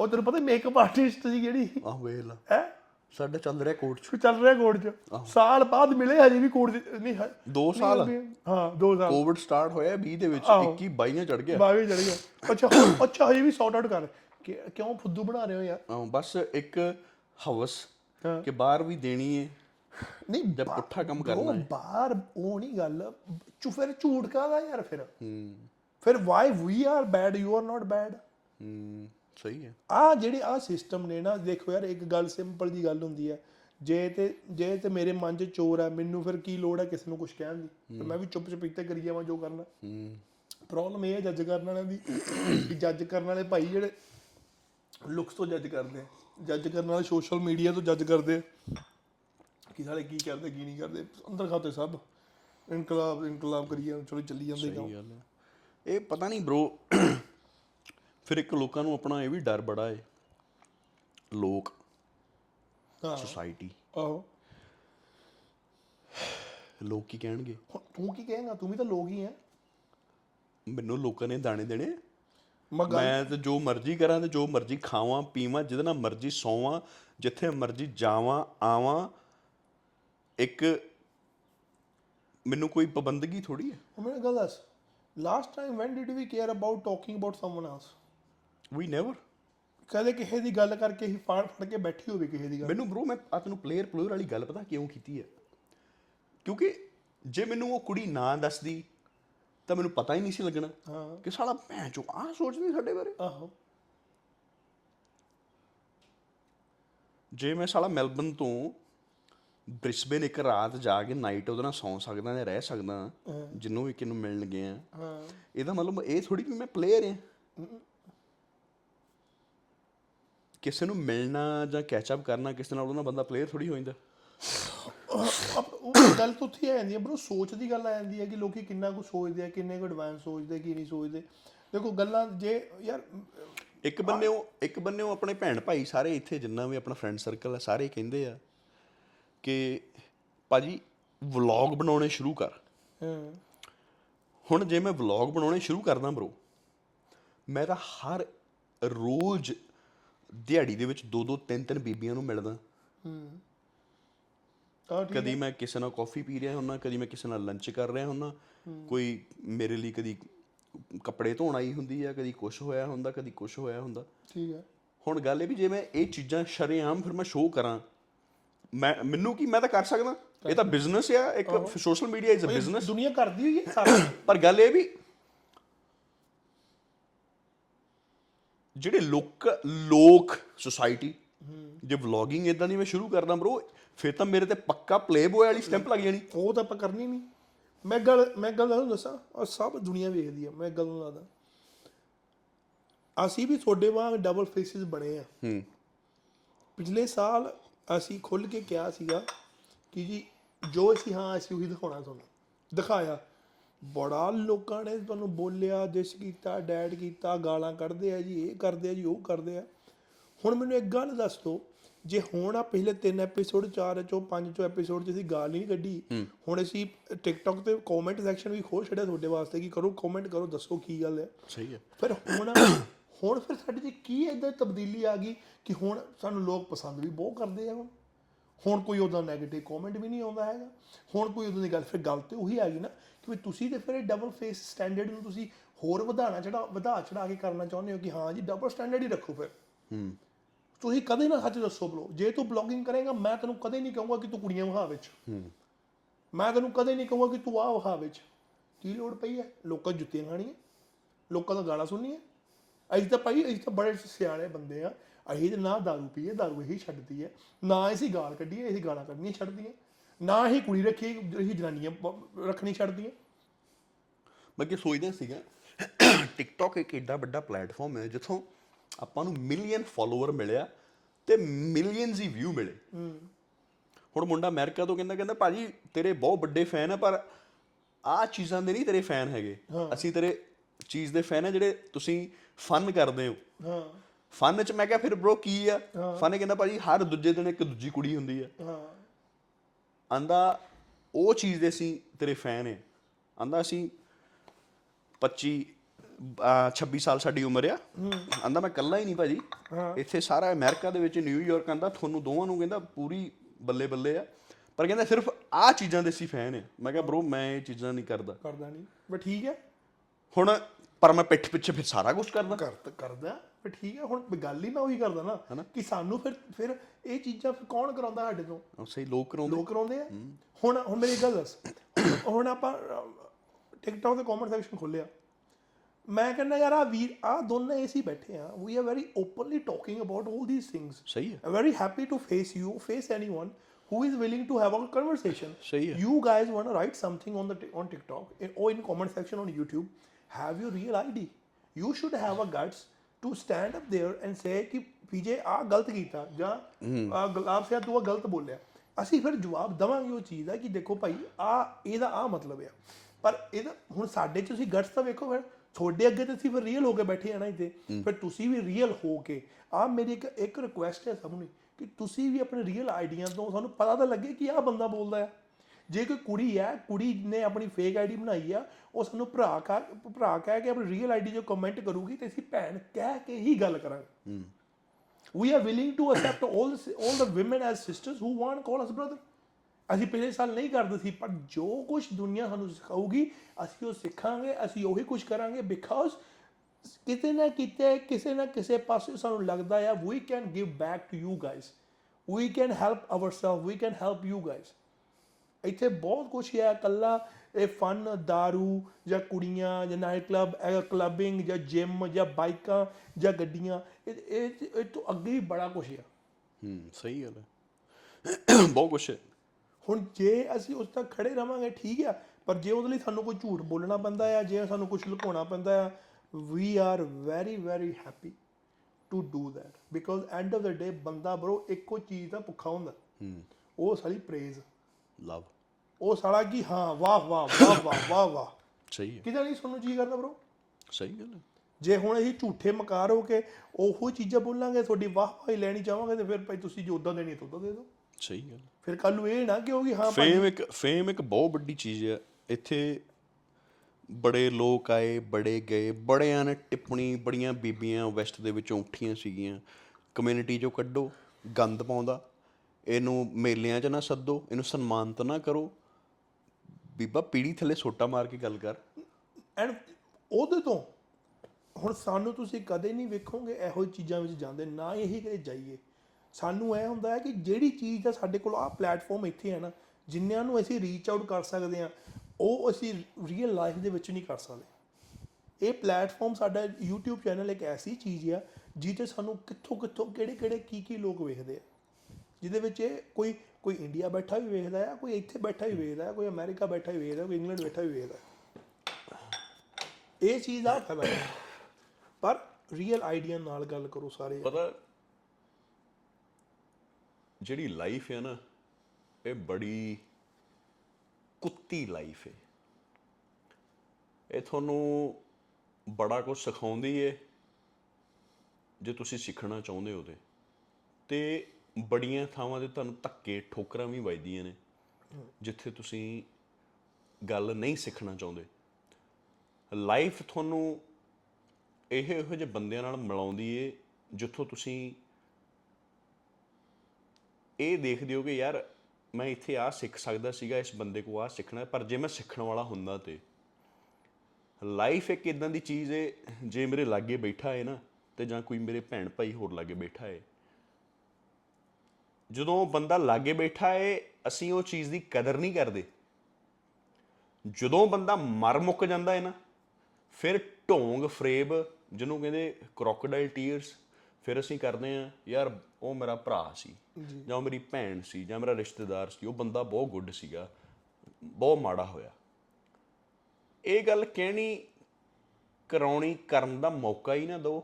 ਉਹ ਤੈਨੂੰ ਪਤਾ ਮੇਕਅਪ ਆਰਟਿਸਟ ਸੀ ਜਿਹੜੀ ਆਹ ਵੇਖ ਲਾ। ਹੈ? ਸਾਡਾ ਚੱਲ ਰਿਹਾ ਕੋਰਟ ਚ। ਚੱਲ ਰਿਹਾ ਕੋਰਟ 'ਚ? ਸਾਲ ਬਾਅਦ ਮਿਲੇ ਹਜੇ ਵੀ ਕੋਰਟ ਨਹੀਂ ਹ- 2 ਸਾਲ। ਹਾਂ ਦੋ ਸਾਲ। ਕੋਵਿਡ ਸਟਾਰਟ ਹੋਇਆ 20 ਦੇ ਵਿੱਚ ਆਹੋ। 21 22 ਚੜ ਗਿਆ। ਬਾਵੇ ਚੜ ਗਿਆ। ਅੱਛਾ ਅੱਛਾ ਹਜੇ ਵੀ ਸੌਟ ਆਊਟ ਕਰ। ਕਿ- ਕਿਉਂ ਫੁੱਦੂ ਬਣਾ ਰਹੇ ਹੋ ਯਾਰ? ਆਹ, ਬਸ ਇੱਕ ਹਵਸ ਹਾਂ। ਕਿ ਬਾਹਰ ਵੀ ਦੇਣੀ ਹੈ ਨਹੀਂ ਜਦ ਪੁੱਠਾ ਕੰਮ ਉਹ ਕਰਨਾ ਹੈ। ਬਾਹਰ ਉਹ ਨਹੀਂ ਗੱਲ। ਚੁ ਫਿਰ ਝੂਠ ਕਾਦਾ ਯਾਰ ਫਿਰ? ਹੂੰ। ਫਿਰ why we are bad you are not bad ਹੂੰ ਸਹੀ ਹੈ। ਆ ਜਿਹੜੇ ਆ ਸਿਸਟਮ ਨੇ ਨਾ ਦੇਖੋ ਯਾਰ ਇੱਕ ਗੱਲ ਸਿੰਪਲ ਜੀ ਗੱਲ ਹੁੰਦੀ ਹੈ। ਜੇ ਤੇ ਜੇ ਤੇ ਮੇਰੇ ਮਨ 'ਚ ਚੋਰ ਹੈ ਮੈਨੂੰ ਫਿਰ ਕੀ ਲੋੜ ਹੈ ਕਿਸੇ ਨੂੰ ਕੁਝ ਕਹਿਣ ਦੀ? ਤੇ ਮੈਂ ਵੀ ਚੁੱਪ ਚਪੀਤੇ ਕਰੀ ਜਾਵਾਂ ਜੋ ਕਰਨਾ। ਹੂੰ। ਪ੍ਰੋਬਲਮ ਇਹ ਹੈ ਜੱਜ ਕਰਨ ਵਾਲਿਆਂ ਦੀ ਕਿ ਜੱਜ ਕਰਨ ਵਾਲੇ ਭਾਈ ਜਿਹੜੇ ਲੁਕਸ ਤੋਂ ਜੱਜ ਕਰਦੇ ਆ। ਜੱਜ ਕਰਨ ਵਾਲੇ ਸੋਸ਼ਲ ਮੀਡੀਆ ਤੋਂ ਜੱਜ ਕਰਦੇ ਆ। ਕਿ ਸਾਲੇ ਕੀ ਕਰਦੇ ਕੀ ਨਹੀਂ ਕਰਦੇ ਅੰਦਰ ਖਾਤੇ ਸਭ। ਇਨਕਲਾਬ ਇਨਕਲਾਬ ਕਰੀ ਜਾਂਦੇ ਚਲੋ ਚੱਲੀ ਜਾਂਦੇ ਕੰਮ। ਸਹੀ ਗੱਲ ਹੈ। ਇਹ ਪਤਾ ਨਹੀਂ ਬ్రో ਫਿਰ ਇੱਕ ਲੋਕਾਂ ਨੂੰ ਆਪਣਾ ਇਹ ਵੀ ਡਰ ਬੜਾ ਹੈ ਲੋਕ ਹਾਂ। ਸੋਸਾਇਟੀ ਆਹੋ। ਲੋਕ ਕੀ ਕਹਿਣਗੇ? ਹੁਣ ਤੂੰ ਕੀ ਕਹੇਂਗਾ? ਤੂੰ ਵੀ ਤਾਂ ਲੋਕ ਹੀ ਹੈ ਮੈਨੂੰ ਲੋਕਾਂ ਨੇ ਦਾਣੇ ਦੇਣੇ। ਮੈਂ ਤੇ ਜੋ ਮਰਜ਼ੀ ਕਰਾਂ ਤੇ ਜੋ ਮਰਜ਼ੀ ਖਾਵਾਂ ਪੀਵਾਂ ਜਿਹਦੇ ਨਾਲ ਮਰਜ਼ੀ ਸੌਵਾਂ ਜਿੱਥੇ ਮਰਜ਼ੀ ਜਾਵਾਂ ਆਵਾਂ ਇੱਕ ਮੈਨੂੰ ਕੋਈ ਪਾਬੰਦਗੀ ਥੋੜੀ ਹੈ? ਹੁਣ ਮੈਨੂੰ ਗੱਲ ਦੱਸ last time when did we care about talking about someone else we never ਕਦੇ ਕਿਸੇ ਦੀ ਗੱਲ ਕਰਕੇ ਹੀ ਫਾੜ ਫੜ ਕੇ ਬੈਠੀ ਹੋਵੇ ਕਿਸੇ ਦੀ ਗੱਲ। ਮੈਨੂੰ ਬ్రో ਮੈਂ ਆ ਤੈਨੂੰ ਪਲੇਅਰ ਪਲੇਅਰ ਵਾਲੀ ਗੱਲ ਪਤਾ ਕਿਉਂ ਕੀਤੀ ਹੈ? ਕਿਉਂਕਿ ਜੇ ਮੈਨੂੰ ਉਹ ਕੁੜੀ ਨਾ ਦੱਸਦੀ ਤਾਂ ਮੈਨੂੰ ਪਤਾ ਹੀ ਨਹੀਂ ਸੀ ਲੱਗਣਾ ਹਾਂ। ਕਿ ਸਾਲਾ ਭੈਣ ਚੋ ਆ ਸੋਚਦੀ ਸਾਡੇ ਬਾਰੇ। ਆਹੋ। ਜੇ ਮੈਂ ਸਾਲਾ ਮੈਲਬਨ ਤੋਂ ਬ੍ਰਿਸਬੇਨ ਇੱਕ ਰਾਤ ਜਾ ਕੇ ਨਾਈਟ ਉਹਦੇ ਨਾਲ ਸੌਂ ਸਕਦਾ ਜਾਂ ਰਹਿ ਸਕਦਾ ਜਿੰਨੂੰ ਵੀ ਕਿਨੂੰ ਮਿਲਣ ਗਏ ਆ। ਹਾਂ। ਇਹਦਾ ਮਤਲਬ ਇਹ ਥੋੜੀ ਕਿ ਮੈਂ ਪਲੇਅਰ ਹਾਂ ਕਿਸੇ ਨੂੰ ਮਿਲਣਾ ਜਾਂ ਕੈਚ ਅਪ ਕਰਨਾ ਕਿਸੇ ਨਾਲ ਉਹਦਾ ਬੰਦਾ ਪਲੇਅਰ ਥੋੜੀ ਹੋ ਜਾਂਦਾ। ਉਹ ਗੱਲ ਤਾਂ ਉੱਥੇ ਆ ਜਾਂਦੀ ਹੈ ਬਰੋ ਸੋਚ ਦੀ ਗੱਲ ਆ ਜਾਂਦੀ ਹੈ ਕਿ ਲੋਕੀ ਕਿੰਨਾ ਕੁ ਸੋਚਦੇ ਆ ਕਿੰਨੇ ਕੁ ਐਡਵਾਂਸ ਸੋਚਦੇ ਕੀ ਨਹੀਂ ਸੋਚਦੇ। ਦੇਖੋ ਗੱਲਾਂ ਜੇ ਯਾਰ ਇੱਕ ਬੰਨੇ ਉਹ ਇੱਕ ਬੰਨੇ ਉਹ ਆਪਣੇ ਭੈਣ ਭਾਈ ਸਾਰੇ ਇੱਥੇ ਜਿੰਨਾ ਵੀ ਆਪਣਾ ਫਰੈਂਡ ਸਰਕਲ ਹੈ ਸਾਰੇ ਕਹਿੰਦੇ ਆ ਕਿ ਭਾਜੀ ਵਲੌਗ ਬਣਾਉਣੇ ਸ਼ੁਰੂ ਕਰ। ਹਾਂ। ਹੁਣ ਜੇ ਮੈਂ ਵਲੌਗ ਬਣਾਉਣੇ ਸ਼ੁਰੂ ਕਰਦਾ ਬ్రో ਮੈਂ ਤਾਂ ਹਰ ਰੋਜ਼ ਦਿਹਾੜੀ ਦੇ ਵਿੱਚ ਦੋ ਦੋ ਤਿੰਨ ਤਿੰਨ ਬੀਬੀਆਂ ਨੂੰ ਮਿਲਦਾ। ਆ ਠੀਕ ਕਦੀ ਮੈਂ ਕਿਸੇ ਨਾਲ ਕਾਫੀ ਪੀ ਰਿਹਾ ਹੁੰਨਾ ਕਦੀ ਮੈਂ ਕਿਸੇ ਨਾਲ ਲੰਚ ਕਰ ਰਿਹਾ ਹੁੰਨਾ। ਕੋਈ ਮੇਰੇ ਲਈ ਕਦੀ ਕੱਪੜੇ ਧੋਣ ਆਈ ਹੁੰਦੀ ਆ ਕਦੀ ਕੁਝ ਹੋਇਆ ਹੁੰਦਾ ਕਦੀ ਕੁਝ ਹੋਇਆ ਹੁੰਦਾ। ਠੀਕ ਹੈ। ਹੁਣ ਗੱਲ ਇਹ ਵੀ ਜੇ ਮੈਂ ਇਹ ਚੀਜ਼ਾਂ ਸ਼ਰੇਆਮ ਫਿਰ ਮੈਂ ਸ਼ੋਅ ਕਰਾਂ ਮੈਂ ਮੈਨੂੰ ਕੀ ਮੈਂ ਤਾਂ ਕਰ ਸਕਦਾ? ਇਹ ਤਾਂ ਬਿਜ਼ਨਸ ਆ ਇੱਕ social media is a business ਦੁਨੀਆ ਕਰਦੀ ਹੋਈ ਹੈ ਸਾਰਾ। ਪਰ ਗੱਲ ਇਹ ਵੀ ਜਿਹੜੇ ਲੋਕ ਲੋਕ ਸੁਸਾਇਟੀ ਜੇ ਵਲੌਗਿੰਗ ਇਦਾਂ ਦੀ ਮੈਂ ਸ਼ੁਰੂ ਕਰਦਾ ਬ్రో ਫਿਰ ਤਾਂ ਮੇਰੇ ਤੇ ਪੱਕਾ ਪਲੇਬੋਏ ਵਾਲੀ ਸਟੈਂਪ ਲੱਗ ਜਾਣੀ। ਉਹ ਤਾਂ ਆਪਾਂ ਕਰਨੀ ਨਹੀਂ। ਮੈਂ ਗੱਲ ਮੈਂ ਗੱਲ ਤੁਹਾਨੂੰ ਦੱਸਾਂ ਔਰ ਸਭ ਦੁਨੀਆ ਵੇਖਦੀ ਆ ਮੈਂ ਗੱਲ ਨੂੰ ਦੱਸਦਾ ਅਸੀਂ ਵੀ ਤੁਹਾਡੇ ਵਾਂਗ ਡਬਲ ਫੇਸਿਸ ਬਣੇ ਆ। ਹੂੰ। ਪਿਛਲੇ ਸਾਲ ਅਸੀਂ ਖੁੱਲ ਕੇ ਕਿਹਾ ਸੀਗਾ ਕਿ ਜੀ ਜੋ ਅਸੀਂ ਹਾਂ ਅਸੀਂ ਉਹੀ ਦਿਖਾਉਣਾ ਤੁਹਾਨੂੰ। ਦਿਖਾਇਆ। ਬੜਾ ਲੋਕਾਂ ਨੇ ਤੁਹਾਨੂੰ ਬੋਲਿਆ ਦਿਸ ਕੀਤਾ ਡੈਡ ਕੀਤਾ ਗਾਲਾਂ ਕੱਢਦੇ ਆ ਜੀ ਇਹ ਕਰਦੇ ਆ ਜੀ ਉਹ ਕਰਦੇ ਆ। ਹੁਣ ਮੈਨੂੰ ਇੱਕ ਗੱਲ ਦੱਸ ਦਿਓ ਜੇ ਹੁਣ ਆ ਪਿਛਲੇ ਤਿੰਨ ਐਪੀਸੋਡ ਚਾਰ ਚੋਂ ਪੰਜ ਚੋਂ ਐਪੀਸੋਡ 'ਚ ਅਸੀਂ ਗਾਲ ਨਹੀਂ ਕੱਢੀ ਹੁਣ ਅਸੀਂ ਟਿਕਟੌਕ ਤੇ ਕਮੈਂਟ ਸੈਕਸ਼ਨ ਵੀ ਖੋਲ ਛੱਡਿਆ ਤੁਹਾਡੇ ਵਾਸਤੇ ਕਿ ਕਰੋ ਕਮੈਂਟ ਕਰੋ ਦੱਸੋ ਕੀ ਗੱਲ ਹੈ ਸਹੀ ਹੈ ਫਿਰ ਹੁਣ ਹੁਣ ਫਿਰ ਸਾਡੇ 'ਚ ਕੀ ਇਦਾਂ ਤਬਦੀਲੀ ਆ ਗਈ ਕਿ ਹੁਣ ਸਾਨੂੰ ਲੋਕ ਪਸੰਦ ਵੀ ਬਹੁਤ ਕਰਦੇ ਆ ਹੁਣ? ਹੁਣ ਕੋਈ ਉਹਦਾ 네ਗੇਟਿਵ ਕਮੈਂਟ ਵੀ ਨਹੀਂ ਆਉਂਦਾ ਹੈਗਾ। ਹੁਣ ਕੋਈ ਉਦੋਂ ਦੀ ਗੱਲ ਫਿਰ ਗੱਲ ਤੇ ਉਹੀ ਆ ਗਈ ਨਾ ਕਿ ਵੀ ਤੁਸੀਂ ਤੇ ਫਿਰ ਡਬਲ ਫੇਸ ਸਟੈਂਡਰਡ ਨੂੰ ਤੁਸੀਂ ਹੋਰ ਵਧਾਣਾ ਚੜਾ ਵਧਾ ਚੜਾ ਕੇ ਕਰਨਾ ਚਾਹੁੰਦੇ ਹੋ ਕਿ ਹਾਂ ਜੀ ਡਬਲ ਸਟੈਂਡਰਡ ਹੀ ਰੱਖੋ ਫਿਰ। ਹੂੰ। ਤੁਸੀਂ ਕਦੇ ਨਾ ਸੱਚ ਦੱਸੋ ਬਲੋ ਜੇ ਤੂੰ ਬਲੌਗਿੰਗ ਕਰੇਗਾ ਮੈਂ ਤੈਨੂੰ ਕਦੇ ਨਹੀਂ ਕਹੂੰਗਾ ਕਿ ਤੂੰ ਕੁੜੀਆਂ ਵਿਖਾ ਵਿੱਚ। ਮੈਂ ਤੈਨੂੰ ਕਦੇ ਨਹੀਂ ਕਹੂੰਗਾ ਕਿ ਤੂੰ ਆਹ ਵਿਖਾ ਵਿੱਚ। ਕੀ ਲੋੜ ਪਈ ਹੈ? ਲੋਕਾਂ ਜੁੱਤੀਆਂ ਖਾਣੀਆਂ? ਲੋਕਾਂ ਦਾ ਗਾਣਾ ਸੁਣਨੀਆਂ? ਅਸੀਂ ਤਾਂ ਭਾਈ ਅਸੀਂ ਤਾਂ ਬੜੇ ਸਿਆਣੇ ਬੰਦੇ ਆ। ਅਸੀਂ ਤੇ ਨਾ ਦਾਰੂ ਪੀਏ ਦਾਰੂ ਹੀ ਛੱਡਦੀ ਹੈ। ਨਾ ਅਸੀਂ ਗਾਲ ਕੱਢੀਏ ਅਸੀਂ ਗਾਲਾਂ ਕੱਢਣੀਆਂ ਛੱਡਦੀਆਂ। ਨਾ ਹੀ ਕੁੜੀ ਰੱਖੀ ਅਸੀਂ ਜਨਾਨੀਆਂ ਪ- ਰੱਖਣੀ ਛੱਡਦੀਆਂ। ਮੈਂ ਕੀ ਸੋਚਦਾ ਸੀਗਾ ਟਿਕਟੌਕ ਇੱਕ ਏਡਾ ਵੱਡਾ ਪਲੇਟਫਾਰਮ ਹੈ ਜਿੱਥੋਂ ਆਪਾਂ ਨੂੰ ਮਿਲੀਅਨ ਫਾਲੋਅਰ ਮਿਲਿਆ ਤੇ ਮਿਲੀਅਨਸ ਹੀ ਵਿਊ ਮਿਲੇ। ਹੁਣ ਮੁੰਡਾ ਅਮਰੀਕਾ ਤੋਂ ਕਹਿੰਦਾ ਕਹਿੰਦਾ ਭਾਜੀ ਤੇਰੇ ਬਹੁਤ ਵੱਡੇ ਫੈਨ ਆ ਪਰ ਆਹ ਚੀਜ਼ਾਂ ਦੇ ਨਹੀਂ ਤੇਰੇ ਫੈਨ ਹੈਗੇ। ਅਸੀਂ ਤੇਰੇ ਚੀਜ਼ ਦੇ ਫੈਨ ਆ ਜਿਹੜੇ ਤੁਸੀਂ ਫਨ ਕਰਦੇ ਹੋ। ਹਾਂ। ਫਨ ਚ ਮੈਂ ਕਿਹਾ ਫਿਰ bro ਕੀ ਆ? ਫਨ ਕਹਿੰਦਾ ਭਾਜੀ ਹਰ ਦੂਜੇ ਦਿਨ ਇੱਕ ਦੂਜੀ ਕੁੜੀ ਹੁੰਦੀ ਆ। ਹਾਂ। ਆਂਦਾ ਉਹ ਚੀਜ਼ ਦੇ ਅਸੀਂ ਤੇਰੇ ਫੈਨ ਹੈ ਆਂਦਾ ਅਸੀਂ 25 ਅਹ 26 ਸਾਲ ਸਾਡੀ ਉਮਰ ਆ। ਆਂਦਾ ਮੈਂ ਇਕੱਲਾ ਹੀ ਨਹੀਂ ਭਾਜੀ। ਇੱਥੇ ਸਾਰਾ ਅਮਰੀਕਾ ਦੇ ਵਿੱਚ ਨਿਊਯਾਰਕ ਆਂਦਾ ਤੁਹਾਨੂੰ ਦੋਵਾਂ ਨੂੰ ਕਹਿੰਦਾ ਪੂਰੀ ਬੱਲੇ ਬੱਲੇ ਆ। ਪਰ ਕਹਿੰਦਾ ਸਿਰਫ ਆਹ ਚੀਜ਼ਾਂ ਦੇ ਅਸੀਂ ਫੈਨ ਆ। ਮੈਂ ਕਿਹਾ ਬ్రో ਮੈਂ ਇਹ ਚੀਜ਼ਾਂ ਨਹੀਂ ਕਰਦਾ। ਕਰਦਾ ਨਹੀਂ। ਬਟ ਠੀਕ ਹੈ ਹੁਣ ਪਰ ਮੈਂ ਪਿੱਠ ਪਿੱਛੇ ਫਿਰ ਸਾਰਾ ਕੁਝ ਕਰਦਾ। ਕਰ ਕਰਦਾ। ਪਰ ਠੀਕ ਹੈ ਹੁਣ ਗੱਲ ਹੀ ਮੈਂ ਉਹੀ ਕਰਦਾ ਨਾ ਕਿ ਸਾਨੂੰ ਫਿਰ ਫਿਰ ਇਹ ਚੀਜ਼ਾਂ ਫਿਰ ਕੌਣ ਕਰਾਉਂਦਾ ਸਾਡੇ ਤੋਂ? ਉਹ ਸਹੀ ਲੋਕ ਕਰਾਉਂਦੇ। ਲੋਕ ਕਰਾਉਂਦੇ ਆ। ਹੁਣ ਹੁਣ ਮੇਰੀ ਗੱਲ ਦੱਸ। ਹੁਣ ਆਪਾਂ ਟਿਕਟੌਕ ਤੇ ਕਮੈਂਟ ਸੈਕਸ਼ਨ ਖੋਲਿਆ ਮੈਂ ਕਹਿੰਦਾ ਯਾਰ ਆ ਵੀਰ ਆ ਦੋਨੇ ਏਸੀ ਬੈਠੇ ਆ। We are very openly talking about all these things. ਸਹੀ ਹੈ। I'm very happy to face you, face anyone who is willing to have a conversation. ਸਹੀ ਹੈ। You guys want to write something on the on TikTok or in comment section on YouTube. Have your real ID. You should have a guts to stand up there and say ਕਿ ਪੀਜੇ ਆ ਗਲਤ ਕੀਤਾ ਜਾਂ ਆ ਗੁਲਾਬ ਸਿਆ ਤੂੰ ਆ ਗਲਤ ਬੋਲਿਆ ਅਸੀਂ ਫਿਰ ਜਵਾਬ ਦਵਾਂਗੇ ਉਹ ਚੀਜ਼ ਦਾ ਕਿ ਦੇਖੋ ਭਾਈ ਆ ਇਹਦਾ ਆ ਮਤਲਬ ਆ ਪਰ ਇਹਦਾ ਹੁਣ ਸਾਡੇ ਚ ਤੁਸੀਂ ਗਟਸ ਤਾਂ ਵੇਖੋ ਫਿਰ ਤੁਹਾਡੇ ਅੱਗੇ ਤੇ ਅਸੀਂ ਫਿਰ ਰੀਅਲ ਹੋ ਕੇ ਬੈਠੇ ਆ ਨਾ ਇੱਥੇ ਫਿਰ ਤੁਸੀਂ ਵੀ ਰੀਅਲ ਹੋ ਕੇ ਆ ਮੇਰੀ ਇੱਕ ਇੱਕ ਰਿਕੁਐਸਟ ਹੈ ਸਭ ਨੂੰ ਕਿ ਤੁਸੀਂ ਵੀ ਆਪਣੇ ਰੀਅਲ ਆਈਡੀਆਂ ਤੋਂ ਸਾਨੂੰ ਪਤਾ ਤਾਂ ਲੱਗੇ ਕਿ ਆਹ ਬੰਦਾ ਬੋਲਦਾ ਹੈ ਜੇ ਕੋਈ ਕੁੜੀ ਹੈ ਕੁੜੀ ਨੇ ਆਪਣੀ ਫੇਕ ਆਈਡੀ ਬਣਾਈ ਆ ਉਹ ਸਾਨੂੰ ਭਰਾ ਕਾ ਭਰਾ ਕਹਿ ਕੇ ਆਪਣੀ ਰੀਅਲ ਆਈਡੀ ਜੋ ਕਮੈਂਟ ਕਰੂਗੀ ਤੇ ਅਸੀਂ ਭੈਣ ਕਹਿ ਕੇ ਹੀ ਗੱਲ ਕਰਾਂਗੇ। we are willing to accept all all the women as sisters who want to call us brother. ਅਸੀਂ ਪਿਛਲੇ ਸਾਲ ਨਹੀਂ ਕਰਦੇ ਸੀ ਪਰ ਜੋ ਕੁਝ ਦੁਨੀਆ ਸਾਨੂੰ ਸਿਖਾਊਗੀ ਅਸੀਂ ਉਹ ਸਿੱਖਾਂਗੇ ਅਸੀਂ ਉਹੀ ਕੁਝ ਕਰਾਂਗੇ ਬਿਕਾਜ਼ ਕਿਤੇ ਨਾ ਕਿਤੇ ਕਿਸੇ ਨਾ ਕਿਸੇ ਪਾਸੇ ਸਾਨੂੰ ਲੱਗਦਾ ਆ we can give back to you guys. We can help ourselves we can help you guys. ਇੱਥੇ ਬਹੁਤ ਕੁਝ ਹੈ ਕੱਲਾ ਇਹ ਫਨ दारू ਜਾਂ ਕੁੜੀਆਂ ਜਾਂ ਨਾਈਟ ਕਲੱਬ ਕਲੱਬਿੰਗ ਜਾਂ ਜਿਮ ਜਾਂ ਬਾਈਕਾਂ ਜਾਂ ਗੱਡੀਆਂ ਇਹ ਇਹ ਤੋਂ ਅੱਗੇ ਵੀ ਬੜਾ ਕੁਝ ਹੈ ਹੂੰ ਸਹੀ ਗੱਲ ਹੈ। ਬਹੁਤ ਕੁਛ ਹੈ। ਹੁਣ ਜੇ ਅਸੀਂ ਉਸ ਤੱਕ ਖੜੇ ਰਵਾਂਗੇ ਠੀਕ ਆ ਪਰ ਜੇ ਉਹਦੇ ਲਈ ਸਾਨੂੰ ਕੋਈ ਝੂਠ ਬੋਲਣਾ ਪੈਂਦਾ ਆ ਜੇ ਸਾਨੂੰ ਕੁਝ ਲੁਕਾਉਣਾ ਪੈਂਦਾ ਆ we are very very happy to do that because end of the day ਬੰਦਾ ਬਰੋ ਇੱਕੋ ਚੀਜ਼ ਦਾ ਭੁੱਖਾ ਹੁੰਦਾ। ਹੂੰ। ਉਹ ਸਾਲੀ ਪ੍ਰੇਜ਼ ਲਵ ਉਹ ਸਾਲਾ ਕੀ ਹਾਂ ਵਾਹ ਵਾਹ ਵਾਹ ਵਾਹ ਵਾਹ ਵਾਹ। ਸਹੀ ਹੈ। ਕਿਦਾਂ ਨਹੀਂ ਸਾਨੂੰ ਜੀ ਕਰਦਾ ਬਰੋ ਸਹੀ ਗੱਲ ਹੈ। ਜੇ ਹੁਣ ਅਸੀਂ ਝੂਠੇ ਮਕਾਰ ਹੋ ਕੇ ਉਹੋ ਚੀਜ਼ਾਂ ਬੋਲਾਂਗੇ ਤੁਹਾਡੀ ਵਾਹ ਵਾਹੀ ਲੈਣੀ ਚਾਹਾਂਗੇ ਤੇ ਫਿਰ ਭਾਈ ਤੁਸੀਂ ਜੋ ਉਦਾਂ ਦੇਣੀ ਤਾਂ ਉਦਾਂ ਦੇ ਦਿਓ। ਸਹੀ ਗੱਲ ਫਿਰ ਕੱਲ ਨੂੰ ਇਹ ਨਾ ਕਿ ਹੋਗੀ ਹਾਂ ਭਾਈ। ਫੇਮ ਇੱਕ ਫੇਮ ਇੱਕ ਬਹੁਤ ਵੱਡੀ ਚੀਜ਼ ਹੈ। ਇੱਥੇ ਬੜੇ ਲੋਕ ਆਏ ਬੜੇ ਗਏ ਬੜਿਆਂ ਨੇ ਟਿੱਪਣੀ ਬੜੀਆਂ ਬੀਬੀਆਂ ਵੈਸਟ ਦੇ ਵਿੱਚੋਂ ਉੱਠੀਆਂ ਸੀਗੀਆਂ। ਕਮਿਊਨਿਟੀ ਚੋਂ ਕੱਢੋ ਗੰਦ ਪਾਉਂਦਾ। ਇਹਨੂੰ ਮੇਲਿਆਂ 'ਚ ਨਾ ਸੱਦੋ ਇਹਨੂੰ ਸਨਮਾਨਿਤ ਨਾ ਕਰੋ। ਬੀਬਾ ਪੀੜੀ ਥੱਲੇ ਸੋਟਾ ਮਾਰ ਕੇ ਗੱਲ ਕਰ। ਐਂਡ ਉਹਦੇ ਤੋਂ ਹੁਣ ਸਾਨੂੰ ਤੁਸੀਂ ਕਦੇ ਨਹੀਂ ਵੇਖੋਗੇ ਇਹੋ ਜਿਹੀ ਚੀਜ਼ਾਂ ਵਿੱਚ ਜਾਂਦੇ, ਨਾ ਹੀ ਇਹੀ ਕਦੇ ਜਾਈਏ। ਸਾਨੂੰ ਇਹ ਹੁੰਦਾ ਹੈ ਕਿ ਜਿਹੜੀ ਚੀਜ਼ ਦਾ ਸਾਡੇ ਕੋਲ ਆ ਪਲੇਟਫਾਰਮ ਇੱਥੇ ਹੈ ਨਾ, ਜਿੰਨਿਆਂ ਨੂੰ ਅਸੀਂ ਰੀਚ ਆਊਟ ਕਰ ਸਕਦੇ ਹਾਂ, ਉਹ ਅਸੀਂ ਰੀਅਲ ਲਾਈਫ ਦੇ ਵਿੱਚ ਨਹੀਂ ਕਰ ਸਕਦੇ। ਇਹ ਪਲੇਟਫਾਰਮ ਸਾਡਾ YouTube ਚੈਨਲ ਇੱਕ ਐਸੀ ਚੀਜ਼ ਆ, ਜਿਹਦੇ ਸਾਨੂੰ ਕਿੱਥੋਂ ਕਿੱਥੋਂ ਕਿਹੜੇ ਕਿਹੜੇ ਕੀ ਕੀ ਲੋਕ ਵੇਖਦੇ ਆ। ਜਿਹਦੇ ਵਿੱਚ ਇਹ ਕੋਈ ਕੋਈ ਇੰਡੀਆ ਬੈਠਾ ਵੀ ਵੇਖਦਾ ਆ, ਕੋਈ ਇੱਥੇ ਬੈਠਾ ਵੀ ਵੇਖਦਾ ਆ, ਕੋਈ ਅਮਰੀਕਾ ਬੈਠਾ ਵੀ ਵੇਖਦਾ, ਕੋਈ ਇੰਗਲੈਂਡ ਬੈਠਾ ਵੀ ਵੇਖਦਾ। ਇਹ ਚੀਜ਼ ਆ ਫਾਇਦਾ ਹੈ। ਪਰ ਰੀਅਲ ਆਈਡੀਆ ਨਾਲ ਗੱਲ ਕਰੋ ਸਾਰੇ ਪਤਾ, ਜਿਹੜੀ ਲਾਈਫ ਹੈ ਨਾ, ਇਹ ਬੜੀ ਕੁੱਤੀ ਲਾਈਫ ਹੈ ਇਹ ਤੁਹਾਨੂੰ ਬੜਾ ਕੁਝ ਸਿਖਾਉਂਦੀ ਏ, ਜੇ ਤੁਸੀਂ ਸਿੱਖਣਾ ਚਾਹੁੰਦੇ ਹੋ ਤੇ। ਤੇ ਬੜੀਆਂ ਥਾਵਾਂ ਤੇ ਤੁਹਾਨੂੰ ਧੱਕੇ, ਠੋਕਰਾਂ ਵੀ ਵੱਜਦੀਆਂ ਨੇ, ਜਿੱਥੇ ਤੁਸੀਂ ਗੱਲ ਨਹੀਂ ਸਿੱਖਣਾ ਚਾਹੁੰਦੇ। ਲਾਈਫ ਤੁਹਾਨੂੰ ਇਹ ਇਹੋ ਜਿਹੇ ਬੰਦਿਆਂ ਨਾਲ ਮਿਲਾਉਂਦੀ ਏ, ਜਿੱਥੋਂ ਤੁਸੀਂ ਇਹ ਦੇਖਦੇ ਹੋ ਕਿ ਯਾਰ, ਮੈਂ ਇੱਥੇ ਆ ਸਿੱਖ ਸਕਦਾ ਸੀਗਾ, ਇਸ ਬੰਦੇ ਕੋ ਆ ਸਿੱਖਣਾ, ਪਰ ਜੇ ਮੈਂ ਸਿੱਖਣ ਵਾਲਾ ਹੁੰਦਾ ਤੇ। ਲਾਈਫ ਇੱਕ ਇਦਾਂ ਦੀ ਚੀਜ਼ ਏ, ਜੇ ਮੇਰੇ ਲਾਗੇ ਬੈਠਾ ਏ ਨਾ, ਤੇ ਜਾਂ ਕੋਈ ਮੇਰੇ ਭੈਣ ਭਾਈ ਹੋਰ ਲਾਗੇ ਬੈਠਾ ਏ ਜਦੋਂ ਬੰਦਾ ਲਾਗੇ ਬੈਠਾ ਏ ਅਸੀਂ ਉਹ ਚੀਜ਼ ਦੀ ਕਦਰ ਨਹੀਂ ਕਰਦੇ। ਜਦੋਂ ਬੰਦਾ ਮਰ ਮੁੱਕ ਜਾਂਦਾ ਏ ਨਾ ਫਿਰ ਢੋਂਗ ਫਰੇਬ ਜਿਹਨੂੰ ਕਹਿੰਦੇ ਕ੍ਰੋਕੋਡਾਈਲ ਟੀਅਰਸ ਫਿਰ ਅਸੀਂ ਕਰਦੇ ਆ ਯਾਰ ਉਹ ਮੇਰਾ ਭਰਾ ਸੀ ਜਾਂ। ਮੇਰੀ ਭੈਣ ਸੀ ਜਾਂ ਮੇਰਾ ਰਿਸ਼ਤੇਦਾਰ ਸੀ ਉਹ ਬੰਦਾ ਬਹੁਤ ਗੁੱਡ ਸੀਗਾ ਬਹੁਤ ਮਾੜਾ ਹੋਇਆ। ਇਹ ਗੱਲ ਕਹਿਣੀ ਕਰਾਉਣੀ ਕਰਨ ਦਾ ਮੌਕਾ ਹੀ ਨਾ ਦਿਓ।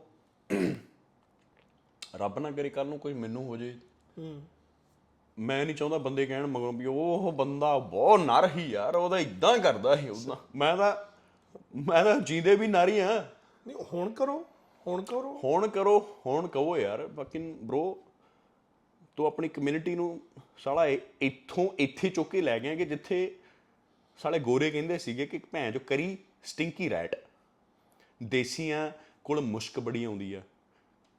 ਰੱਬ ਨਾ ਕਰੇ ਕੱਲ ਨੂੰ ਕੋਈ ਮੈਨੂੰ ਹੋ ਜੇ ਮੈਂ ਨਹੀਂ ਚਾਹੁੰਦਾ ਬੰਦੇ ਕਹਿਣ ਮਗਰੋਂ ਵੀ ਉਹ ਬੰਦਾ ਬਹੁਤ ਨਰ ਹੀ ਯਾਰ ਉਹਦਾ ਇਦਾਂ ਕਰਦਾ ਸੀ ਉਹਦਾ। ਮੈਂ ਤਾਂ ਮੈਂ ਤਾਂ ਜੀਂਦੇ ਵੀ ਨਾਰੀ ਆ। ਨਹੀਂ ਹੁਣ ਕਰੋ ਹੁਣ ਕਰੋ। ਹੁਣ ਕਰੋ ਹੁਣ ਕਹੋ ਯਾਰ ਫਕਿੰਗ ਬ్రో ਤੂੰ ਆਪਣੀ ਕਮਿਊਨਿਟੀ ਨੂੰ ਸਾਲਾ ਇੱਥੋਂ ਇੱਥੇ ਚੁੱਕ ਕੇ ਲੈ ਗਿਆ ਕਿ ਜਿੱਥੇ ਸਾਲੇ ਗੋਰੇ ਕਹਿੰਦੇ ਸੀਗੇ ਕਿ ਭੈਣ ਜੋ ਕਰੀ ਸਟਿੰਕੀ ਰੈਟ ਦੇਸੀਆਂ ਕੋਲ ਮੁਸ਼ਕ ਬੜੀ ਆਉਂਦੀ ਆ।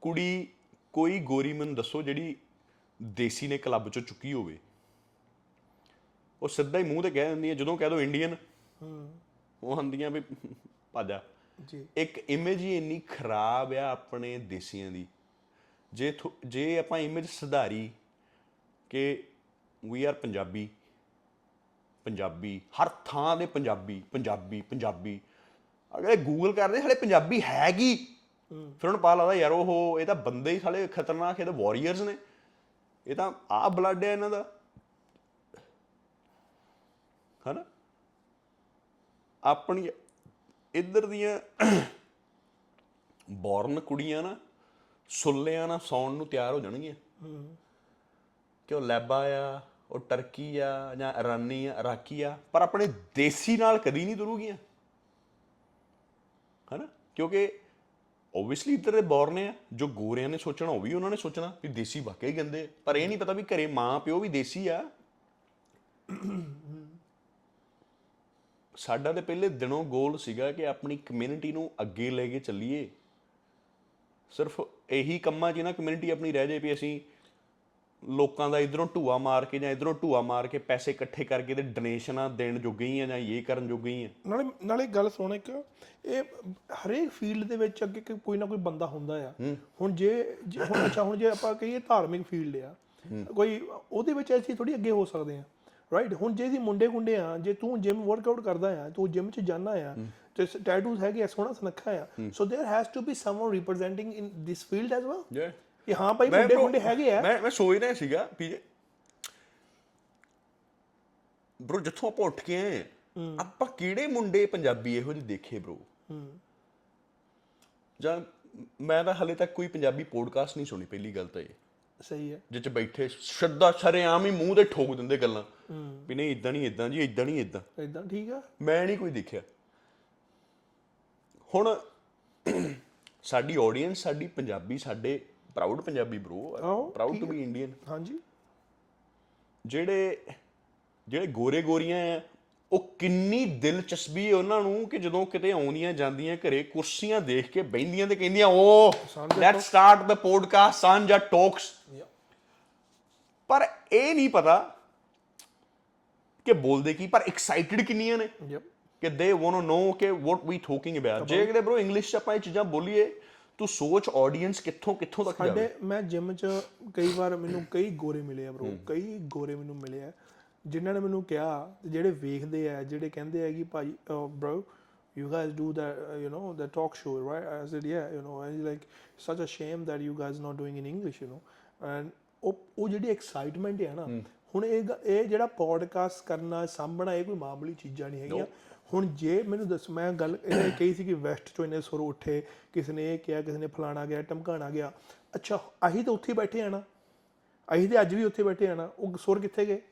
ਕੁੜੀ ਕੋਈ ਗੋਰੀ ਮੈਨੂੰ ਦੱਸੋ ਜਿਹੜੀ ਦੇਸੀ ਨੇ ਕਲੱਬ ਚੋਂ ਚੁੱਕੀ ਹੋਵੇ। ਉਹ ਸਿੱਧਾ ਹੀ ਮੂੰਹ ਤੇ ਕਹਿ ਦਿੰਦੀ ਆ ਜਦੋਂ ਕਹਿ ਦੋ ਇੰਡੀਅਨ ਉਹ ਆਂਦੀਆਂ ਵੀ ਭਾਜਾ। ਜੀ। ਇੱਕ ਇਮੇਜ ਹੀ ਇੰਨੀ ਖਰਾਬ ਆ ਆਪਣੇ ਦੇਸੀਆਂ ਦੀ। ਜੇ ਜੇ ਆਪਾਂ ਇਮੇਜ ਸੁਧਾਰੀ ਕਿ ਵੀ ਆਰ ਪੰਜਾਬੀ ਪੰਜਾਬੀ ਹਰ ਥਾਂ ਦੇ ਪੰਜਾਬੀ ਪੰਜਾਬੀ ਪੰਜਾਬੀ। ਅਗਰ ਗੂਗਲ ਕਰਦੇ ਹਲੇ ਪੰਜਾਬੀ ਹੈ। ਕੀ ਫਿਰ ਉਹਨੂੰ ਪਤਾ ਲੱਗਦਾ ਯਾਰ ਉਹ ਇਹ ਤਾਂ ਬੰਦੇ ਹੀ ਸਾਲੇ ਖਤਰਨਾਕ ਇਹ ਤਾਂ ਵਾਰੀਅਰਸ ਨੇ। ਇਹ ਤਾਂ ਆ ਬਲੱਡ ਹੈ ਇਹਨਾਂ ਦਾ। ਹਨਾ? ਆਪਣੀ ਇੱਧਰ ਦੀਆਂ ਬੌਰਨ ਕੁੜੀਆਂ ਨਾ ਸੁੱਲਿਆਂ ਨਾਲ ਸੌਣ ਨੂੰ ਤਿਆਰ ਹੋ ਜਾਣਗੀਆਂ। ਕਿ ਉਹ ਲੈਬਾ ਆ, ਉਹ ਟਰਕੀ ਆ, ਜਾਂ ਇਰਾਨੀ ਆ, ਇਰਾਕੀ ਆ, ਪਰ ਆਪਣੇ ਦੇਸੀ ਨਾਲ ਕਦੀ ਨਹੀਂ ਤੁਰੂਗੀਆਂ। ਹਨਾ? ਕਿਉਂਕਿ ਓਬਵੀਅਸਲੀ ਇੱਧਰ ਦੇ ਬੌਰਨ ਆ, ਜੋ ਗੋਰਿਆਂ ਨੇ ਸੋਚਣਾ, ਉਹ ਵੀ ਉਹਨਾਂ ਨੇ ਸੋਚਣਾ ਵੀ ਦੇਸੀ ਵਾਕਈ ਗੰਦੇ ਆ। ਪਰ ਇਹ ਨਹੀਂ ਪਤਾ ਵੀ ਘਰੇ ਮਾਂ ਪਿਓ ਵੀ ਦੇਸੀ ਆ ਸਾਡਾ ਤੇ ਪਹਿਲੇ ਦਿਨੋਂ ਗੋਲ ਸੀਗਾ ਕਿ ਆਪਣੀ ਕਮਿਊਨਿਟੀ ਨੂੰ ਅੱਗੇ ਲੈ ਕੇ ਚੱਲੀਏ ਸਿਰਫ ਇਹੀ ਕੰਮਾਂ 'ਚ ਹੀ ਨਾ ਕਮਿਊਨਿਟੀ ਆਪਣੀ ਰਹਿ ਜਾਏ ਵੀ ਅਸੀਂ ਲੋਕਾਂ ਦਾ ਇਧਰੋਂ ਢੂਆ ਮਾਰ ਕੇ ਜਾਂ ਇਧਰੋਂ ਢੂਆ ਮਾਰ ਕੇ ਪੈਸੇ ਇਕੱਠੇ ਕਰਕੇ ਤੇ ਡੋਨੇਸ਼ਨਾਂ ਦੇਣ ਜੋਗੇ ਹੀ ਆ ਜਾਂ ਇਹ ਕਰਨ ਜੋਗੇ ਹੀ ਆ ਨਾਲੇ ਨਾਲੇ ਗੱਲ ਸੁਣ ਇੱਕ ਇਹ ਹਰੇਕ ਫੀਲਡ ਦੇ ਵਿੱਚ ਅੱਗੇ ਕੋਈ- ਕੋਈ ਨਾ ਕੋਈ ਬੰਦਾ ਹੁੰਦਾ ਆ ਹੁਣ ਜੇ ਜੇ- ਹੁਣ ਅੱਛਾ ਹੁਣ ਜੇ ਆਪਾਂ ਕਹੀਏ ਧਾਰਮਿਕ ਫੀਲਡ ਆ ਕੋਈ ਉਹਦੇ ਵਿੱਚ ਅਸੀਂ ਥੋੜੀ ਅੱਗੇ ਹੋ ਸਕਦੇ ਆ ਰਾਈਟ ਹੁਣ ਜੇ ਅਸੀਂ ਮੁੰਡੇ ਗੁੰਡੇ ਆ ਜੇ ਤੂੰ ਜਿਮ ਵਰਕਆਊਟ ਕਰਦਾ ਆ ਤੂੰ ਜਿਮ 'ਚ ਜਾਂਦਾ ਆ ਤੇ ਟੈਟੂਸ ਹੈਗੇ ਆ ਸੋਹਣਾ ਸੁਨੱਖਾ ਆ so there has to be someone representing in this field as well ਜੇ ਕਿ ਹਾਂ ਭਾਈ ਮੁੰਡੇ ਮੁੰਡੇ ਹੈਗੇ ਆ। ਮੈਂ ਮੈਂ ਸੋਚ ਰਿਹਾ ਸੀਗਾ ਪੀਜੇ ਬ్రో ਜਿੱਥੋਂ ਆਪਾਂ ਉੱਠ ਕੇ ਆਏ ਆਪਾਂ ਕਿਹੜੇ ਮੁੰਡੇ ਪੰਜਾਬੀ ਇਹੋ ਜਿਹੇ ਦੇਖੇ ਬ్రో ਜਾਂ ਮੈਂ ਤਾਂ ਹਲੇ ਤੱਕ ਕੋਈ ਪੰਜਾਬੀ ਪੋਡਕਾਸਟ ਨਹੀਂ ਸੁਣੀ ਪਹਿਲੀ ਗੱਲ ਤਾਂ ਇਹ। ਸਹੀ ਹੈ। ਜਿੱਚ ਬੈਠੇ ਸ਼ਰਦਾ ਸ਼ਰੇਆਮ ਹੀ ਮੂੰਹ ਤੇ ਠੋਕ ਦਿੰਦੇ ਗੱਲਾਂ। ਵੀ ਨਹੀਂ ਇਦਾਂ ਨਹੀਂ ਇਦਾਂ ਜੀ ਇਦਾਂ ਨਹੀਂ ਇਦਾਂ ਇਦਾਂ ਠੀਕ ਆ। ਮੈਂ ਨਹੀਂ ਕੋਈ ਦੇਖਿਆ। ਹੁਣ ਸਾਡੀ ਆਡੀਅנס ਸਾਡੀ ਪੰਜਾਬੀ ਸਾਡੇ proud Punjabi bro proud to be Indian ਹਾਂਜੀ। ਜਿਹੜੇ ਜਿਹੜੇ ਗੋਰੇ ਗੋਰੀਆਂ ਆ ਉਹ ਕਿੰਨੀ ਦਿਲਚਸਪੀ ਹੈ ਉਹਨਾਂ ਨੂੰ ਕਿ ਜਦੋਂ ਕਿਤੇ ਆਉਂਦੀਆਂ ਜਾਂਦੀਆਂ ਘਰੇ ਕੁਰਸੀਆਂ ਦੇਖ ਕੇ ਬੈੰਦੀਆਂ ਤੇ ਕਹਿੰਦੀਆਂ ਓ let's start the podcast Sanjha talks ਪਰ ਇਹ ਨਹੀਂ ਪਤਾ ਕਿ ਬੋਲਦੇ ਕੀ ਪਰ ਐਕਸਾਈਟਿਡ ਕਿੰਨੀਆਂ ਨੇ ਕਿ ਦੇ ਵਾਂਟ ਟੂ ਨੋ ਕਿ ਵਾਟ ਵੀ ਟਾਕਿੰਗ ਅਬਾਊਟ ਜੇ ਕਿਤੇ ਬ్రో ਇੰਗਲਿਸ਼ ਚ ਆਪਾਂ ਇਹ ਚੀਜ਼ਾਂ ਬੋਲੀਏ ਤੂੰ ਸੋਚ ਆਡੀਅנס ਕਿੱਥੋਂ ਕਿੱਥੋਂ ਤੱਕ ਜਾਵੇ? ਸਾਡੇ ਮੈਂ ਜਿਮ 'ਚ ਕਈ ਵਾਰ ਮੈਨੂੰ ਕਈ ਗੋਰੇ ਮਿਲੇ ਆ ਬ్రో ਕਈ ਗੋਰੇ ਮੈਨੂੰ ਮਿਲੇ ਆ ਜਿਨ੍ਹਾਂ ਨੇ ਮੈਨੂੰ ਕਿਹਾ ਜਿਹੜੇ ਵੇਖਦੇ ਆ ਜਿਹੜੇ ਕਹਿੰਦੇ ਆ ਕਿ ਭਾਈ bro you guys do that uh, you know the talk show right? I said yeah you know and like such a shame that you guys not doing in english you know. And ਉਹ ਜਿਹੜੀ excitement ਹੈ ਨਾ ਹੁਣ ਇਹ ਇਹ ਜਿਹੜਾ podcast ਕਰਨਾ ਸਾਂਭਣਾ ਇਹ ਕੋਈ ਮਾਮੂਲੀ ਚੀਜ਼ਾਂ ਨਹੀਂ ਹੈਗੀਆਂ। ਹੁਣ ਜੇ ਮੈਨੂੰ ਦੱਸ ਮੈਂ ਗੱਲ ਇਹ ਕਹੀ ਸੀ ਕਿ ਵੈਸਟ ਚੋਂ ਇਹਨੇ ਸੁਰ ਉੱਠੇ ਕਿਸੇ ਨੇ ਇਹ ਕਿਹਾ ਕਿਸੇ ਨੇ ਫਲਾਣਾ ਗਿਆ ਟਮਕਾਣਾ ਗਿਆ। ਅੱਛਾ ਅਸੀਂ ਤਾਂ ਉੱਥੇ ਬੈਠੇ ਆ ਨਾ। ਅਸੀਂ ਤੇ ਅੱਜ ਵੀ ਉੱਥੇ ਬੈਠੇ ਆ ਨਾ। ਉਹ ਸੁਰ ਕਿੱਥੇ ਗਏ?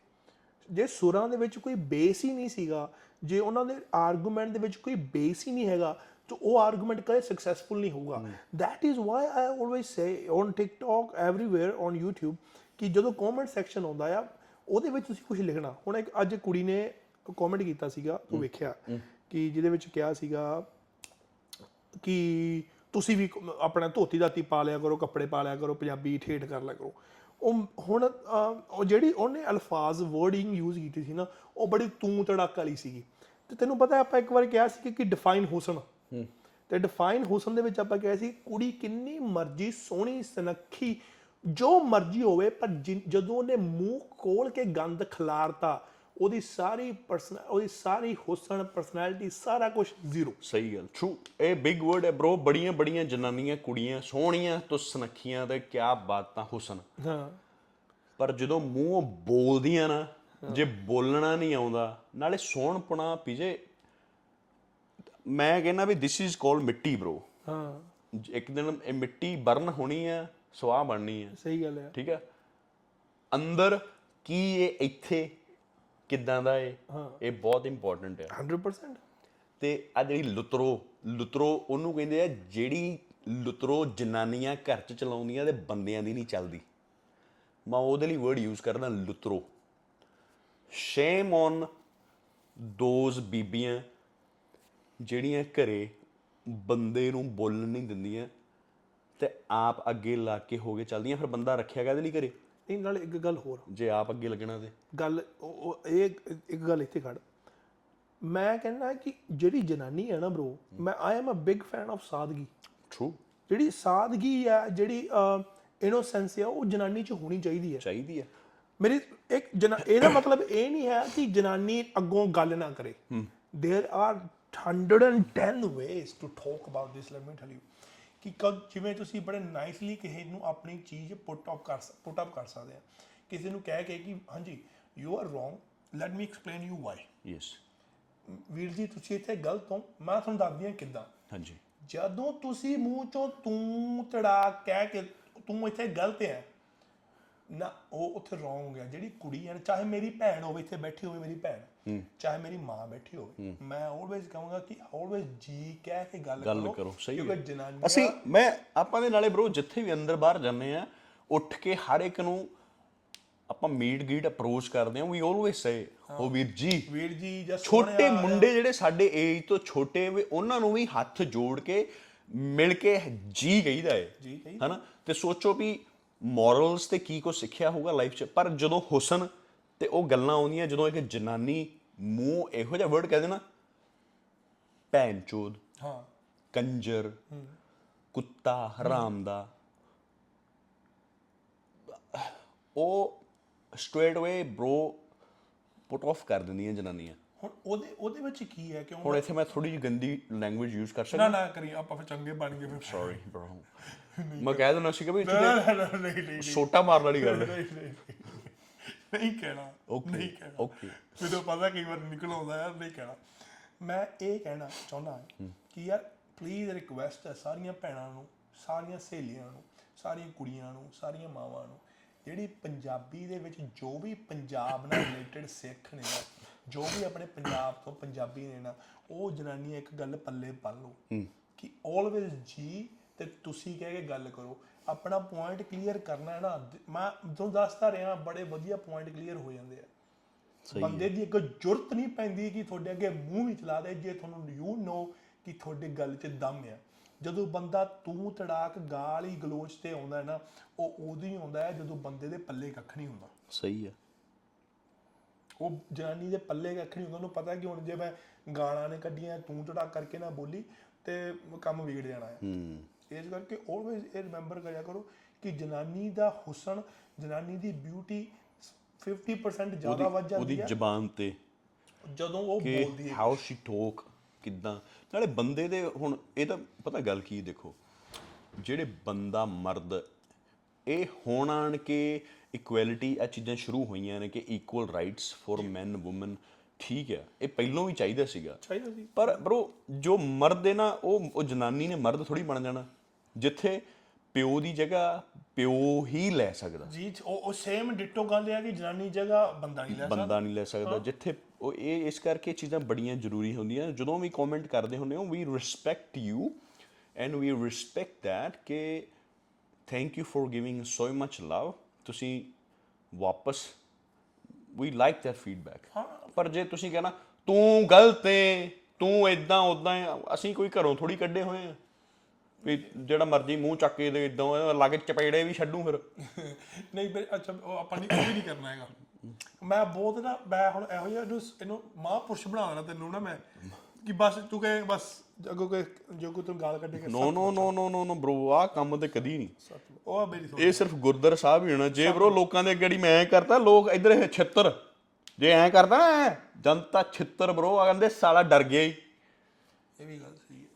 ਜੇ ਸੁਰਾਂ ਦੇ ਵਿੱਚ ਕੋਈ ਬੇਸ ਹੀ ਨਹੀਂ ਸੀਗਾ ਜੇ ਉਹਨਾਂ ਦੇ ਆਰਗੂਮੈਂਟ ਦੇ ਵਿੱਚ ਕੋਈ ਬੇਸ ਹੀ ਨਹੀਂ ਹੈਗਾ ਤਾਂ ਉਹ ਆਰਗੂਮੈਂਟ ਕਦੇ ਸਕਸੈਸਫੁਲ ਨਹੀਂ ਹੋਊਗਾ। that is why i always say on tiktok everywhere on youtube ਕਿ ਜਦੋਂ ਕਮੈਂਟ ਸੈਕਸ਼ਨ ਆਉਂਦਾ ਆ ਉਹਦੇ ਵਿੱਚ ਤੁਸੀਂ ਕੁਝ ਲਿਖਣਾ। ਹੁਣ ਇੱਕ ਅੱਜ ਕੁੜੀ ਨੇ ਕਮੈਂਟ ਕੀਤਾ ਸੀਗਾ ਤੂੰ ਵੇਖਿਆ ਕਿ ਜਿਹਦੇ ਵਿੱਚ ਕਿਹਾ ਸੀਗਾ ਕਿ ਤੁਸੀਂ ਵੀ ਆਪਣਾ ਧੋਤੀ ਦਾਤੀ ਪਾ ਲਿਆ ਕਰੋ ਕੱਪੜੇ ਪਾ ਲਿਆ ਕਰੋ ਪੰਜਾਬੀ ਠੇਠ ਕਰ ਲਿਆ ਕਰੋ। ਉਹ ਹੁਣ ਉਹ ਜਿਹੜੀ ਉਹਨੇ ਅਲਫਾਜ਼ ਵਰਡਿੰਗ ਯੂਜ਼ ਕੀਤੀ ਸੀ ਨਾ ਉਹ ਬੜੀ ਤੂੰ ਤੜਾਕ ਵਾਲੀ ਸੀਗੀ। ਤੇ ਤੈਨੂੰ ਪਤਾ ਆਪਾਂ ਇੱਕ ਵਾਰ ਕਿਹਾ ਸੀ ਕਿ ਡਿਫਾਈਨ ਹੁਸਨ। ਤੇ ਡਿਫਾਈਨ ਹੁਸਨ ਦੇ ਵਿੱਚ ਆਪਾਂ ਕਿਹਾ ਸੀ ਕੁੜੀ ਕਿੰਨੀ ਮਰਜ਼ੀ ਸੋਹਣੀ ਸੁਨੱਖੀ ਜੋ ਮਰਜ਼ੀ ਹੋਵੇ ਪਰ ਜਦੋਂ ਉਹਨੇ ਮੂੰਹ ਖੋਲ ਕੇ ਗੰਦ ਖਿਲਾਰਤਾ ਉਹਦੀ ਸਾਰੀ ਪਰਸਨ ਉਹਦੀ ਸਾਰੀ ਹੁਸਨ ਪਰਸਨੈਲਿਟੀ ਸਾਰਾ ਕੁਝ ਜ਼ੀਰੋ ਸਹੀ ਗੱਲ ਟਰੂ ਇਹ ਬਿਗ ਵਰਡ ਹੈ ਬ్రో ਬੜੀਆਂ ਬੜੀਆਂ ਜਨਾਨੀਆਂ ਕੁੜੀਆਂ ਸੋਹਣੀਆਂ ਤੋਂ ਸੁਨੱਖੀਆਂ ਤੇ ਕਿਆ ਬਾਤਾਂ ਹੁਸਨ। ਹਾਂ। ਪਰ ਜਦੋਂ ਮੂੰਹ ਬੋਲਦੀਆਂ ਨਾ ਜੇ ਬੋਲਣਾ ਨਹੀਂ ਆਉਂਦਾ ਨਾਲੇ ਸੋਹਣਪਣਾ ਪੀਜੇ ਮੈਂ ਕਹਿੰਦਾ ਵੀ this is called mitti bro ਹਾਂ। ਇੱਕ ਦਿਨ ਇਹ ਮਿੱਟੀ ਬਰਨ ਹੋਣੀ ਆ ਸਵਾਹ ਬਣਨੀ ਆ। ਸਹੀ ਗੱਲ ਹੈ। ਠੀਕ ਹੈ ਅੰਦਰ ਕੀ ਇਹ ਇੱਥੇ ਕਿੱਦਾਂ ਦਾ ਏ ਇਹ ਬਹੁਤ ਇੰਪੋਰਟੈਂਟ ਹੈ। 100% ਤੇ ਆ ਜਿਹੜੀ ਲੁਤਰੋ ਲੁਤਰੋ ਉਹਨੂੰ ਕਹਿੰਦੇ ਆ ਜਿਹੜੀ ਲੁਤਰੋ ਜਨਾਨੀਆਂ ਘਰ ਚ ਚਲਾਉਂਦੀਆਂ ਤੇ ਬੰਦਿਆਂ ਦੀ ਨਹੀਂ ਚੱਲਦੀ। ਮੈਂ ਉਹਦੇ ਲਈ ਵਰਡ ਯੂਜ਼ ਕਰਦਾ ਲੁਤਰੋ। ਸ਼ੇਮ ਔਨ ਦੋਜ਼ ਬੀਬੀਆਂ ਜਿਹੜੀਆਂ ਘਰੇ ਬੰਦੇ ਨੂੰ ਬੋਲਣ ਨਹੀਂ ਦਿੰਦੀਆਂ ਤੇ ਆਪ ਅੱਗੇ ਲਾ ਕੇ ਹੋ ਕੇ ਚੱਲਦੀਆਂ ਫਿਰ ਬੰਦਾ ਰੱਖਿਆ ਕਾਹਦੇ ਲਈ ਘਰੇ? ਇਹ ਨਾਲ ਇੱਕ ਗੱਲ ਹੋਰ ਜੇ ਆਪ ਅੱਗੇ ਲੱਗਣਾ ਤੇ। ਗੱਲ ਉਹ ਇਹ ਇੱਕ ਗੱਲ ਇੱਥੇ ਖੜ। ਮੈਂ ਕਹਿੰਦਾ ਕਿ ਜਿਹੜੀ ਜਨਾਨੀ ਹੈ ਨਾ ਬ్రో ਮੈਂ I am a big fan of sadgi. True ਜਿਹੜੀ ਸਾਦਗੀ ਆ ਜਿਹੜੀ ਇਨੋਸੈਂਸ ਆ ਉਹ ਜਨਾਨੀ 'ਚ ਹੋਣੀ ਚਾਹੀਦੀ ਹੈ ਚਾਹੀਦੀ ਹੈ ਮੇਰੀ ਇੱਕ ਇਹਦਾ ਮਤਲਬ ਇਹ ਨਹੀਂ ਹੈ ਕਿ ਜਨਾਨੀ ਅੱਗੋਂ ਗੱਲ ਨਾ ਕਰੇ। There are 110 ways to talk about this let me tell you ਕਿ ਕਦ ਜਿਵੇਂ ਤੁਸੀਂ ਬੜੇ ਨਾਈਸਲੀ ਕਿਸੇ ਨੂੰ ਆਪਣੀ ਚੀਜ਼ ਪੁੱਟ ਅਪ ਕਰ ਪੁੱਟ ਅਪ ਕਰ ਸਕਦੇ ਆ। ਕਿਸੇ ਨੂੰ ਕਹਿ ਕੇ ਕਿ ਹਾਂਜੀ you are wrong let me explain you why yes ਵੀਰ ਜੀ ਤੁਸੀਂ ਇੱਥੇ ਗਲਤ ਹੋ ਮੈਂ ਤੁਹਾਨੂੰ ਦੱਸਦੀ ਹਾਂ ਕਿੱਦਾਂ। ਹਾਂਜੀ। ਜਦੋਂ ਤੁਸੀਂ ਮੂੰਹ ਚੋਂ ਤੂੰ ਤੜਾ ਕਹਿ ਕੇ ਤੂੰ ਇੱਥੇ ਗਲਤ ਹੈ ਨਾ ਉਹ ਉੱਥੇ ਰੋਂਗ ਹੋ। ਜਿਹੜੀ ਕੁੜੀ ਹੈ ਨਾ, ਚਾਹੇ ਮੇਰੀ ਭੈਣ ਹੋਵੇ ਇੱਥੇ ਬੈਠੀ ਹੋਵੇ ਮੇਰੀ ਭੈਣ ਚਾਹੇ ਮੇਰੀ ਮਾਂ ਬੈਠੀ ਹੋਵੇ ਮੈਂ ਆਲਵੇਜ਼ ਕਹਾਂਗਾ ਕਿ ਆਲਵੇਜ਼ ਜੀ ਕਹਿ ਕੇ ਗੱਲ ਕਰੋ ਗੱਲ ਕਰੋ ਸਹੀ ਕਿਉਂਕਿ ਹੈ। ਜਨਾਨੀ ਅਸੀਂ ਮੈਂ ਆਪਾਂ ਦੇ ਨਾਲੇ ਬ్రో ਜਿੱਥੇ ਵੀ ਅੰਦਰ ਬਾਹਰ ਜਾਂਦੇ ਆ ਉੱਠ ਕੇ ਹਰ ਇੱਕ ਨੂੰ ਆਪਾਂ ਮੀਟ ਗੀਟ ਅਪਰੋਚ ਕਰਦੇ ਆ ਵੀ ਆਲਵੇਸ ਸੇ ਉਹ ਵੀਰ ਜੀ ਵੀਰ ਜੀ ਜਾਂ ਛੋਟੇ ਮੁੰਡੇ ਜਿਹੜੇ ਸਾਡੇ ਏਜ ਤੋਂ ਛੋਟੇ ਵੀ ਉਹਨਾਂ ਨੂੰ ਵੀ ਹੱਥ ਜੋੜ ਕੇ ਮਿਲ ਕੇ ਜੀ ਕਹੀਦਾ ਏ। ਜੀ ਕਹੀਦਾ। ਹਨਾ? ਤੇ ਸੋਚੋ ਵੀ ਮੋਰਲਸ ਤੇ ਕੀ ਕੋ ਸਿੱਖਿਆ ਹੋਊਗਾ ਲਾਈਫ 'ਚ? ਪਰ ਜਦੋਂ ਹੁਸਨ ਤੇ ਉਹ ਗੱਲਾਂ ਆਉਂਦੀਆਂ ਜਦੋਂ ਇੱਕ ਜਨਾਨੀ ਮੂੰਹ ਇਹੋ ਜਿਹਾ ਵਰਡ ਕਹਿ ਦੇਣਾ ਭੈਣ ਚੋਦ ਹਾਂ। ਕੰਜਰ ਕੁੱਤਾ ਹਰਾਮ ਦਾ ਉਹ ਸਟ੍ਰੇਟ ਅਵੇ ਬ్రో ਪੁੱਟ ਆਫ ਕਰ ਦਿੰਦੀਆਂ ਜਨਾਨੀਆਂ। ਹੁਣ ਉਹਦੇ ਉਹਦੇ ਵਿੱਚ ਕੀ ਹੈ ਕਿਉਂ ਹੁਣ ਇੱਥੇ ਮੈਂ ਥੋੜੀ ਜਿਹੀ ਗੰਦੀ ਲੈਂਗੁਏਜ ਯੂਜ਼ ਕਰ ਸਕਦਾ। ਨਾ ਨਾ ਕਰੀ ਆਪਾਂ ਫਿਰ ਚੰਗੇ ਬਣ ਗਏ ਫਿਰ। ਸੌਰੀ ਬ੍ਰੋ ਮੈਂ ਕਹਿ ਦਿੰਦਾ ਸੀ ਕਿ ਵੀ ਨਾ, ਨਾ, ਨਾ, ਨਹੀਂ ਨਹੀਂ ਛੋਟਾ ਮਾਰਨ ਵਾਲੀ ਗੱਲ ਹੈ। ਨਹੀਂ ਕਹਿਣਾ ਨਹੀਂ ਕਹਿਣਾ। okay. ਮੈਨੂੰ ਪਤਾ ਕਈ ਵਾਰ ਨਿਕਲ ਆਉਂਦਾ ਯਾਰ ਨਹੀਂ ਕਹਿਣਾ। ਮੈਂ ਇਹ ਕਹਿਣਾ ਚਾਹੁੰਦਾ ਹਾਂ ਕਿ ਯਾਰ ਪਲੀਜ਼ ਰਿਕੁਐਸਟ ਹੈ ਸਾਰੀਆਂ ਭੈਣਾਂ ਨੂੰ ਸਾਰੀਆਂ ਸਹੇਲੀਆਂ ਨੂੰ ਸਾਰੀਆਂ ਕੁੜੀਆਂ ਨੂੰ ਸਾਰੀਆਂ ਮਾਵਾਂ ਨੂੰ ਜਿਹੜੀ ਪੰਜਾਬੀ ਦੇ ਵਿੱਚ ਜੋ ਵੀ ਪੰਜਾਬ ਨਾਲ ਰਿਲੇਟਡ ਸਿੱਖ ਨਾ ਜੋ ਵੀ ਆਪਣੇ ਪੰਜਾਬ ਤੋਂ ਪੰਜਾਬੀ ਨੇ ਨਾ ਉਹ ਜਨਾਨੀਆਂ ਇੱਕ ਗੱਲ ਪੱਲੇ ਪਾ ਲਓ ਕਿ ਆਲਵੇਜ਼ ਜੀ ਤੇ ਤੁਸੀਂ ਕਹਿ ਕੇ ਗੱਲ ਕਰੋ। ਆਪਣਾ ਪੁਆਇੰਟ ਕਲੀਅਰ ਕਰਨਾ ਹੈ ਨਾ ਮੈਂ ਤੁਹਾਨੂੰ ਦੱਸਦਾ ਰਿਹਾ ਬੜੇ ਵਧੀਆ ਪੁਆਇੰਟ ਕਲੀਅਰ ਹੋ ਜਾਂਦੇ ਆ। ਬੰਦੇ ਦੀ ਇੱਕ ਜੁਰਤ ਨਹੀਂ ਪੈਂਦੀ ਕਿ ਤੁਹਾਡੇ ਅੱਗੇ ਮੂੰਹ ਵੀ ਚਲਾ ਦੇ ਜੇ ਤੁਹਾਨੂੰ ਯੂ ਨੋ ਕਿ ਤੁਹਾਡੇ ਗੱਲ 'ਚ ਦਮ ਆ। ਜਦੋਂ ਬੰਦਾ ਤੂੰ ਤੜਾਕ ਗਾਲ ਹੀ ਗਲੋਚ ਤੇ ਆਉਂਦਾ ਹੈ ਨਾ ਉਹ ਉਦੋਂ ਹੀ ਆਉਂਦਾ ਹੈ ਜਦੋਂ ਬੰਦੇ ਦੇ ਪੱਲੇ ਕੱਖ ਨਹੀਂ ਹੁੰਦਾ। ਸਹੀ ਹੈ। ਉਹ ਜਨਾਨੀ ਦੇ ਪੱਲੇ ਕੱਖ ਨਹੀਂ ਹੁੰਦਾ ਉਹਨੂੰ ਪਤਾ ਕਿ ਹੁਣ ਜੇ ਮੈਂ ਗਾਲਾਂ ਨੇ ਕੱਢੀਆਂ ਤੂੰ ਤੜਾਕ ਕਰਕੇ ਨਾ ਬੋਲੀ ਤੇ ਕੰਮ ਵਿਗੜ ਜਾਣਾ ਹੈ। ਹੂੰ। ਇਸ ਕਰਕੇ ਆਲਵੇਜ਼ ਇਹ ਰਿਮੈਂਬਰ ਕਰਿਆ ਕਰੋ ਕਿ ਜਨਾਨੀ ਦਾ ਹੁਸਨ ਜਨਾਨੀ ਦੀ ਬਿਊਟੀ 50% ਜ਼ਿਆਦਾ ਵੱਧ ਉਹਦੀ ਜਾਂਦੀ ਹੈ ਜ਼ਬਾਨ ਤੇ ਜਦੋਂ ਉਹ ਬੋਲਦੀ ਹੈ। ਹਾਊ ਸ਼ੀ ਟਾਕ ਕਿਦਾਂ। ਨਾਲੇ ਬੰਦੇ ਦੇ ਹੁਣ ਇਹ ਤਾਂ ਪਤਾ ਗੱਲ ਕੀ ਦੇਖੋ ਜਿਹੜੇ ਬੰਦਾ ਮਰਦ ਇਹ ਹੋਣ ਆਣ ਕੇ ਇਕੁਐਲਿਟੀ ਆ ਚੀਜ਼ਾਂ ਸ਼ੁਰੂ ਹੋਈਆਂ ਨੇ ਕਿ equal rights for men women ਠੀਕ ਹੈ। ਇਹ ਪਹਿਲਾਂ ਵੀ ਚਾਹੀਦਾ ਸੀਗਾ। ਚਾਹੀਦਾ ਸੀ। ਪਰ ਬ్రో ਜੋ ਮਰਦ ਹੈ ਨਾ ਉਹ ਉਹ ਜਨਾਨੀ ਨੇ ਮਰਦ ਥੋੜੀ ਬਣ ਜਾਣਾ। ਜਿੱਥੇ ਪਿਓ ਦੀ ਜਗ੍ਹਾ ਪਿਓ ਹੀ ਲੈ ਸਕਦਾ। ਜੀ ਉਹ ਸੇਮ ਡਿਟੋ ਗੱਲ ਹੈ ਕਿ ਜਨਾਨੀ ਜਗ੍ਹਾ ਬੰਦਾ ਨਹੀਂ ਲੈ ਸਕਦਾ। ਬੰਦਾ ਨਹੀਂ ਲੈ ਸਕਦਾ। ਜਿੱਥੇ ਉਹ ਇਹ ਇਸ ਕਰਕੇ ਚੀਜ਼ਾਂ ਬੜੀਆਂ ਜ਼ਰੂਰੀ ਹੁੰਦੀਆਂ ਜਦੋਂ ਵੀ ਕਮੈਂਟ ਕਰਦੇ ਹੁੰਦੇ ਹੋ we respect you and we respect that ਕਿ thank you for giving so much love ਤੁਸੀਂ ਵਾਪਸ ਵੀ ਲਾਈਕ that ਫੀਡਬੈਕ ਪਰ ਜੇ ਤੁਸੀਂ ਕਹਿਣਾ ਤੂੰ ਗਲਤ ਏ ਤੂੰ ਇਦਾਂ ਉਦਾਂ ਅਸੀਂ ਕੋਈ ਘਰੋਂ ਥੋੜੀ ਕੱਢੇ ਹੋਏ ਆ। ਵੀ ਜਿਹੜਾ ਮਰਜ਼ੀ ਮੂੰਹ ਚੱਕ ਕੇ ਦੇ ਇਦਾਂ ਲਾ ਕੇ ਚਪੇੜੇ ਵੀ ਛੱਡੂ ਫਿਰ। ਨਹੀਂ ਬਈ ਅੱਛਾ ਉਹ ਆਪਾਂ ਨਹੀਂ ਵੀ ਨਹੀਂ ਕਰਨਾ ਹੈਗਾ। ਮੈਂ ਬਹੁਤ ਨਾ ਮੈਂ ਹੁਣ ਇਹੋ ਜਿਹਾ ਇਹਨੂੰ ਇਹਨੂੰ ਮਹਾਂਪੁਰਸ਼ ਬਣਾ ਦੇਣਾ ਤੈਨੂੰ ਨਾ ਮੈਂ ਕਿ ਬਸ ਤੂੰ ਕਹੇ ਬਸ ਅੱਗੋਂ ਕੋਈ ਜੋ ਕੋ ਤੁਮ ਗਾਲ ਕੱਢੇ ਕੇ ਨੋ ਨੋ ਨੋ ਨੋ ਨੋ ਨੋ ਬ్రో ਆ ਕੰਮ ਤੇ ਕਦੀ ਨਹੀਂ। ਉਹ ਮੇਰੀ ਸੋਚ ਇਹ ਸਿਰਫ ਗੁਰਦਰ ਸਾਹਿਬ ਹੀ ਹੋਣਾ। ਜੇ ਬ్రో ਲੋਕਾਂ ਦੇ ਅੱਗੇ ਜਿਹੜੀ ਮੈਂ ਕਰਤਾ ਲੋਕ ਇਧਰ ਇਹ ਛਿੱਤਰ। ਜੇ ਐ ਕਰਦਾ ਜਨਤਾ ਛਿੱਤਰ ਬ్రో ਆ ਕਹਿੰਦੇ ਸਾਲਾ ਡਰ ਗਿਆ ਹੀ ਇਹ ਵੀ ਗੱਲ ਸਹੀ ਹੈ।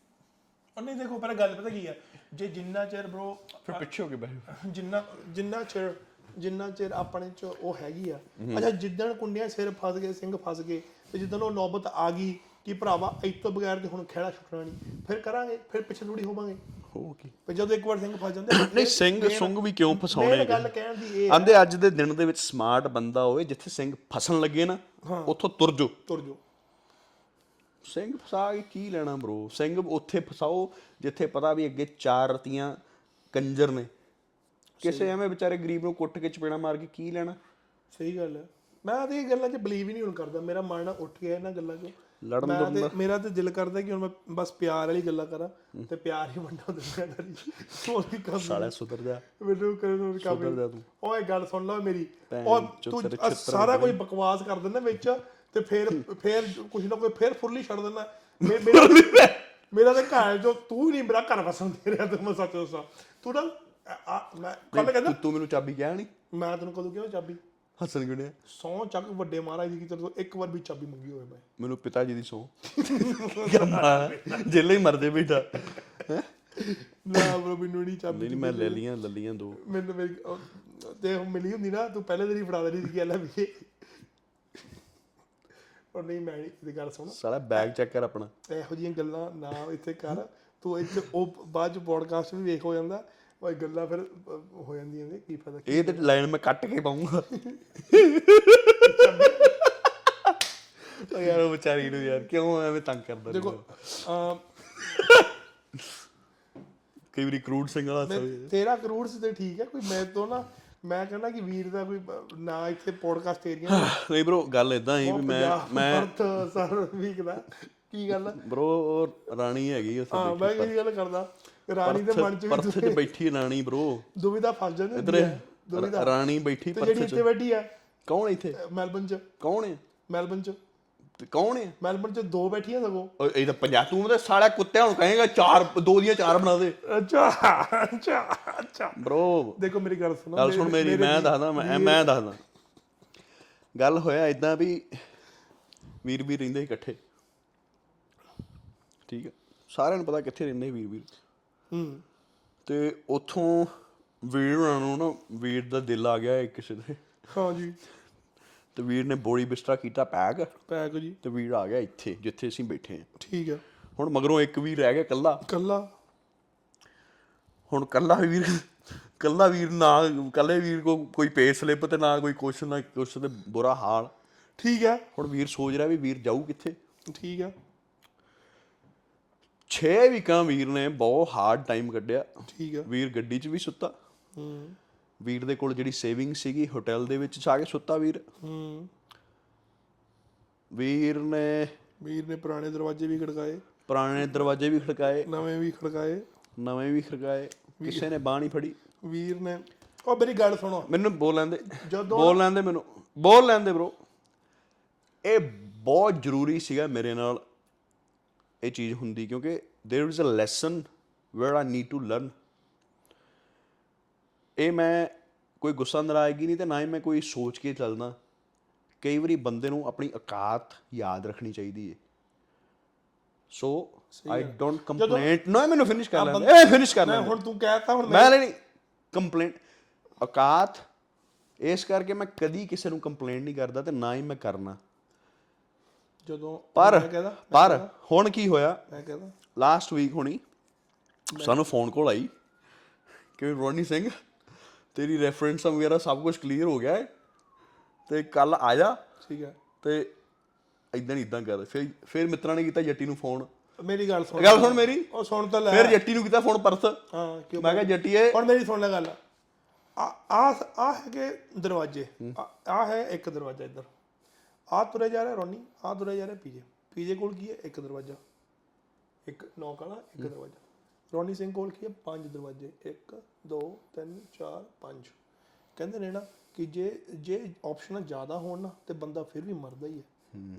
ਉਹ ਨਹੀਂ ਦੇਖੋ ਪਰ ਗੱਲ ਪਤਾ ਕੀ ਹੈ ਜੇ ਜਿੰਨਾ ਚਿਰ ਬ్రో ਫਿਰ ਪਿੱਛੇ ਹੋ ਕੇ ਬਹਿ ਜਿੰਨਾ ਜਿੰਨਾ ਚਿਰ ਜਿੰਨਾ ਚਿਰ ਆਪਣੇ ਚ ਉਹ ਹੈਗੀ ਆ। ਅੱਛਾ ਜਿੱਦਣ ਕੁੰਡਿਆਂ ਸਿਰ ਫਸ ਗਏ ਸਿੰਘ ਫਸ ਗਏ ਤੇ ਜਿੱਦਣ ਉਹ ਨੌਬਤ ਆ ਗਈ ਕਿ ਭਰਾਵਾ ਇਸ ਤੋਂ ਬਗੈਰ ਤੇ ਹੁਣ ਖੇੜਾ ਛੁੱਟਣਾ ਨਹੀਂ। ਫਿਰ ਕਰਾਂਗੇ ਫਿਰ ਪਿੱਛੇ ਥੋੜੀ ਹੋਵਾਂਗੇ। ਹੋ ਕੀ। ਪਰ ਜਦੋਂ ਇੱਕ ਵਾਰ ਸਿੰਘ ਫਸ ਜਾਂਦੇ ਨਹੀਂ ਸਿੰਘ ਸੁੰਗ ਵੀ ਕਿਉਂ ਫਸਾਉਣੇ ਹੈਗੇ? ਗੱਲ ਕਹਿਣ ਦੀ ਇਹ ਆਂਦੇ ਅੱਜ ਦੇ ਦਿਨ ਦੇ ਵਿੱਚ ਸਮਾਰਟ ਬੰਦਾ ਹੋਵੇ ਜਿੱਥੇ ਸਿੰਘ ਫਸਣ ਲੱਗੇ ਨਾ ਉੱਥੋਂ ਤੁਰ ਜੋ ਤੁਰ ਜੋ ਸਿੰਘ ਫਸਾ ਕੇ ਕੀ ਲੈਣਾ ਬ్రో ਸਿੰਘ ਉੱਥੇ ਫਸਾਓ ਜਿੱਥੇ ਪਤਾ ਵੀ ਅੱਗੇ ਚਾਰ ਰਤੀਆਂ ਕੰਜਰ ਨੇ। ਕਿਸੇ ਐਵੇਂ ਵਿਚਾਰੇ ਗਰੀਬ ਨੂੰ ਕੁੱਟ ਕੇ ਚਪੇੜਾ ਮਾਰ ਕੇ ਕੀ ਲੈਣਾ? ਸਹੀ ਗੱਲ ਹੈ। ਮੈਂ ਤੇ ਇਹ ਗੱਲਾਂ 'ਚ ਬਲੀਵ ਹੀ ਨਹੀਂ ਹੁਣ ਕਰਦਾ। ਮੇਰਾ ਮਨ ਉੱਠ ਗਿਆ ਇਹਨਾਂ ਗੱਲਾਂ 'ਚੋਂ। ਲੜਨ ਮੈਂ ਤੇ ਮੇਰਾ ਤੇ ਦਿਲ ਕਰਦਾ ਕਿ ਹੁਣ ਮੈਂ ਬਸ ਪਿਆਰ ਵਾਲੀ ਗੱਲਾਂ ਕਰਾਂ ਤੇ ਪਿਆਰ ਹੀ ਵੰਡਾ ਦੁਨੀਆਦਾਰੀ ਹੋਰ ਕੀ ਕੰਮ ਸਾਲਾ ਸੁਧਰ ਜਾ ਮੈਨੂੰ ਕਰਨ ਨੂੰ ਕੰਮ ਸੁਧਰ ਜਾ ਤੂੰ। ਓਏ ਗੱਲ ਸੁਣ ਲੈ ਮੇਰੀ। ਉਹ ਤੂੰ ਸਾਰਾ ਕੋਈ ਬਕਵਾਸ ਕਰ ਦਿੰਦਾ ਵਿੱਚ ਤੇ ਫੇਰ ਫੇਰ ਕੁਛ ਨਾ ਕੋਈ ਫੇਰ ਫੁਰਲੀ ਛੱਡ ਦਿੰਦਾ। ਮੇਰਾ ਮੇਰਾ ਤੇ ਘਰ ਜੋ ਤੂੰ ਨਹੀਂ ਮੇਰਾ ਘਰ ਵਸਣ ਦੇ ਰਿਹਾ ਤੇ ਮੈਂ ਸੱਚ ਦੱਸਾਂ। ਤੂੰ ਨਾ ਮੈਂ ਕੱਲ ਕਹਿੰਦਾ ਤੂੰ- ਤੂੰ ਮੈਨੂੰ ਚਾਬੀ ਕਿਹਾ ਨਹੀਂ। ਮੈਂ ਤੈਨੂੰ ਕਦੋਂ ਕਿਹਾ ਚਾਬੀ? ਹੱਸਣ ਕਿਉਂ ਡਿਆ? ਸੌ ਚੱਕ ਵੱਡੇ ਮਹਾਰਾਜ ਦੀ ਕਿ ਤੇਰੇ ਤੋਂ ਇੱਕ ਵਾਰ ਵੀ ਚਾਬੀ ਮੰਗੀ ਹੋਵੇ ਮੈਂ। ਮੈਨੂੰ ਪਿਤਾ ਜੀ ਦੀ ਸੌ। ਜੇਲੇ ਹੀ ਮਰਦੇ ਬੈਠਾ। ਹੈਂ? ਨਾ ਬਰੋ ਮੈਨੂੰ ਨਹੀਂ ਚਾਬੀ ਨਹੀਂ ਨਹੀਂ ਮੈਂ ਲੈ ਲੀਆਂ ਲੱਲੀਆਂ ਦੋ। ਮੈਨੂੰ ਮੇਰੀ ਉਹ- ਤੇ ਉਹ ਮਿਲੀ ਹੁੰਦੀ ਨਾ ਤੂੰ ਪਹਿਲੇ ਦਿਨ ਹੀ ਫੜਾ ਦੇਣੀ ਸੀ ਲੈ ਵੀ ਉਹ ਨਹੀਂ ਮੈਂ ਨਹੀਂ ਦੀ ਗੱਲ ਸੁਣ। ਸਾਲਾ ਬੈਗ ਚੈੱਕ ਕਰ ਆਪਣਾ। ਇਹੋ ਜਿਹੀਆਂ ਗੱਲਾਂ ਨਾ ਇੱਥੇ ਕਰ। ਤੂੰ ਇੱਥੇ ਉਹ ਬਾਅਦ ਚ ਪੋਡਕਾਸਟ ਵੀ ਵੇਖ ਹੋ ਜਾਂਦਾ। ਉਹ ਇਹ ਗੱਲਾਂ ਫਿਰ ਅਹ, ਹੋ ਜਾਂਦੀਆਂ ਨੇ ਕੀ ਪਤਾ ਇਹ ਤੇ ਲਾਈਨ ਮੈਂ ਕੱਟ ਕੇ ਪਾਉਂਗਾ ਓ ਯਾਰ ਉਹ ਵਿਚਾਰੀ ਨੂੰ ਯਾਰ ਕਿਉਂ ਐਵੇਂ ਤੰਗ ਕਰਦਾ ਦੇਖੋ ਦੇਖੋ ਅਮ, ਕਈ ਵਾਰੀ ਕਰੂਡ ਸਿੰਘ ਵਾਲਾ ਮੈਂ- ਸਮਝ ਤੇਰਾ ਕਰੋੜ ਤੇ ਠੀਕ ਹੈ ਕੋਈ ਮੈਂ ਤੋਂ ਨਾ ਮੈਂ ਕਹਿੰਦਾ ਕਿ ਵੀਰ ਦਾ ਕੋਈ ਅਹ, ਨਾ ਇੱਥੇ ਪੋਡਕਾਸਟ ਏਰੀਆ ਨਹੀਂ ਬ్రో ਗੱਲ ਇਦਾਂ ਹੀ ਵੀ ਮੈਂ ਮੈਂ ਮੈਂ ਸਰ ਵੀਕ ਦਾ ਕੀ ਗੱਲ ਆ? ਬ్రో ਉਹ ਰਾਣੀ ਹੈਗੀ ਉਸ ਹਾਂ ਮੈਂ ਇਹ ਗੱਲ ਕਰਦਾ। ਰਾਣੀ ਦੇ ਮਨ ਚ ਪਰਥ ਵੀ ਚ ਬੈਠੀ ਰਾਣੀ ਬ్రో ਦੁਵਿਧਾ ਫਸ ਜਾਂਦੀ ਇਧਰ ਦੁਵਿਧਾ ਰਾਣੀ ਬੈਠੀ ਤੇ ਪਰਥ ਜਿਹੜੀ ਚ। ਇੱਥੇ ਬੈਠੀ ਆ ਕੌਣ ਇੱਥੇ? ਮੈਲਬਨ ਚ। ਕੌਣ ਹੈ? ਮੈਲਬਨ ਚ। ਤੇ ਕੌਣ ਹੈ? ਮੈਲਬਨ ਚ ਦੋ ਬੈਠੀਆਂ ਸਗੋਂ। ਓਏ ਇਹ ਤਾਂ ਪੰਜਾਬ ਤੂੰ ਤਾਂ ਸਾਲਾ ਕੁੱਤਿਆਂ ਨੂੰ ਕਹੇਗਾ ਚਾਰ ਦੋ ਦੀਆਂ ਚਾਰ ਬਣਾ ਦੇ। ਅੱਛਾ ਅੱਛਾ ਅੱਛਾ। ਬ్రో ਦੇਖੋ ਮੇਰੀ ਗੱਲ ਸੁਣੋ ਗੱਲ ਸੁਣ ਮੇਰੀ ਮੈਂ ਦੱਸਦਾ ਮੈਂ ਮੈਂ ਦੱਸਦਾ। ਗੱਲ ਹੋਇਆ ਇਦਾਂ ਵੀ ਵੀਰ ਵੀਰ ਰਹਿੰਦੇ ਇਕੱਠੇ। ਠੀਕ ਹੈ। ਸਾਰਿਆਂ ਨੂੰ ਪਤਾ ਕਿੱਥੇ ਰਹਿੰਦੇ ਵੀਰ ਵੀਰ ਹੂੰ ਤੇ ਉੱਥੋਂ ਵੀਰ ਹੋਣਾ ਨੂੰ ਨਾ ਵੀਰ ਦਾ ਦਿਲ ਆ ਗਿਆ ਕਿਸੇ ਦੇ। ਹਾਂ ਜੀ। ਤੇ ਵੀਰ ਨੇ ਬੋੜੀ ਬਿਸਤਰਾ ਕੀਤਾ ਪੈਕ। ਪੈਕ ਜੀ। ਤੇ ਵੀਰ ਆ ਗਿਆ ਇੱਥੇ ਜਿੱਥੇ ਅਸੀਂ ਬੈਠੇ ਹਾਂ। ਠੀਕ ਹੈ। ਹੁਣ ਮਗਰੋਂ ਇੱਕ ਵੀਰ ਰਹਿ ਗਿਆ ਕੱਲਾ ਕੱਲਾ ਹੁਣ ਕੱਲਾ ਵੀਰ ਕੱਲਾ ਵੀਰ ਨਾ ਕੱਲੇ ਵੀਰ ਕੋ ਕੋਈ ਪੇ ਸਲਿੱਪ ਤੇ ਨਾ ਕੋਈ ਕੁਛ ਨਾ ਕੁਛ ਤੇ ਬੁਰਾ ਹਾਲ। ਠੀਕ ਹੈ। ਹੁਣ ਵੀਰ ਸੋਚ ਰਿਹਾ ਵੀ ਵੀਰ ਜਾਊ ਕਿੱਥੇ? ਠੀਕ ਹੈ। 6 ਵੀਕਾਂ ਵੀਰ ਨੇ ਬਹੁਤ ਹਾਰਡ ਟਾਈਮ ਕੱਢਿਆ। ਠੀਕ ਹੈ ਵੀਰ ਗੱਡੀ 'ਚ ਵੀ ਸੁੱਤਾ। ਹੂੰ। ਵੀਰ ਦੇ ਕੋਲ ਜਿਹੜੀ ਸੇਵਿੰਗ ਸੀਗੀ ਹੋਟਲ ਦੇ ਵਿੱਚ ਜਾ ਕੇ ਸੁੱਤਾ ਵੀਰ। ਹੂੰ। ਵੀਰ ਨੇ ਵੀਰ ਨੇ ਪੁਰਾਣੇ ਦਰਵਾਜ਼ੇ ਵੀ ਖੜਕਾਏ। ਪੁਰਾਣੇ ਦਰਵਾਜ਼ੇ ਵੀ ਖੜਕਾਏ। ਨਵੇਂ ਵੀ ਖੜਕਾਏ। ਨਵੇਂ ਵੀ ਖੜਕਾਏ। ਕਿਸੇ ਨੇ ਨਹੀਂ ਫੜੀ। ਵੀਰ ਨੇ ਉਹ ਮੇਰੀ ਗੱਲ ਸੁਣੋ। ਮੈਨੂੰ ਬੋਲ ਲੈਂਦੇ। ਜਦੋਂ- ਬੋਲ ਲੈਂਦੇ ਮੈਨੂੰ। ਬੋਲ ਲੈਂਦੇ ਬ్రో ਇਹ ਬਹੁਤ ਜ਼ਰੂਰੀ ਸੀਗਾ ਮੇਰੇ ਨਾਲ। ਇਹ ਚੀਜ਼ ਹੁੰਦੀ ਕਿਉਂਕਿ there is a lesson where I need to learn ਇਹ ਮੈਂ ਕੋਈ ਗੁੱਸਾ ਨਾਰਾਜ਼ਗੀ ਨਹੀਂ ਤੇ ਨਾ ਹੀ ਮੈਂ ਕੋਈ ਸੋਚ ਕੇ ਚੱਲਦਾ ਕਈ ਵਾਰੀ ਬੰਦੇ ਨੂੰ ਆਪਣੀ ਔਕਾਤ ਯਾਦ ਰੱਖਣੀ ਚਾਹੀਦੀ ਹੈ ਸੋ ਆਈ ਡੋਨਟ ਕੰਪਲੇਂਟ ਨਾ ਮੈਨੂੰ ਫਿਨਿਸ਼ ਕਰ ਲੈਂਦੇ ਇਹ ਫਿਨਿਸ਼ ਕਰ ਮੈਂ ਲੈਂਦੇ ਹੁਣ ਤੂੰ ਕਹਿਤਾ ਹੁਣ ਮੈਂ ਨਹੀਂ ਕੰਪਲੇਂਟ ਔਕਾਤ ਇਸ ਕਰਕੇ ਮੈਂ ਕਦੀ ਕਿਸੇ ਨੂੰ ਕੰਪਲੇਂਟ ਨਹੀਂ ਕਰਦਾ ਤੇ ਨਾ ਹੀ ਮੈਂ ਕਰਨਾ ਜਦੋਂ ਪਰ ਮੈਂ ਕਹਦਾ ਪਰ ਹੁਣ ਕੀ ਹੋਇਆ? ਮੈਂ ਕਹਦਾ ਲਾਸਟ ਵੀਕ ਹੋਣੀ ਸਾਨੂੰ ਫੋਨ ਕਾਲ ਆਈ ਕਿ ਰੋਣੀ ਸਿੰਘ ਤੇਰੀ ਰੈਫਰੈਂਸਾਂ ਵਗੈਰਾ ਸਭ ਕੁਝ ਕਲੀਅਰ ਹੋ ਗਿਆ ਹੈ ਤੇ ਕੱਲ ਆ ਜਾ ਠੀਕ ਹੈ। ਤੇ ਇਦਾਂ ਨਹੀਂ ਇਦਾਂ ਕਰ ਫਿਰ ਫਿਰ ਮਿੱਤਰਾਂ ਨੇ ਕੀਤਾ ਜੱਟੀ ਨੂੰ ਫੋਨ ਮੇਰੀ ਗੱਲ ਸੁਣ। ਗੱਲ ਸੁਣ ਮੇਰੀ। ਉਹ ਸੁਣ ਤਾਂ ਲੈ। ਫਿਰ ਜੱਟੀ ਨੂੰ ਕੀਤਾ ਫੋਨ ਪਰਸ। ਹਾਂ ਕਿਉਂ ਮੈਂ ਕਿਹਾ ਜੱਟੀਏ ਹੁਣ ਮੇਰੀ ਸੁਣ ਲੈ ਗੱਲ। ਆ ਆ ਆ ਹੈਗੇ ਦਰਵਾਜ਼ੇ? ਆ ਹੈ ਇੱਕ ਦਰਵਾਜ਼ਾ ਇੱਧਰ। ਆ ਤੁਰੇ ਜਾ ਰਿਹਾ ਰੋਨੀ ਆ ਤੁਰੇ ਜਾ ਰਿਹਾ ਪੀਜੇ। ਪੀਜੇ ਕੋਲ ਕੀ ਹੈ? ਇੱਕ ਦਰਵਾਜ਼ਾ। ਇੱਕ ਨੌਕ ਵਾਲਾ ਇੱਕ ਦਰਵਾਜ਼ਾ। ਰੋਨੀ ਸਿੰਘ ਕੋਲ ਕੀ ਹੈ? ਪੰਜ ਦਰਵਾਜ਼ੇ। 1 2 3 4 5 ਕਹਿੰਦੇ ਨੇ ਨਾ ਕਿ ਜੇ ਜੇ ਆਪਸ਼ਨਾਂ ਜ਼ਿਆਦਾ ਹੋਣ ਨਾ ਤੇ ਬੰਦਾ ਫਿਰ ਵੀ ਮਰਦਾ ਹੀ ਹੈ।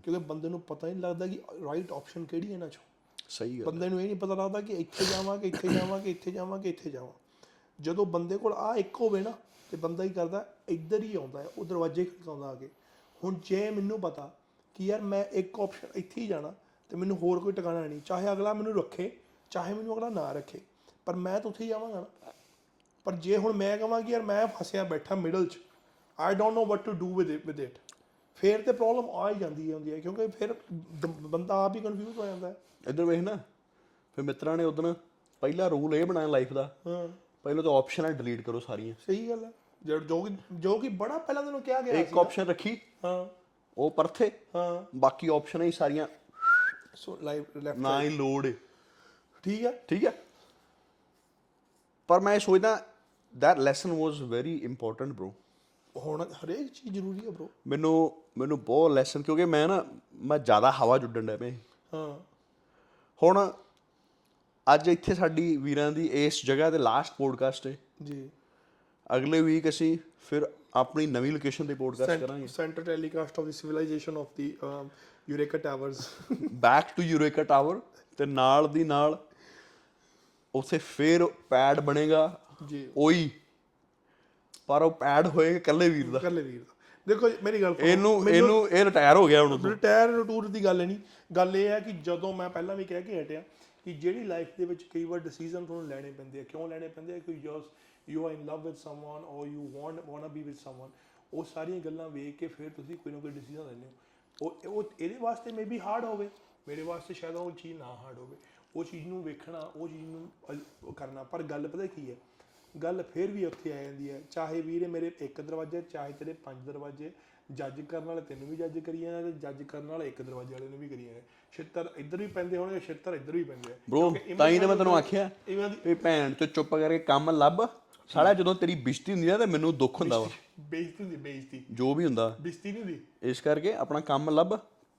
ਕਿਉਂਕਿ ਬੰਦੇ ਨੂੰ ਪਤਾ ਹੀ ਨਹੀਂ ਲੱਗਦਾ ਕਿ ਰਾਈਟ ਆਪਸ਼ਨ ਕਿਹੜੀ ਹੈ ਇਹਨਾਂ ਚੋਂ। ਸਹੀ ਗੱਲ ਬੰਦੇ ਨੂੰ ਇਹ ਨਹੀਂ ਪਤਾ ਲੱਗਦਾ ਕਿ ਇੱਥੇ ਜਾਵਾਂ ਕਿ ਇੱਥੇ ਜਾਵਾਂ ਕਿ ਇੱਥੇ ਜਾਵਾਂ ਕਿ ਇੱਥੇ ਜਾਵਾਂ। ਜਦੋਂ ਬੰਦੇ ਕੋਲ ਆ ਇੱਕ ਹੋਵੇ ਨਾ ਤੇ ਬੰਦਾ ਹੀ ਕਰਦਾ? ਇੱਧਰ ਹੀ ਆਉਂਦਾ ਹੈ ਉਹ ਦਰਵਾਜ਼ੇ ਖੜਕਾਉਂਦਾ ਆ ਕੇ। ਹੁਣ ਜੇ ਮੈਨੂੰ ਪਤਾ ਕਿ ਯਾਰ ਮੈਂ ਇੱਕ ਆਪਸ਼ਨ ਇੱਥੇ ਹੀ ਜਾਣਾ ਤੇ ਮੈਨੂੰ ਹੋਰ ਕੋਈ ਟਿਕਾਣਾ ਨਹੀਂ ਚਾਹੇ ਅਗਲਾ ਮੈਨੂੰ ਰੱਖੇ ਚਾਹੇ ਮੈਨੂੰ ਅਗਲਾ ਨਾ ਰੱਖੇ ਪਰ ਮੈਂ ਤਾਂ ਉੱਥੇ ਹੀ ਜਾਵਾਂਗਾ ਨਾ। ਪਰ ਜੇ ਹੁਣ ਮੈਂ ਕਹਾਂ ਕਿ ਯਾਰ ਮੈਂ ਫਸਿਆ ਬੈਠਾ ਮਿਡਲ 'ਚ I don't know what to do with it with it ਫਿਰ ਤੇ ਪ੍ਰੋਬਲਮ ਆ ਹੀ ਜਾਂਦੀ ਹੁੰਦੀ ਹੈ ਕਿਉਂਕਿ ਫਿਰ ਬੰਦਾ ਆਪ ਹੀ ਕਨਫਿਊਜ਼ ਹੋ ਜਾਂਦਾ ਹੈ। ਇੱਧਰ ਵੇਖ ਨਾ ਫਿਰ ਮਿੱਤਰਾਂ ਨੇ ਉਦੋਂ ਪਹਿਲਾ ਰੂਲ ਇਹ ਬਣਾਇਆ ਲਾਈਫ ਦਾ। ਹਾਂ। ਪਹਿਲਾਂ ਤਾਂ ਆਪਸ਼ਨਾਂ ਡਿਲੀਟ ਕਰੋ ਸਾਰੀਆਂ। ਸਹੀ ਗੱਲ ਹੈ। ਜੋ ਜੋ ਕਿ ਜੋ ਕਿ ਬੜਾ ਪਹਿਲਾਂ ਤੈਨੂੰ ਕਿਹਾ ਗਿਆ ਇੱਕ ਆਪਸ਼ਨ ਰੱਖੀ। ਹਾਂ। ਉਹ ਪਰਥੇ। ਹਾਂ। ਬਾਕੀ ਆਪਸ਼ਨਾਂ ਹੀ ਸਾਰੀਆਂ ਸੋ ਲਾਈਵ ਲੈਫਟ ਨਾ ਹੀ ਲੋਡ ਠੀਕ ਹੈ ਠੀਕ ਹੈ ਪਰ ਮੈਂ ਸੋਚਦਾ that lesson was very important bro ਹੁਣ ਹਰੇਕ ਚੀਜ਼ ਜ਼ਰੂਰੀ ਹੈ ਬ్రో ਮੈਨੂੰ ਮੈਨੂੰ ਬਹੁਤ ਲੈਸਨ ਕਿਉਂਕਿ ਮੈਂ ਨਾ ਮੈਂ ਜ਼ਿਆਦਾ ਹਵਾ ਜੁੱਡਣ ਡਿਆ ਪਿਆ। ਹਾਂ। ਹੁਣ ਅੱਜ ਇੱਥੇ ਸਾਡੀ ਵੀਰਾਂ ਦੀ ਇਸ ਜਗ੍ਹਾ ਤੇ ਲਾਸਟ ਪੋਡਕਾਸਟ ਹੈ ਜੀ। ਅਗਲੇ ਵੀਕ ਅਸੀਂ ਫਿਰ ਆਪਣੀ ਨਵੀਂ ਲੋਕੇਸ਼ਨ ਤੇ ਪੋਡਕਾਸਟ ਕਰਾਂਗੇ। Centre telecast of the civilisation of the Eureka towers back to Eureka tower ਤੇ ਨਾਲ ਦੀ ਨਾਲ ਉੱਥੇ ਫਿਰ ਪੈਡ ਬਣੇਗਾ। ਜੀ। ਉਹੀ ਪਰ ਉਹ ਪੈਡ ਹੋਏਗਾ ਇਕੱਲੇ ਵੀਰ ਦਾ। ਕੱਲੇ ਵੀਰ ਦਾ। ਦੇਖੋ ਮੇਰੀ ਗੱਲ ਇਹਨੂੰ ਇਹਨੂੰ ਇਹ ਰਿਟਾਇਰ ਹੋ ਗਿਆ ਹੁਣ ਰਿਟਾਇਰ ਟੂਰ ਦੀ ਗੱਲ ਨਹੀਂ। ਗੱਲ ਇਹ ਹੈ ਕਿ ਜਦੋਂ ਮੈਂ ਪਹਿਲਾਂ ਵੀ ਕਹਿ ਕੇ ਹਟਿਆ ਕਿ ਜਿਹੜੀ ਲਾਈਫ ਦੇ ਵਿੱਚ ਕਈ ਵਾਰ ਡਿਸੀਜਨ ਤੁਹਾਨੂੰ ਲੈਣੇ ਪੈਂਦੇ ਆ। ਕਿਉਂ ਲੈਣੇ ਪੈਂਦੇ ਆ? ਕਿ you you are in love with someone or you want want be with someone ਉਹ ਸਾਰੀਆਂ ਗੱਲਾਂ ਵੇਖ ਕੇ ਫਿਰ ਤੁਸੀਂ ਕੋਈ ਨਾ ਕੋਈ ਡਿਸੀਜਨ ਲੈਂਦੇ ਹੋ। ਉਹ ਉਹ ਇਹਦੇ ਵਾਸਤੇ ਮੇਬੀ ਹਾਰਡ ਹੋਵੇ ਮੇਰੇ ਵਾਸਤੇ ਸ਼ਾਇਦ ਉਹ ਚੀਜ਼ ਨਾ ਹਾਰਡ ਹੋਵੇ। ਉਹ ਚੀਜ਼ ਨੂੰ ਵੇਖਣਾ ਉਹ ਚੀਜ਼ ਨੂੰ ਕਰਨਾ। ਪਰ ਗੱਲ ਪਤਾ ਕੀ ਹੈ? ਗੱਲ ਫੇਰ ਵੀ ਉੱਥੇ ਆ ਜਾਂਦੀ ਹੈ। ਚਾਹੇ ਵੀਰੇ ਮੇਰੇ ਇੱਕ ਦਰਵਾਜ਼ੇ ਚਾਹੇ ਤੇਰੇ ਪੰਜ ਦਰਵਾਜ਼ੇ ਜੱਜ ਕਰਨ ਵਾਲੇ ਤੈਨੂੰ ਵੀ ਜੱਜ ਕਰੀ ਜਾਂਦੇ ਤੇ ਜੱਜ ਕਰਨ ਵਾਲੇ ਇੱਕ ਦਰਵਾਜ਼ੇ ਵਾਲੇ ਨੂੰ ਵੀ ਕਰੀ ਜਾਂਦੇ ਛਿੱਤਰ ਇੱਧਰ ਵੀ ਪੈਂਦੇ ਹੋਣਗੇ ਛਿੱਤਰ ਇੱਧਰ ਵੀ ਪੈਂਦੇ ਆ। ਤਾਂ ਹੀ ਤਾਂ ਮੈਂ ਤੈਨੂੰ ਆਖਿਆ ਵੀ ਭੈਣ ਤੇ ਚੁੱਪ ਕਰਕੇ ਕੰਮ ਲੱਭ। ਸਾਲਾ ਜਦੋਂ ਤੇਰੀ ਬਿਸ਼ਤੀ ਹੁੰਦੀ ਆ ਤਾਂ ਮੈਨੂੰ ਦੁੱਖ ਹੁੰਦਾ ਵਾ। ਬੇਇੱਜ਼ਤੀ ਹੁੰਦੀ ਬੇਇੱਜ਼ਤੀ। ਜੋ ਵੀ ਹੁੰਦਾ। ਬਿਸਤੀ ਨਹੀਂ ਹੁੰਦੀ। ਇਸ ਕਰਕੇ ਆਪਣਾ ਕੰਮ ਲੱਭ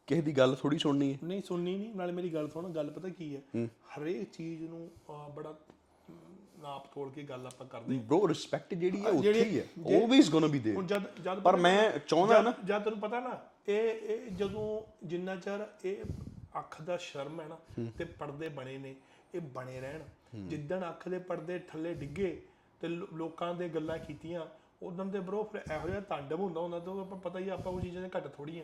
ਕਿਸੇ ਦੀ ਗੱਲ ਥੋੜੀ ਸੁਣਨੀ ਹੈ। ਨਹੀਂ ਸੁਣਨੀ ਨਹੀਂ ਨਾਲੇ ਮੇਰੀ ਗੱਲ ਸੁਣ ਗੱਲ ਪਤਾ ਕੀ ਹੈ? ਹਰੇਕ ਚੀਜ਼ ਨੂੰ ਅਹ, ਬੜਾ ਅਮ, ਨਾਪ ਤੋੜ ਕੇ ਗੱਲ ਆਪਾਂ ਕਰਦੇ ਹਾਂ। ਬ్రో ਰਿਸਪੈਕਟ ਜਿਹੜੀ ਹੈ ਉੱਥੇ ਹੀ ਹੈ। ਆਲਵੇਸ ਗੋਣਾ ਬੀ ਹੁਣ ਜਦ ਜਦ ਪਰ ਮੈਂ ਚਾਹੁੰਦਾ ਨਾ ਜਦ ਤੈਨੂੰ ਪਤਾ ਨਾ ਇਹ ਇਹ ਜਦੋਂ ਜਿੰਨਾ ਚਿਰ ਇਹ ਅੱਖ ਦਾ ਸ਼ਰਮ ਹੈ ਨਾ ਤੇ ਪਰਦੇ ਬਣੇ ਨੇ ਇਹ ਬਣੇ ਰਹਿਣ। ਜਿੱਦਣ ਅੱਖ ਦੇ ਪਰਦੇ ਥੱਲੇ ਡਿੱਗੇ ਤੇ ਲੋਕਾਂ ਦੇ ਗੱਲਾਂ ਕੀਤੀਆਂ ਉਦੋਂ ਤੇ ਬਰੋ ਫਿਰ ਇਹੋ ਜਿਹਾ ਤਾਂਡਵ ਹੁੰਦਾ ਹੁੰਦਾ ਤਾਂ ਆਪਾਂ ਪਤਾ ਹੀ ਆਪਾਂ ਉਹ ਚੀਜ਼ਾਂ ਦੇ ਘੱਟ ਥੋੜੀਆਂ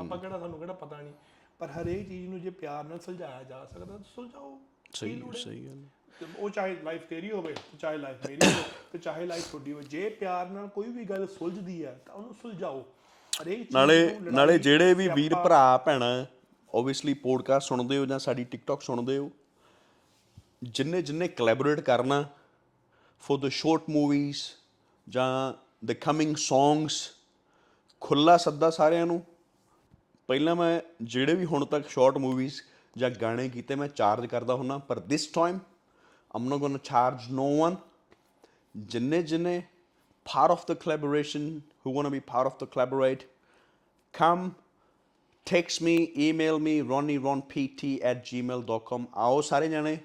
ਆਪਾਂ ਕਿਹੜਾ ਸਾਨੂੰ ਕਿਹੜਾ ਪਤਾ ਨਹੀਂ। ਪਰ ਹਰੇਕ ਚੀਜ਼ ਨੂੰ ਜੇ ਪਿਆਰ ਨਾਲ ਸੁਲਝਾਇਆ ਜਾ ਸਕਦਾ ਤਾਂ ਸੁਲਝਾਓ। ਸਹੀ ਸਹੀ ਗੱਲ ਉਹ ਚਾਹੇ ਲਾਈਫ ਤੇਰੀ ਹੋਵੇ ਚਾਹੇ ਲਾਈਫ ਮੇਰੀ ਹੋਵੇ ਤੇ ਚਾਹੇ ਲਾਈਫ ਤੁਹਾਡੀ ਹੋਵੇ ਜੇ ਪਿਆਰ ਨਾਲ ਕੋਈ ਵੀ ਗੱਲ ਸੁਲਝਦੀ ਹੈ ਤਾਂ ਉਹਨੂੰ ਸੁਲਝਾਓ। ਨਾਲੇ ਨਾਲੇ ਜਿਹੜੇ ਵੀ ਵੀਰ ਭਰਾ ਭੈਣਾਂ ਓਬਵੀਅਸਲੀ ਪੋਡਕਾਸਟ ਸੁਣਦੇ ਹੋ ਜਾਂ ਸਾਡੀ ਟਿਕਟੌਕ ਸੁਣਦੇ ਹੋ ਜਿੰਨੇ ਜਿੰਨੇ ਕੋਲੈਬੋਰੇਟ ਕਰਨਾ ਫॉर द ਸ਼ਾਰਟ ਮੂਵੀਜ਼ ਜਾਂ ਦ ਕਮਿੰਗ ਸੌਂਗਸ ਖੁੱਲਾ ਸੱਦਾ ਸਾਰਿਆਂ ਨੂੰ ਪਹਿਲਾਂ ਮੈਂ ਜਿਹੜੇ ਵੀ ਹੁਣ ਤੱਕ ਸ਼ਾਰਟ ਮੂਵੀਜ਼ ਜਾਂ ਗਾਣੇ ਕੀਤੇ ਮੈਂ ਚਾਰਜ ਕਰਦਾ ਹੁੰਨਾ ਪਰ this time I'm not gonna charge no one ਜਿੰਨੇ ਜਿੰਨੇ part of the collaboration who want to be part of the collaborate come text me email me ronnieronpt at gmail.com ਆਓ ਸਾਰੇ ਜਾਣੇ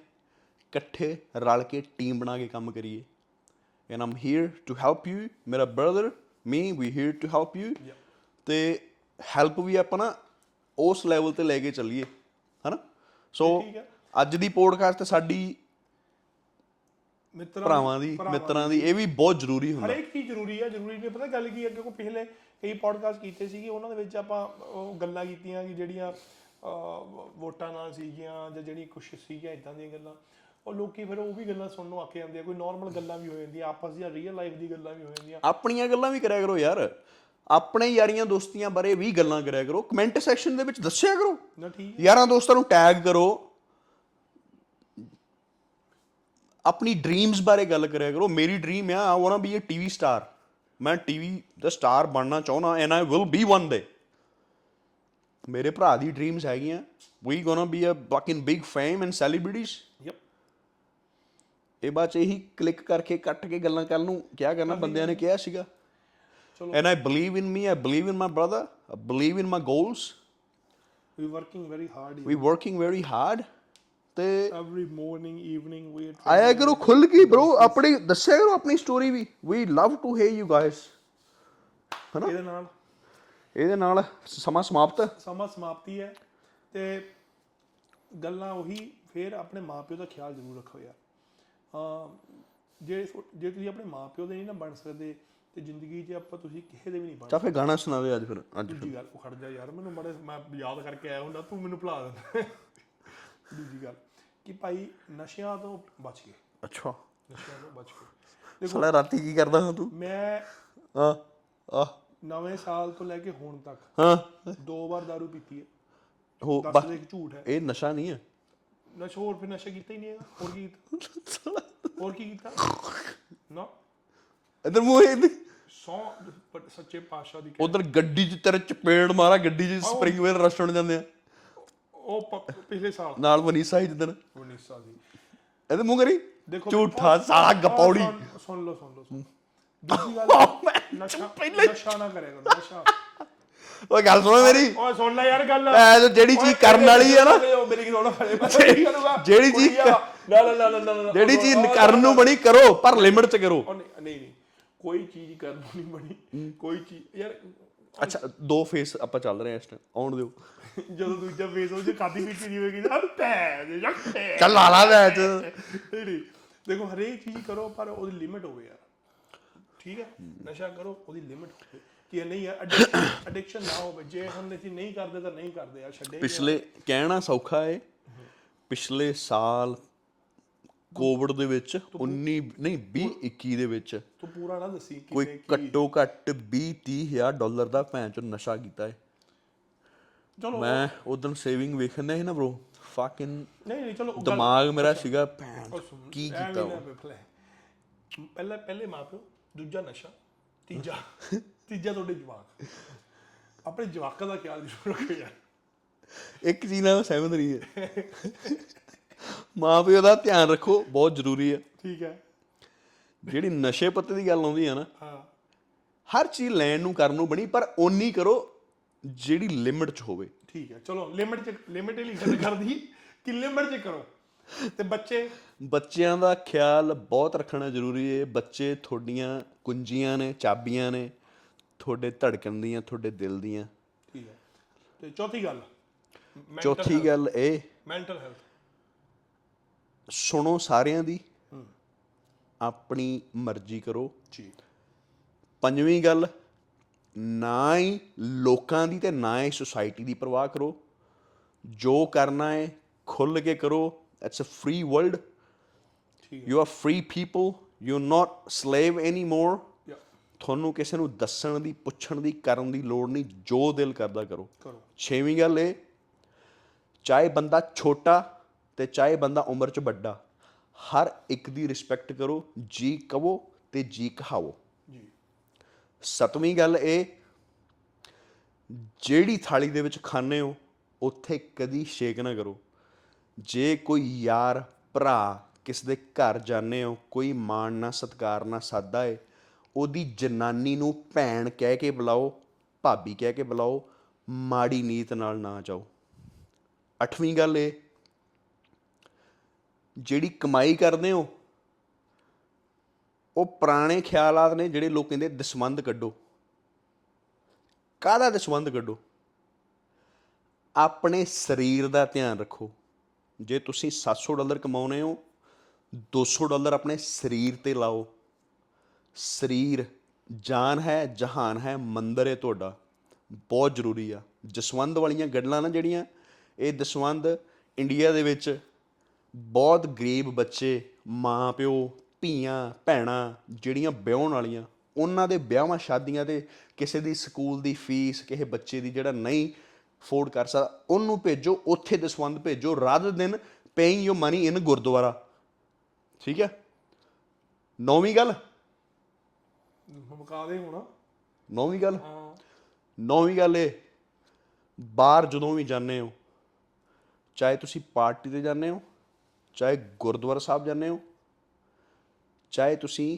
ਇਕੱਠੇ ਰਲ ਕੇ ਟੀਮ ਬਣਾ ਕੇ ਕੰਮ ਕਰੀਏ। And I'm here to help you. ਮੇਰਾ brother me we here to help you. ਤੇ ਹੈਲਪ ਵੀ ਆਪਾਂ ਨਾ ਉਸ ਲੈਵਲ ਤੇ ਲੈ ਕੇ ਚੱਲੀਏ ਹਨਾ? ਸੋ। ਅੱਜ ਦੀ ਪੋਡਕਾਸਟ ਸਾਡੀ ਮਿੱਤਰਾਂ ਭਰਾਵਾਂ ਦੀ ਮਿੱਤਰਾਂ ਦੀ। ਇਹ ਵੀ ਬਹੁਤ ਜ਼ਰੂਰੀ ਹੁੰਦਾ। ਹਰੇਕ ਚੀਜ਼ ਜ਼ਰੂਰੀ ਹੈ ਜ਼ਰੂਰੀ ਨਹੀਂ ਪਤਾ ਗੱਲ ਕੀ ਹੈ ਕਿਉਂਕਿ ਪਿਛਲੇ ਕਈ ਪੋਡਕਾਸਟ ਕੀਤੇ ਸੀਗੇ ਉਹਨਾਂ ਦੇ ਵਿੱਚ ਆਪਾਂ ਉਹ ਗੱਲਾਂ ਕੀਤੀਆਂ ਕਿ ਜਿਹੜੀਆਂ ਵੋਟਾਂ ਨਾਲ ਸੀਗੀਆਂ ਜਾਂ ਜਿਹੜੀ ਕੁਛ ਸੀਗੀਆਂ ਇਦਾਂ ਦੀਆਂ ਗੱਲਾਂ। ਉਹ ਲੋਕੀ ਫਿਰ ਉਹ ਵੀ ਗੱਲਾਂ ਸੁਣਨ ਨੂੰ ਆਕੇ ਜਾਂਦੇ ਆ ਕੋਈ ਨਾਰਮਲ ਗੱਲਾਂ ਵੀ ਹੋ ਜਾਂਦੀਆਂ ਆਪਸ ਦੀਆਂ ਰੀਅਲ ਲਾਈਫ ਦੀ ਗੱਲਾਂ ਵੀ ਹੋ ਜਾਂਦੀਆਂ। ਆਪਣੀਆਂ ਗੱਲਾਂ ਵੀ ਕਰਿਆ ਕਰੋ ਯਾਰ। ਆਪਣੇ ਯਾਰੀਆਂ ਦੋਸਤੀਆਂ ਬਾਰੇ ਵੀ ਗੱਲਾਂ ਕਰਿਆ ਕਰੋ। ਕਮੈਂਟ ਸੈਕਸ਼ਨ ਦੇ ਵਿੱਚ ਦੱਸਿਆ ਕਰੋ। ਨਾ ਠੀਕ ਯਾਰਾਂ ਦੋਸਤਾਂ ਨੂੰ ਟੈਗ ਕਰੋ। ਆਪਣੀ ਡ੍ਰੀਮਸ ਬਾਰੇ ਗੱਲ ਕਰਿਆ ਕਰੋ। ਮੇਰੀ ਡ੍ਰੀਮ ਆ I want be a TV star ਮੈਂ ਟੀਵੀ ਦਾ ਸਟਾਰ ਬਣਨਾ ਚਾਹੁੰਦਾ and I will be one day ਮੇਰੇ ਭਰਾ ਦੀ ਡ੍ਰੀਮਸ ਹੈਗੀਆਂ। We gonna be a fucking big fame and celebrities yup ਇਹ ਬਾਅਦ ਚ ਇਹੀ ਕਲਿੱਕ ਕਰਕੇ ਕੱਟ ਕੇ ਗੱਲਾਂ ਕਰਨ ਨੂੰ ਕਿਆ ਕਰਨਾ ਬੰਦਿਆਂ ਨੇ ਕਿਹਾ ਸੀਗਾ। ਚਲੋ। And I believe in me I believe in my brother I believe in my goals we working very hard we working very hard ਤੇ ਐਵਰੀ ਮਾਰਨਿੰਗ ਈਵਨਿੰਗ ਵੀ ਆਇਆ ਕਰੋ ਖੁੱਲ ਕੇ bro ਆਪਣੀ ਦੱਸਿਆ ਕਰੋ ਆਪਣੀ story we. We love to hear you guys ਇਹਦੇ ਨਾਲ। ਇਹਦੇ ਨਾਲ ਸਮਾਂ ਸਮਾਪਤ। ਸਮਾਂ ਸਮਾਪਤੀ ਹੈ। ਤੇ ਗੱਲਾਂ ਉਹੀ ਫਿਰ ਆਪਣੇ ਮਾਪਿਓ ਦਾ ਖਿਆਲ ਜ਼ਰੂਰ ਰੱਖੋ ਯਾਰ। ਜੇ ਜੇ ਤੁਸੀਂ ਆਪਣੇ ਮਾਪਿਓ ਦੇ ਨਹੀਂ ਨਾ ਬਣ ਸਕਦੇ ਤੇ ਜ਼ਿੰਦਗੀ 'ਚ ਆਪਾਂ ਤੁਸੀਂ ਕਿਸੇ ਦੇ ਵੀ ਨਹੀਂ ਬਣ ਚਾ ਫੇ ਗਾਣਾ ਸੁਣਾ ਦੇ ਅੱਜ ਫਿਰ ਅੱਜ ਦੂਜੀ ਗੱਲ ਉਹ ਖੜ ਜਾ ਯਾਰ ਮੈਨੂੰ ਬੜੇ ਮੈਂ ਯਾਦ ਕਰਕੇ ਆਇਆ ਹੁੰਦਾ ਤੂੰ ਮੈਨੂੰ ਭੁਲਾ ਦਿੰਦਾ। ਦੂਜੀ ਗੱਲ ਕਿ ਭਾਈ ਨਸ਼ਿਆਂ ਤੋਂ ਬਚ ਗਏ। ਅੱਛਾ। ਨਸ਼ਿਆਂ ਤੋਂ ਬਚ ਗਏ। ਸਾਲਾ ਰਾਤੀ ਕੀ ਕਰਦਾ ਹਾਂ ਤੂੰ? ਮੈਂ ਆ ਆ ਨਵੇਂ ਸਾਲ ਤੋਂ ਲੈ ਕੇ ਹੁਣ ਤੱਕ ਹਾਂ। ਦੋ ਵਾਰ ਦਾਰੂ ਪੀਤੀ ਹੈ। ਹੋ ਦੱਸ ਬਸ। ਦੇ ਝੂਠ ਹੈ। ਇਹ ਨਸ਼ਾ ਨਹੀਂ ਹੈ। ਨਸ਼ਾ ਹੋਰ ਫਿਰ ਨਸ਼ਾ ਕੀਤਾ ਹੀ ਨਹੀਂ ਹੈਗਾ। ਹੋਰ ਕੀ ਕੀਤਾ? ਹੋਰ ਕੀ ਕੀਤਾ? ਨਾ। ਇਧਰ ਮੂੰਹ ਇਹ ਸੌ ਪਰ ਸੱਚੇ ਪਾਤਸ਼ਾਹ ਦੀ ਉਧਰ ਗੱਡੀ 'ਚ ਤੇਰੇ ਚਪੇੜ ਮਾਰਾ ਗੱਡੀ 'ਚ ਸਪਰਿੰਗਵੇਲ ਰੈਸਟੋਰੈਂਟ ਜਾਂਦੇ ਆ। ਉਹ ਪ- ਪਿਛਲੇ ਸਾਲ। ਨਾਲ ਮਨੀਸ਼ਾ ਹੀ ਜਿੱਦਣ। 19 ਸਾਲ ਦੀ। ਇਹਦੇ ਮੂੰਹ ਕਰੀ। ਦੇਖੋ ਝੂਠਾ ਸਾਲਾ ਗਪੌੜੀ। ਸੁਣ- ਸੁਣ ਲਓ ਸੁਣ ਲਓ ਸੁਣ। ਦੂਜੀ ਗੱਲ ਨਸ਼ਾ ਨਸ਼ਾ ਨਾ ਕਰਿਆ ਕਰੋ ਨਸ਼ਾ। ਓਏ ਗੱਲ ਸੁਣੋ ਮੇਰੀ। ਓਏ ਸੁਣ ਲੈ ਯਾਰ ਗੱਲ। ਐ ਜੋ ਜਿਹੜੀ ਚੀਜ਼ ਕਰਨ ਵਾਲੀ ਆ ਨਾ। ਮੇਰੀ ਕੀ ਸੁਣੋ ਜਿਹੜੀ ਜਿਹੜੀ ਚੀਜ਼ ਨਾ ਨਾ ਨਾ ਨਾ ਜਿਹੜੀ ਚੀਜ਼ ਕਰਨ ਨੂੰ ਬਣੀ ਕਰੋ ਪਰ ਲਿਮਿਟ 'ਚ ਕਰੋ। ਨਹੀਂ ਨਹੀਂ ਕੋਈ ਚੀਜ਼ ਕਰਨ ਨੂੰ ਨਹੀਂ ਬਣੀ। ਕੋਈ ਚੀਜ਼ ਯਾਰ ਅੱਛਾ ਦੋ ਫੇਸ ਆਪਾਂ ਚੱਲ ਰਹੇ ਆ ਇਸ ਟਾਈਮ ਆਉਣ ਦਿਓ। ਜਦੋਂ ਦੂਜਾ ਫੇਸ ਉਹ ਜੇ ਖਾਦੀ ਪੀਤੀ ਨਹੀਂ ਹੋਵੇਗੀ ਨਾ ਪੈ ਦੇ ਜੱਟੇ ਚੱਲ ਲਾ ਲਾ ਮੈਚ ਦੇਖੋ ਹਰੇਕ ਚੀਜ਼ ਕਰੋ ਪਰ ਉਹਦੀ ਲਿਮਿਟ ਹੋਵੇ ਯਾਰ। ਠੀਕ ਹੈ? ਨਸ਼ਾ ਕਰੋ ਉਹਦੀ ਲਿਮਿਟ ਹੋਵੇ। ਕਿ ਨਹੀਂ ਐਡਿਕਸ਼ਨ ਨਾ ਹੋਵੇ। ਜੇ ਹੁਣ ਅਸੀਂ ਨਹੀਂ ਕਰਦੇ ਤਾਂ ਨਹੀਂ ਕਰਦੇ ਯਾਰ ਛੱਡੇ ਪਿਛਲੇ ਕਹਿਣਾ ਸੌਖਾ ਏ ਪਿਛਲੇ ਸਾਲ ਕੋਵਿਡ ਦੇ ਵਿੱਚ 19 ਨਹੀਂ 20 21 ਦੇ ਵਿੱਚ ਤੂੰ ਪੂਰਾ ਨਾ ਦੱਸੀ ਕੋਈ ਕਿਵੇਂ ਘੱਟੋ ਘੱਟ 20 30 ਹਜ਼ਾਰ ਡਾਲਰ ਦਾ ਭੈਣ ਚੋ ਨਸ਼ਾ ਕੀਤਾ ਏ। ਚਲੋ ਮੈਂ ਉਦੋਂ ਸੇਵਿੰਗ ਵੇਖਣ ਸੀ ਨਾ bro ਫਕਿੰਗ ਨਹੀਂ ਨਹੀਂ ਚਲੋ ਦਿਮਾਗ ਮੇਰਾ ਸੀਗਾ ਸੁਣ, ਕੀ ਕੀਤਾ ਉਹ? ਹੈ। ਪਹਿਲਾ ਪਹਿਲੇ ਮਾਪਿਓ ਦੂਜਾ ਨਸ਼ਾ। ਤੀਜਾ ਤੀਜਾ ਤੁਹਾਡੇ ਜਵਾਕ। ਆਪਣੇ ਜਵਾਕਾਂ ਦਾ ਖਿਆਲ ਜ਼ਰੂਰ ਰੱਖੋ ਯਾਰ। ਇੱਕ ਚੀਜ਼ ਨਾਲ ਸਹਿਮਤ ਨਹੀਂ ਹੈ। ਮਾਂ ਪਿਓ ਦਾ ਧਿਆਨ ਰੱਖੋ ਬਹੁਤ ਜ਼ਰੂਰੀ ਹੈ। ਠੀਕ ਹੈ। ਜਿਹੜੀ ਨਸ਼ੇ ਪੱਤੇ ਦੀ ਗੱਲ ਆਉਂਦੀ ਹੈ ਨਾ ਹਾਂ। ਹਰ ਚੀਜ਼ ਲੈਣ ਨੂੰ ਕਰਨ ਨੂੰ ਬਣੀ ਪਰ ਓਨੀ ਕਰੋ ਜਿਹੜੀ ਲਿਮਿਟ 'ਚ ਹੋਵੇ। ਠੀਕ ਹੈ ਚਲੋ ਲਿਮਿਟ ਚ ਲਿਮਿਟ ਹੀ ਲਿਖਣ ਕਰਦੀ ਕਿ ਲਿਮਿਟ ਚ ਕਰੋ। ਤੇ ਬੱਚੇ ਬੱਚਿਆਂ ਦਾ ਖਿਆਲ ਬਹੁਤ ਰੱਖਣਾ ਜ਼ਰੂਰੀ ਹੈ ਬੱਚੇ ਤੁਹਾਡੀਆਂ ਕੁੰਜੀਆਂ ਨੇ ਚਾਬੀਆਂ ਨੇ ਤੁਹਾਡੇ ਧੜਕਣ ਦੀਆਂ ਤੁਹਾਡੇ ਦਿਲ ਦੀਆਂ। ਠੀਕ ਹੈ। ਤੇ ਚੌਥੀ ਗੱਲ ਚੌਥੀ ਗੱਲ ਇਹ ਮੈਂਟਲ ਹੈਲਥ ਸੁਣੋ ਸਾਰਿਆਂ ਦੀ। ਆਪਣੀ ਮਰਜ਼ੀ ਕਰੋ। ਜੀ। ਪੰਜਵੀਂ ਗੱਲ ਨਾ ਹੀ ਲੋਕਾਂ ਦੀ ਤੇ ਨਾ ਹੀ ਸੁਸਾਇਟੀ ਦੀ ਪਰਵਾਹ ਕਰੋ। ਜੋ ਕਰਨਾ ਹੈ ਖੁੱਲ ਕੇ ਕਰੋ। It's a free world you are free people you are not slave anymore ਤੁਹਾਨੂੰ ਕਿਸੇ ਨੂੰ ਦੱਸਣ ਦੀ ਪੁੱਛਣ ਦੀ ਕਰਨ ਦੀ ਲੋੜ ਨਹੀਂ ਜੋ ਦਿਲ ਕਰਦਾ ਕਰੋ। ਕਰੋ। ਛੇਵੀਂ ਗੱਲ ਇਹ ਚਾਹੇ ਬੰਦਾ ਛੋਟਾ ਤੇ ਚਾਹੇ ਬੰਦਾ ਉਮਰ 'ਚ ਵੱਡਾ ਹਰ ਇੱਕ ਦੀ ਰਿਸਪੈਕਟ ਕਰੋ ਜੀ ਕਹੋ ਤੇ ਜੀ ਕਹਾਵੋ। ਜੀ। ਸਤਵੀਂ ਗੱਲ ਇਹ ਜਿਹੜੀ ਥਾਲੀ ਦੇ ਵਿੱਚ ਖਾਣੇ ਹੋ ਉੱਥੇ ਕਦੀ ਸ਼ੇਕ ਨਾ ਕਰੋ। ਜੇ ਕੋਈ ਯਾਰ ਭਰਾ ਕਿਸ ਦੇ ਘਰ ਜਾਂਦੇ ਹੋ, ਕੋਈ ਮਾਣ ਨਾ ਸਤਕਾਰ ਨਾ ਸਾਦਾ ਏ। ਉਹਦੀ ਜਨਾਨੀ ਨੂੰ ਭੈਣ ਕਹਿ ਕੇ ਬੁਲਾਓ, ਭਾਬੀ ਕਹਿ ਕੇ ਬੁਲਾਓ, ਮਾੜੀ ਨੀਤ ਨਾਲ ਨਾ ਜਾਓ। ਅੱਠਵੀਂ ਗੱਲ ਇਹ, ਜਿਹੜੀ ਕਮਾਈ ਕਰਦੇ ਹੋ, ਉਹ ਪੁਰਾਣੇ ਖਿਆਲਾਤ ਨੇ ਜਿਹੜੇ ਲੋਕ ਕਹਿੰਦੇ ਦਸਵੰਦ ਕੱਢੋ। ਕਾਹਦਾ ਦਸਵੰਦ ਕੱਢੋ? ਆਪਣੇ ਸਰੀਰ ਦਾ ਧਿਆਨ ਰੱਖੋ। ਜੇ ਤੁਸੀਂ 700 ਡਾਲਰ ਕਮਾਉਨੇ ਹੋ 200 ਡਾਲਰ ਆਪਣੇ ਸਰੀਰ ਤੇ ਲਾਓ। ਸਰੀਰ ਜਾਨ ਹੈ, ਜਹਾਨ ਹੈ, ਮੰਦਰ ਹੈ ਤੁਹਾਡਾ। ਬਹੁਤ ਜ਼ਰੂਰੀ ਆ। ਜਸਵੰਦ ਵਾਲੀਆਂ ਗੱਲਾਂ ਨਾ ਜਿਹੜੀਆਂ, ਇਹ ਦਸਵੰਦ ਇੰਡੀਆ ਦੇ ਵਿੱਚ ਬਹੁਤ ਗਰੀਬ ਬੱਚੇ, ਮਾਂ, ਪਿਓ, ਧੀਆਂ, ਭੈਣਾਂ ਜਿਹੜੀਆਂ ਵਿਆਹਣ ਵਾਲੀਆਂ, ਉਹਨਾਂ ਦੇ ਵਿਆਹਾਂ ਸ਼ਾਦੀਆਂ ਤੇ ਕਿਸੇ ਦੀ ਸਕੂਲ ਦੀ ਫੀਸ, ਕਿਸੇ ਬੱਚੇ ਦੀ ਜਿਹੜਾ ਨਹੀਂ ਅਫੋਰਡ ਕਰ ਸਕਦਾ, ਉਹਨੂੰ ਭੇਜੋ, ਉੱਥੇ ਦਸਵੰਦ ਭੇਜੋ rather than paying you money in gurdwara. ਠੀਕ ਹੈ? ਨੌਵੀਂ ਗੱਲ? ਮੁਕਾ ਦੇ ਹੁਣ। ਨੌਵੀਂ ਗੱਲ? ਹਾਂ। ਨੌਵੀਂ ਗੱਲ ਇਹ ਬਾਹਰ ਜਦੋਂ ਵੀ ਜਾਂਦੇ ਹੋ ਚਾਹੇ ਤੁਸੀਂ ਪਾਰਟੀ ਤੇ ਜਾਂਦੇ ਹੋ ਚਾਹੇ ਗੁਰਦੁਆਰਾ ਸਾਹਿਬ ਜਾਂਦੇ ਹੋ ਚਾਹੇ ਤੁਸੀਂ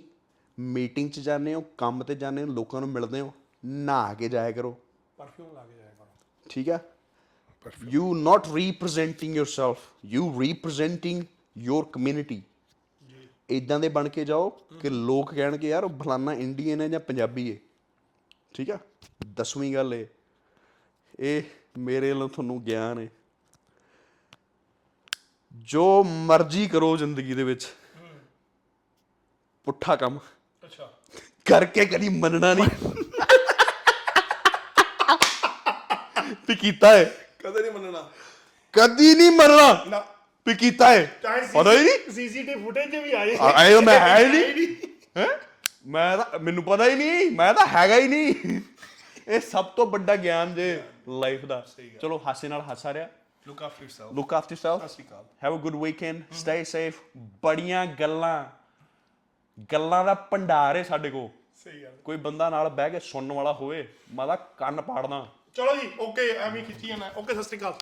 ਮੀਟਿੰਗ 'ਚ ਜਾਂਦੇ ਹੋ ਕੰਮ ਤੇ ਜਾਂਦੇ ਹੋ ਲੋਕਾਂ ਨੂੰ ਮਿਲਦੇ ਹੋ ਨਹਾ ਕੇ ਜਾਇਆ ਕਰੋ। ਪਰਫਿਊਮ ਲਾ ਕੇ ਜਾਇਆ ਕਰੋ। ਠੀਕ ਹੈ? You not representing yourself you representing your community ਇਦਾਂ ਦੇ ਬਣ ਕੇ ਜਾਓ ਕਿ ਲੋਕ ਕਹਿਣਗੇ ਯਾਰ ਉਹ ਫਲਾਨਾ ਇੰਡੀਅਨ ਹੈ ਜਾਂ ਪੰਜਾਬੀ ਹੈ? ਠੀਕ ਆ? ਦਸਵੀਂ ਗੱਲ ਇਹ। ਇਹ ਮੇਰੇ ਵੱਲੋਂ ਤੁਹਾਨੂੰ ਗਿਆਨ ਹੈ। ਜੋ ਮਰਜ਼ੀ ਕਰੋ ਜ਼ਿੰਦਗੀ ਦੇ ਵਿੱਚ। ਪੁੱਠਾ ਕੰਮ। ਅੱਛਾ। ਕਰਕੇ ਕਦੀ ਮੰਨਣਾ ਨਹੀਂ। ਵੀ ਕੀਤਾ ਹੈ। ਕਦੇ ਨਹੀਂ ਮੰਨਣਾ। ਕਦੀ ਨਹੀਂ ਮੰਨਣਾ। ਨਾ। ਵੀ ਕੀਤਾ ਹੈ ਪਤਾ ਹੀ ਨਹੀਂ। ਸੀਸੀਟੀਵੀ ਫੁਟੇਜ ਵੀ ਆਏ ਆਏ ਤਾਂ ਮੈਂ ਹੈ ਹੀ ਨਹੀਂ। ਹੈ? ਮੈਂ ਤਾਂ ਮੈਨੂੰ ਪਤਾ ਹੀ ਨਹੀਂ। ਮੈਂ ਤਾਂ ਹੈਗਾ ਹੀ ਨਹੀਂ। ਇਹ ਸਭ ਤੋਂ ਵੱਡਾ ਗਿਆਨ ਜੇ ਲਾਈਫ ਦਾ। ਚਲੋ ਹਾਸੇ ਨਾਲ ਹਾਸਾ ਰਿਹਾ। Look after yourself look after Akal. Have a good weekend stay safe ਬੜੀਆਂ ਗੱਲਾਂ। ਗੱਲਾਂ ਦਾ ਭੰਡਾਰ ਹੈ ਸਾਡੇ ਕੋਲ। ਸਹੀ ਗੱਲ। ਕੋਈ ਬੰਦਾ ਨਾਲ ਬਹਿ ਕੇ ਸੁਣਨ ਵਾਲਾ ਹੋਵੇ ਮੈਂ ਤਾਂ ਕੰਨ ਪਾੜਦਾ। ਚਲੋ ਜੀ ਓਕੇ ਐਵੇਂ ਖਿੱਚੀ ਜਾਣਾ ਓਕੇ ਸਤਿ ਸ਼੍ਰੀ ਅਕਾਲ।